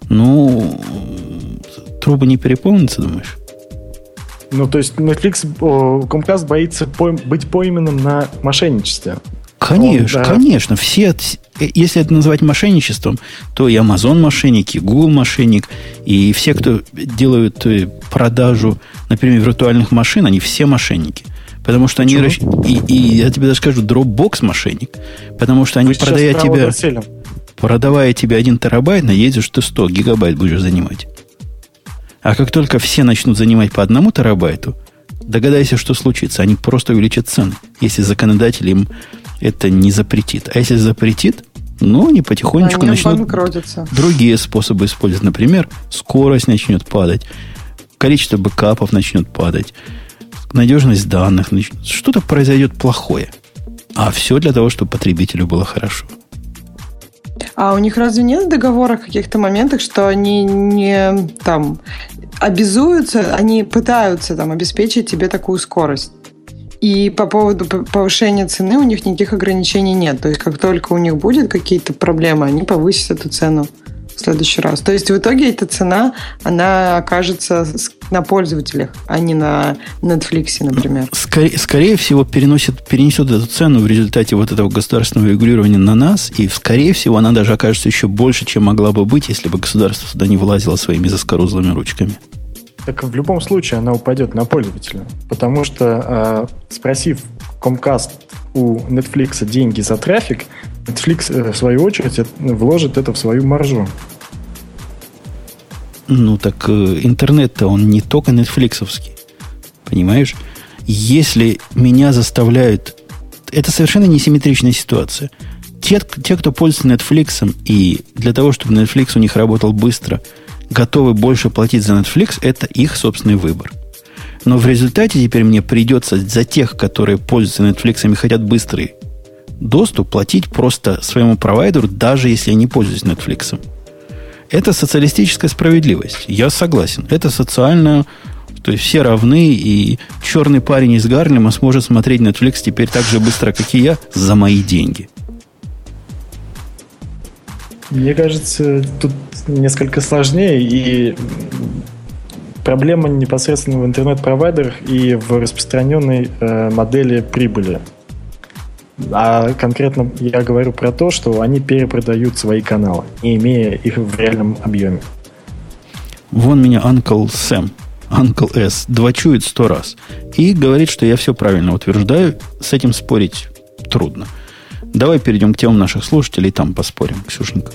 Ну, трубы не переполнятся, думаешь? Ну, то есть Netflix, Comcast боится по, быть пойманным на мошенничестве. Конечно, Он, да. конечно. Все, Э, если это называть мошенничеством, то и Amazon мошенник, и Google мошенник, и все, кто делают э, продажу, например, виртуальных машин, они все мошенники. Потому что они... И, и я тебе даже скажу, Dropbox мошенник. Потому что они, продая тебя... Продавая тебе один терабайт, наедешь ты 100 гигабайт будешь занимать. А как только все начнут занимать по одному терабайту, догадайся, что случится. Они просто увеличат цены, если законодатель им это не запретит. А если запретит, ну, они потихонечку они начнут другие способы использовать. Например, скорость начнет падать, количество бэкапов начнет падать, надежность данных. Что-то произойдет плохое. А все для того, чтобы потребителю было хорошо. А у них разве нет договора в каких-то моментах, что они не там обязуются, они пытаются там обеспечить тебе такую скорость? И по поводу повышения цены у них никаких ограничений нет. То есть как только у них будет какие-то проблемы, они повысят эту цену в следующий раз. То есть в итоге эта цена, она окажется на пользователях, а не на Netflix, например. Скорее, скорее всего, переносит, перенесет эту цену в результате вот этого государственного регулирования на нас, и, скорее всего, она даже окажется еще больше, чем могла бы быть, если бы государство сюда не влазило своими заскорузлыми ручками. Так в любом случае она упадет на пользователя. Потому что, э, спросив Comcast у Netflix деньги за трафик, Netflix, э, в свою очередь, вложит это в свою маржу. Ну, так э, интернет-то он не только нетфликсовский. Понимаешь? Если меня заставляют... Это совершенно несимметричная ситуация. Те, те, кто пользуется Netflix, и для того, чтобы Netflix у них работал быстро, готовы больше платить за Netflix, это их собственный выбор. Но в результате теперь мне придется за тех, которые пользуются Netflix и хотят быстрый доступ, платить просто своему провайдеру, даже если я не пользуюсь Netflix. Это социалистическая справедливость. Я согласен. Это социальная то есть все равны, и черный парень из Гарлема сможет смотреть Netflix теперь так же быстро, как и я, за мои деньги. Мне кажется, тут несколько сложнее, и проблема непосредственно в интернет-провайдерах и в распространенной э, модели прибыли. А конкретно я говорю про то, что они перепродают свои каналы, не имея их в реальном объеме. Вон меня Uncle Сэм, Uncle S, двочует сто раз. И говорит, что я все правильно утверждаю. С этим спорить трудно. Давай перейдем к темам наших слушателей, там поспорим, Ксюшенька.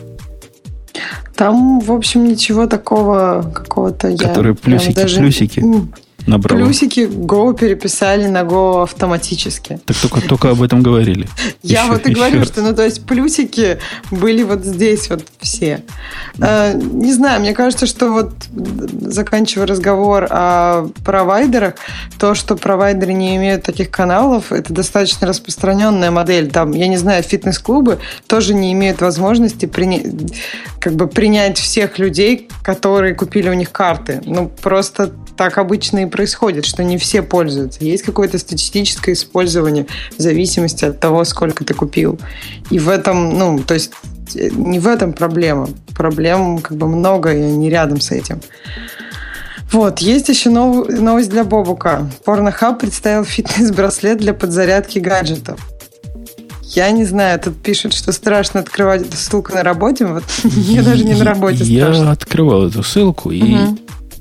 Там, в общем, ничего такого какого-то... Которые плюсики-плюсики. Даже набрало. Плюсики Go переписали на Go автоматически. Так только, только об этом говорили. Я еще, вот и говорю, раз. что, ну, то есть плюсики были вот здесь вот все. Э, не знаю, мне кажется, что вот заканчивая разговор о провайдерах, то, что провайдеры не имеют таких каналов, это достаточно распространенная модель. Там, я не знаю, фитнес-клубы тоже не имеют возможности принять, как бы принять всех людей, которые купили у них карты. Ну, просто так обычно и происходит, что не все пользуются. Есть какое-то статистическое использование в зависимости от того, сколько ты купил. И в этом, ну, то есть не в этом проблема. Проблем как бы много, и они рядом с этим. Вот, есть еще нов... новость для Бобука. Порнохаб представил фитнес-браслет для подзарядки гаджетов. Я не знаю, тут пишут, что страшно открывать эту ссылку на работе. Вот (laughs) мне даже не на работе страшно. Я открывал эту ссылку, и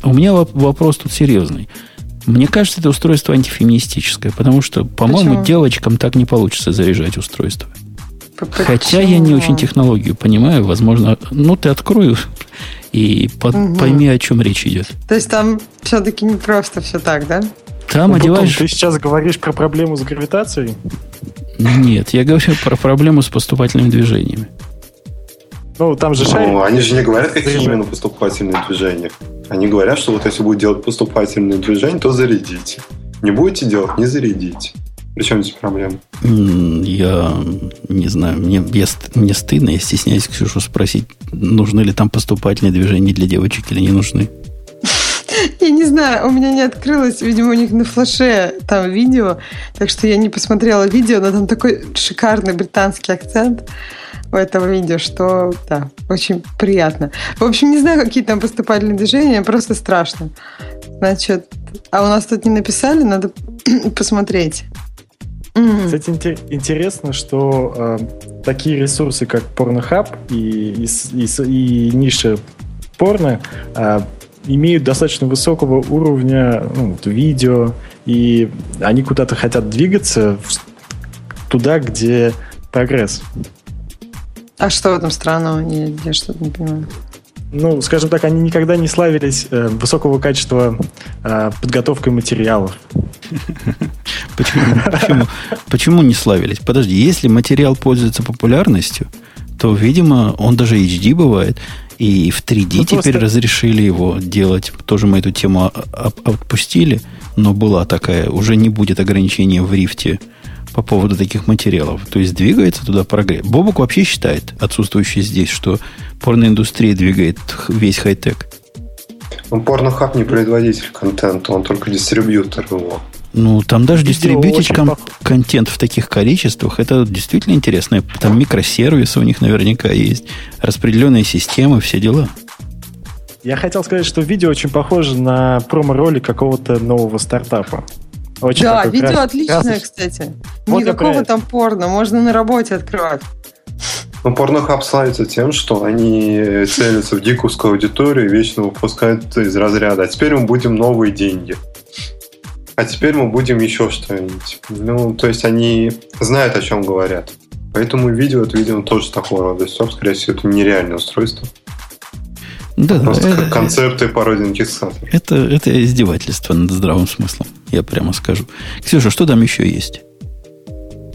у меня вопрос тут серьезный. Мне кажется, это устройство антифеминистическое, потому что, по-моему, девочкам так не получится заряжать устройство. Почему? Хотя я не очень технологию понимаю, возможно, ну ты открой и под, угу. пойми, о чем речь идет. То есть там все-таки не просто все так, да? Там ну, одеваешь... Ты сейчас говоришь про проблему с гравитацией? Нет, я говорю (laughs) про проблему с поступательными движениями. Ну, там же шарик. Ну, они же не говорят, какие именно поступательные движения. Они говорят, что вот если будет делать поступательные движения, то зарядите. Не будете делать, не зарядите. Причем здесь проблема? Я не знаю, мне, я, мне стыдно, я стесняюсь Ксюшу спросить, нужны ли там поступательные движения для девочек или не нужны. (laughs) Я не знаю, у меня не открылось, видимо, у них на флеше там видео, так что я не посмотрела видео, но там такой шикарный британский акцент в этом видео, что, да, очень приятно. В общем, не знаю, какие там поступательные движения, просто страшно. Значит, а у нас тут не написали, надо (clears throat) посмотреть. Кстати, интересно, что э, такие ресурсы, как Pornhub и, и, и, и ниша порно, э, имеют достаточно высокого уровня ну, видео, и они куда-то хотят двигаться туда, где прогресс. А что в этом странного? Я, я что-то не понимаю. Ну, скажем так, они никогда не славились э, высокого качества э, подготовкой материалов. (laughs) Почему, почему, почему не славились? Подожди, если материал пользуется популярностью, то, видимо, он даже HD бывает. И в 3D ну, теперь просто... разрешили его делать. Тоже мы эту тему отпустили, но была такая. Уже не будет ограничения в рифте по поводу таких материалов. То есть двигается туда прогресс. Бобок вообще считает, отсутствующий здесь, что порноиндустрия двигает весь хай-тек. Ну, порнохаб не производитель контента, он только дистрибьютор его. Ну, там даже дистрибьютить кон- контент в таких количествах, это действительно интересно. Там микросервисы у них наверняка есть, распределенные системы, все дела. Я хотел сказать, что видео очень похоже на промо-ролик какого-то нового стартапа. Очень да, видео крас... отличное, кстати. Вот Никакого там порно, можно на работе открывать. Ну, порнохаб славится тем, что они целятся в гиковскую аудиторию и вечно выпускают из разряда. А теперь мы будем новые деньги а теперь мы будем еще что-нибудь. Ну, то есть они знают, о чем говорят. Поэтому видео это, видимо, тоже такого рода. Стоп, скорее всего, это нереальное устройство. Да, Просто это, как концепты пародия Это, это издевательство над здравым смыслом, я прямо скажу. Ксюша, что там еще есть?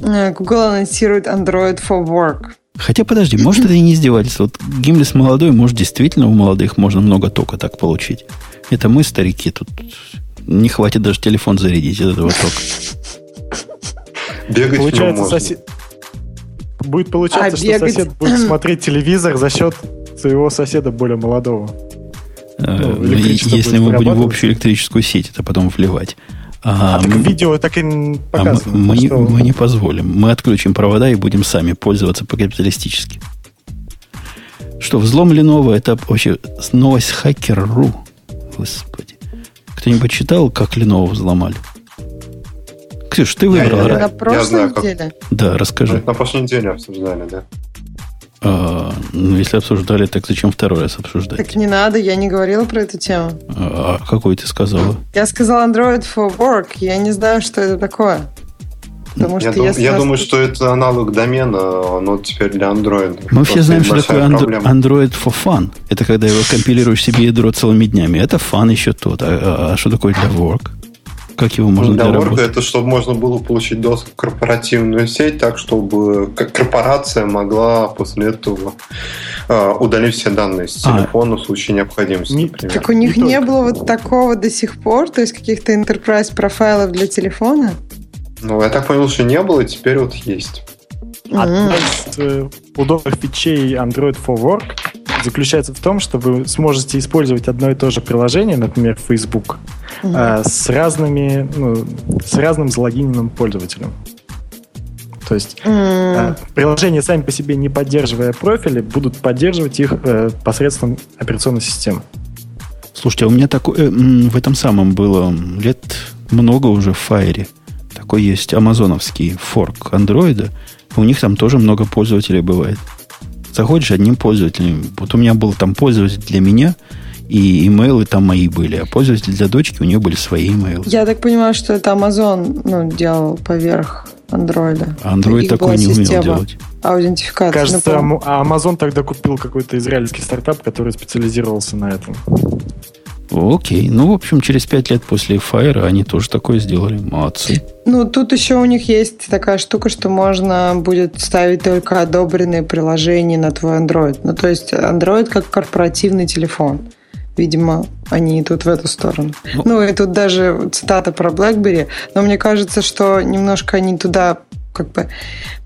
Э, Google анонсирует Android for Work. Хотя, подожди, может, это и не издевательство. Вот Гимлис молодой, может, действительно у молодых можно много тока так получить. Это мы, старики, тут не хватит даже телефон зарядить от этого тока. Бегать Получается, сосед... Будет получаться, а, что бегать... сосед будет смотреть телевизор за счет своего соседа более молодого. Э, ну, если мы будем в общую электрическую сеть это потом вливать. А, а так мы, видео так и показано. А мы, мы, что... мы не позволим. Мы отключим провода и будем сами пользоваться по-капиталистически. Что, взлом Lenovo это вообще новость хакер.ру. Господи. Кто-нибудь читал, как Lenovo взломали? Ксюш, ты выбрала. Я, я, на прошлой я знаю, неделе? Как... Да, расскажи. На прошлой неделе обсуждали, да. А, ну, если обсуждали, так зачем второй раз обсуждать? Так не надо, я не говорила про эту тему. А, а какой ты сказала? Я сказала Android for Work. Я не знаю, что это такое. Потому я что дум, я думаю, что это аналог домена, но теперь для Android. Мы все знаем, что такое Android, Android for Fun. Это когда его компилируешь себе ядро целыми днями. Это фан еще тот. А, а, а что такое для Work? Как его можно для, для Work это чтобы можно было получить доступ в корпоративную сеть, так чтобы корпорация могла после этого э, удалить все данные с а. телефона а, в случае необходимости. Не, например. Так у них не, не было вот такого до сих пор, то есть каких-то enterprise профайлов для телефона? Ну, я так понял, что не было, теперь вот есть. Одна из э, удобных фичей Android for Work заключается в том, что вы сможете использовать одно и то же приложение, например, Facebook, mm-hmm. э, с разными, ну, с разным залогиненным пользователем. То есть mm. э, приложения сами по себе, не поддерживая профили, будут поддерживать их э, посредством операционной системы. Слушайте, а у меня такое э, в этом самом было лет много уже в Fire такой есть амазоновский форк андроида. У них там тоже много пользователей бывает. Заходишь одним пользователем. Вот у меня был там пользователь для меня, и имейлы там мои были, а пользователи для дочки у нее были свои имейлы. Я так понимаю, что это Amazon ну, делал поверх андроида. Android такой не умел делать. Аутентификация. Кажется, ну, а Amazon тогда купил какой-то израильский стартап, который специализировался на этом. Окей. Ну, в общем, через пять лет после Fire они тоже такое сделали. Молодцы. Ну, тут еще у них есть такая штука, что можно будет ставить только одобренные приложения на твой Android. Ну, то есть Android как корпоративный телефон. Видимо, они идут в эту сторону. Ну, ну и тут даже цитата про BlackBerry. Но мне кажется, что немножко они туда как бы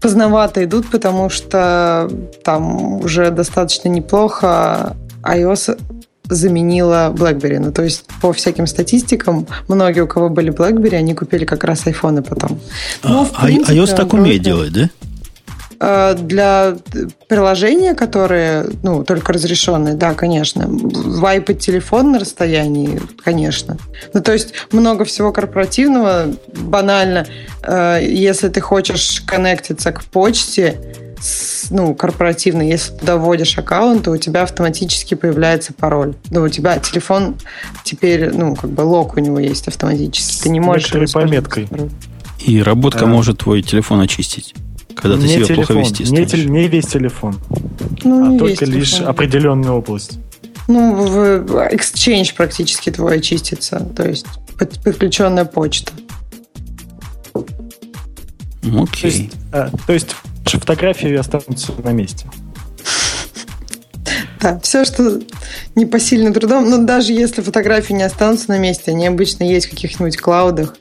поздновато идут, потому что там уже достаточно неплохо iOS заменила BlackBerry. Ну, то есть, по всяким статистикам, многие, у кого были BlackBerry, они купили как раз айфоны потом. Ну, а, принципе, iOS так умеет делать, да? э, для приложения, которые, ну, только разрешенные, да, конечно. Вайпать телефон на расстоянии, конечно. Ну, то есть много всего корпоративного, банально. Э, если ты хочешь коннектиться к почте, ну, корпоративный, если туда вводишь аккаунт, то у тебя автоматически появляется пароль. Ну, у тебя телефон теперь, ну, как бы лог у него есть автоматически. Ты не можешь... С пометкой. И работка а. может твой телефон очистить. Когда ты не себя телефон, плохо вести не, те, не весь телефон, ну, а только лишь телефон. определенную область. Ну, в Exchange практически твой очистится, то есть подключенная почта. Окей. Okay. То, есть, а, то есть фотографии останутся на месте. Да, все, что не посильно трудом, но даже если фотографии не останутся на месте, они обычно есть в каких-нибудь клаудах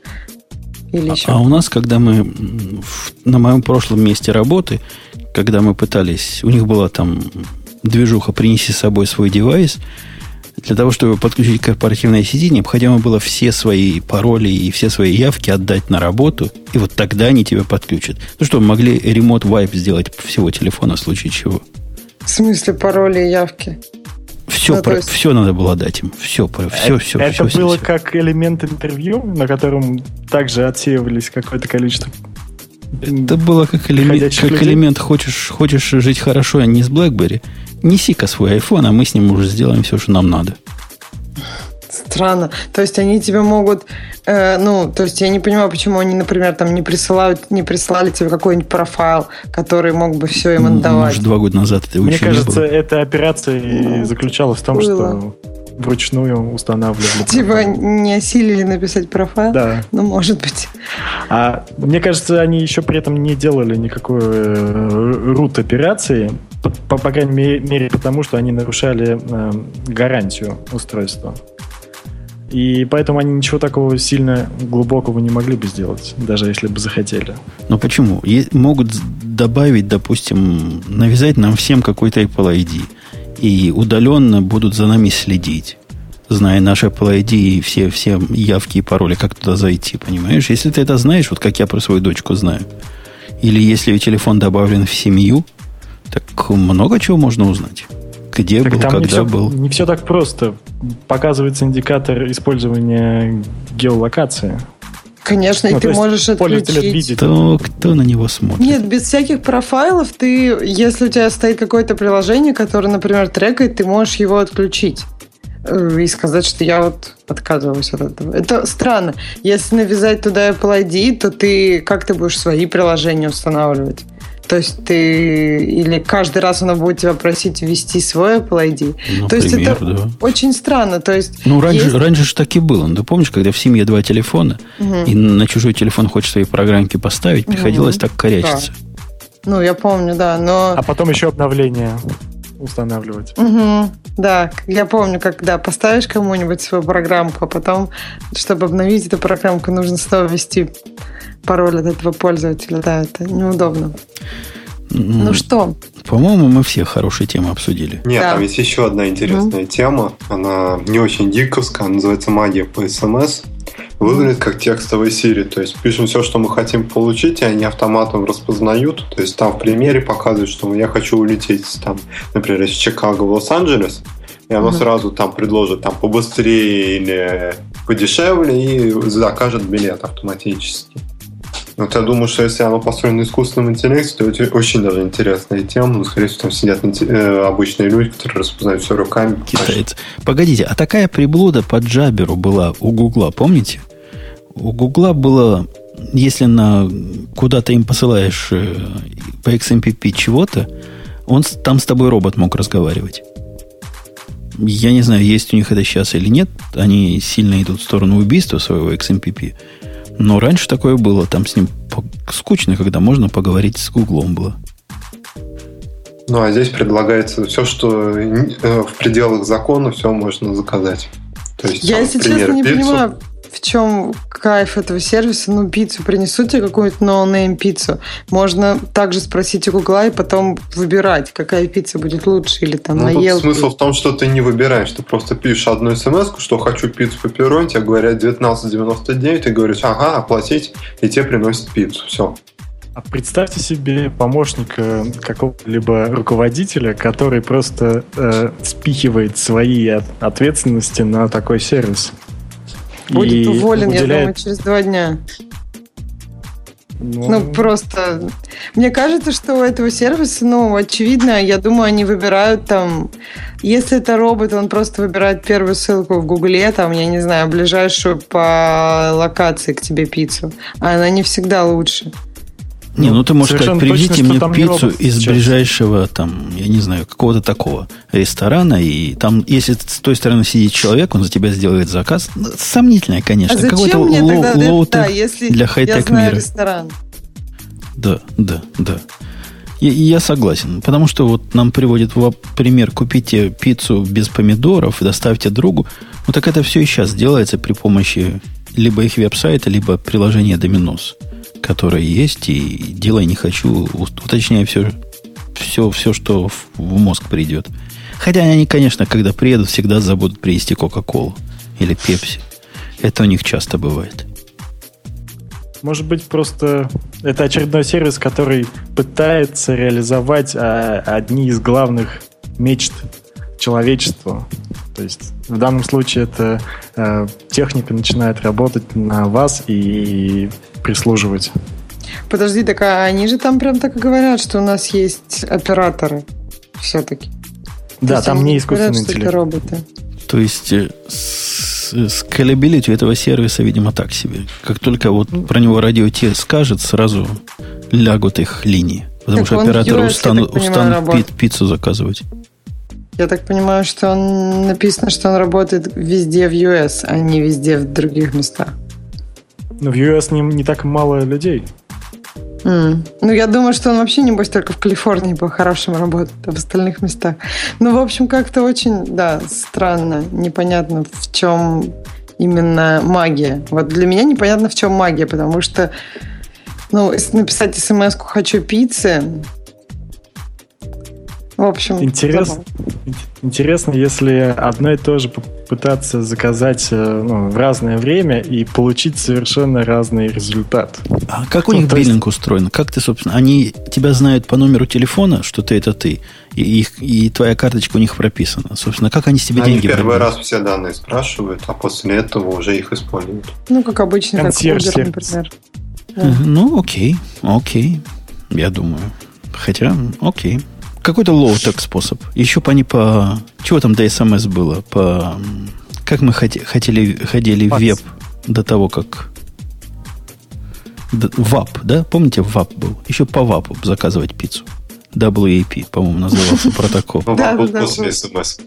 или еще. А у нас, когда мы в, на моем прошлом месте работы, когда мы пытались, у них была там движуха «принеси с собой свой девайс», для того, чтобы подключить к корпоративной сети, необходимо было все свои пароли и все свои явки отдать на работу, и вот тогда они тебя подключат. Ну что, могли ремонт вайп сделать всего телефона в случае чего? В смысле пароли и явки? Все, ну, про, есть... все надо было дать им. Все, все, все, все. Это все, было все. как элемент интервью, на котором также отсеивались какое-то количество это было как элемент, как элемент хочешь, хочешь жить хорошо, а не с BlackBerry. Неси-ка свой iPhone, а мы с ним уже сделаем все, что нам надо. Странно. То есть они тебе могут, э, ну, то есть я не понимаю, почему они, например, там не присылают, не прислали тебе какой-нибудь профайл, который мог бы все им отдавать. Может, два года назад это Мне кажется, эта операция заключалась в том, Было. что вручную устанавливали. Типа не осилили написать профайл? Да. Ну, может быть. А мне кажется, они еще при этом не делали никакой э, рут операции, по, по крайней мере, потому что они нарушали э, гарантию устройства. И поэтому они ничего такого сильно глубокого не могли бы сделать, даже если бы захотели. Но почему? Могут добавить, допустим, навязать нам всем какой-то Apple ID и удаленно будут за нами следить, зная наш Apple ID и все, все явки и пароли, как туда зайти, понимаешь? Если ты это знаешь, вот как я про свою дочку знаю, или если телефон добавлен в семью, так много чего можно узнать. Где так был, когда не все, был. Не все так просто. Показывается индикатор использования геолокации. Конечно, ну, и ты можешь отключить. Кто, кто на него смотрит? Нет, без всяких профайлов ты, если у тебя стоит какое-то приложение, которое, например, трекает, ты можешь его отключить э, и сказать, что я вот отказываюсь от этого. Это странно. Если навязать туда Apple ID, то ты как ты будешь свои приложения устанавливать? То есть ты или каждый раз она будет тебя просить ввести свой Apple ID. Например, То есть это да. очень странно. То есть ну, раньше, есть... раньше же так и было. Ну, ты помнишь, когда в семье два телефона, угу. и на чужой телефон хочешь свои программки поставить, приходилось угу. так корячиться. Да. Ну, я помню, да, но... А потом еще обновление устанавливать. Угу. Да, я помню, когда поставишь кому-нибудь свою программку, а потом, чтобы обновить эту программку, нужно снова ввести пароль от этого пользователя. Да, это неудобно. Ну, ну что? По-моему, мы все хорошие темы обсудили. Нет, да. там есть еще одна интересная mm тема. Она не очень диковская, она называется магия по СМС. Выглядит как текстовый Siri. То есть пишем все, что мы хотим получить, и они автоматом распознают. То есть там в примере показывают, что я хочу улететь, там, например, из Чикаго в Лос-Анджелес. И оно mm сразу там предложит там побыстрее или подешевле и закажет билет автоматически. Вот я думаю, что если оно построено на искусственном интеллекте, то это очень даже интересная тема. Но, скорее всего, там сидят э, обычные люди, которые распознают все руками. Китайцы. Погодите, а такая приблуда по джаберу была у Гугла, помните? У Гугла было, если на куда-то им посылаешь э, по XMPP чего-то, он там с тобой робот мог разговаривать. Я не знаю, есть у них это сейчас или нет. Они сильно идут в сторону убийства своего XMPP. Но раньше такое было. Там с ним скучно, когда можно поговорить с Гуглом было. Ну, а здесь предлагается все, что э, в пределах закона, все можно заказать. То есть, Я, если честно, не пиццу. понимаю, в чем кайф этого сервиса? Ну, пиццу принесут тебе какую-то no-name пиццу. Можно также спросить у Гугла и потом выбирать, какая пицца будет лучше или там ну, на Смысл в том, что ты не выбираешь. Ты просто пишешь одну смс что хочу пиццу пепперони, тебе говорят 19,99, ты говоришь, ага, оплатить, и тебе приносят пиццу. Все. А представьте себе помощника какого-либо руководителя, который просто э, спихивает свои ответственности на такой сервис. Будет уволен, уделяет... я думаю, через два дня. Ну... ну, просто... Мне кажется, что у этого сервиса, ну, очевидно, я думаю, они выбирают там... Если это робот, он просто выбирает первую ссылку в Гугле, там, я не знаю, ближайшую по локации к тебе пиццу. А она не всегда лучше. Не, ну ты можешь сказать, привезите мне пиццу из сейчас. ближайшего, там, я не знаю, какого-то такого ресторана, и там, если с той стороны сидит человек, он за тебя сделает заказ. Ну, сомнительное, конечно. А Какой-то мне low, тогда, low да, если для хай-тек мира. ресторан? Да, да, да. Я, я согласен. Потому что вот нам приводит в пример, купите пиццу без помидоров и доставьте другу. Ну так это все и сейчас делается при помощи либо их веб-сайта, либо приложения Доминос которая есть, и делай не хочу, уточняя все, все, все, что в, в мозг придет. Хотя они, конечно, когда приедут, всегда забудут привезти Кока-Колу или Пепси. Это у них часто бывает. Может быть, просто это очередной сервис, который пытается реализовать а, одни из главных мечт человечества. То есть в данном случае это э, техника начинает работать на вас и прислуживать. Подожди, так а они же там прям так и говорят, что у нас есть операторы все-таки. Да, там не искусственный говорят, интеллект. Что это роботы. То есть э, скалибилити этого сервиса, видимо, так себе. Как только вот про него радио T скажет, сразу лягут их линии. Потому так что операторы US, устанут, понимаю, устанут пи- пиццу заказывать. Я так понимаю, что он написано, что он работает везде в US, а не везде в других местах. Но в US не, не так мало людей. Mm. Ну, я думаю, что он вообще, небось, только в Калифорнии по-хорошему работает, а в остальных местах. Ну, в общем, как-то очень, да, странно, непонятно, в чем именно магия. Вот для меня непонятно, в чем магия, потому что, ну, написать смс-ку «хочу пиццы», в общем, интересно, интересно, если одно и то же попытаться заказать э, ну, в разное время и получить совершенно разный результат. А как у них ну, биллинг есть... устроен? Как ты, собственно, они тебя знают по номеру телефона, что ты это ты, и, их, и твоя карточка у них прописана. Собственно, как они с тебя они деньги первый раз все данные спрашивают, а после этого уже их используют. Ну, как обычно, Консьерж как Uber, например. Да. Ну, окей, окей, я думаю. Хотя, окей. Какой-то low-tech способ. Еще по не по... Чего там до смс было? По... Как мы хоти, хотели, ходили в веб до того, как... ВАП, да? Помните, ВАП был? Еще по ВАПу заказывать пиццу. WAP, по-моему, назывался (laughs) протокол. ВАП был после смс.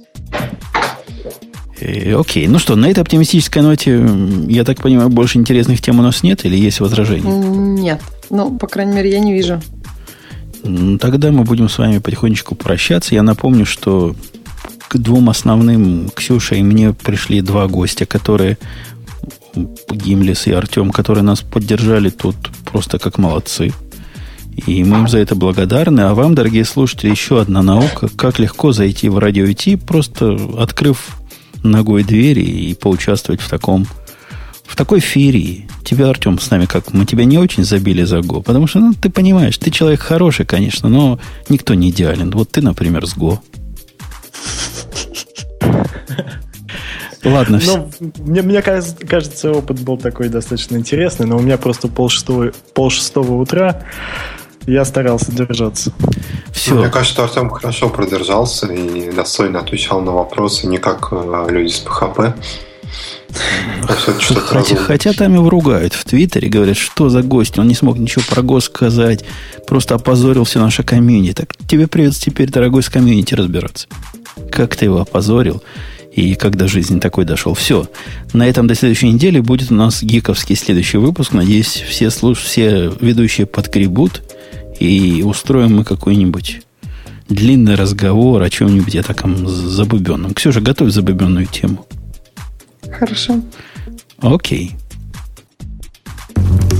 Э, окей, ну что, на этой оптимистической ноте, я так понимаю, больше интересных тем у нас нет или есть возражения? Нет. Ну, по крайней мере, я не вижу. Тогда мы будем с вами потихонечку прощаться. Я напомню, что к двум основным, Ксюше и мне, пришли два гостя, которые Гимлис и Артем, которые нас поддержали тут просто как молодцы. И мы им за это благодарны. А вам, дорогие слушатели, еще одна наука. Как легко зайти в радио IT, просто открыв ногой двери и поучаствовать в таком в такой ферии. Тебя, Артем, с нами как? Мы тебя не очень забили за Го. Потому что, ну, ты понимаешь, ты человек хороший, конечно, но никто не идеален. Вот ты, например, с Го. Ладно, все. Ну, мне, мне кажется, опыт был такой достаточно интересный, но у меня просто пол шестого, пол шестого утра я старался держаться. Все. Мне кажется, что Артем хорошо продержался и достойно отвечал на вопросы, не как э, люди с ПХП. Хотя, хотя там его ругают в Твиттере, говорят, что за гость, он не смог ничего про ГОС сказать, просто опозорил все наше комьюнити. Так тебе придется теперь, дорогой, с комьюнити разбираться. Как ты его опозорил, и когда жизнь такой дошел. Все. На этом до следующей недели будет у нас гиковский следующий выпуск. Надеюсь, все, слуш... все ведущие подгребут, и устроим мы какой-нибудь длинный разговор о чем-нибудь я таком забубенном. Ксюша, готовь забубенную тему. Хорошо. Окей.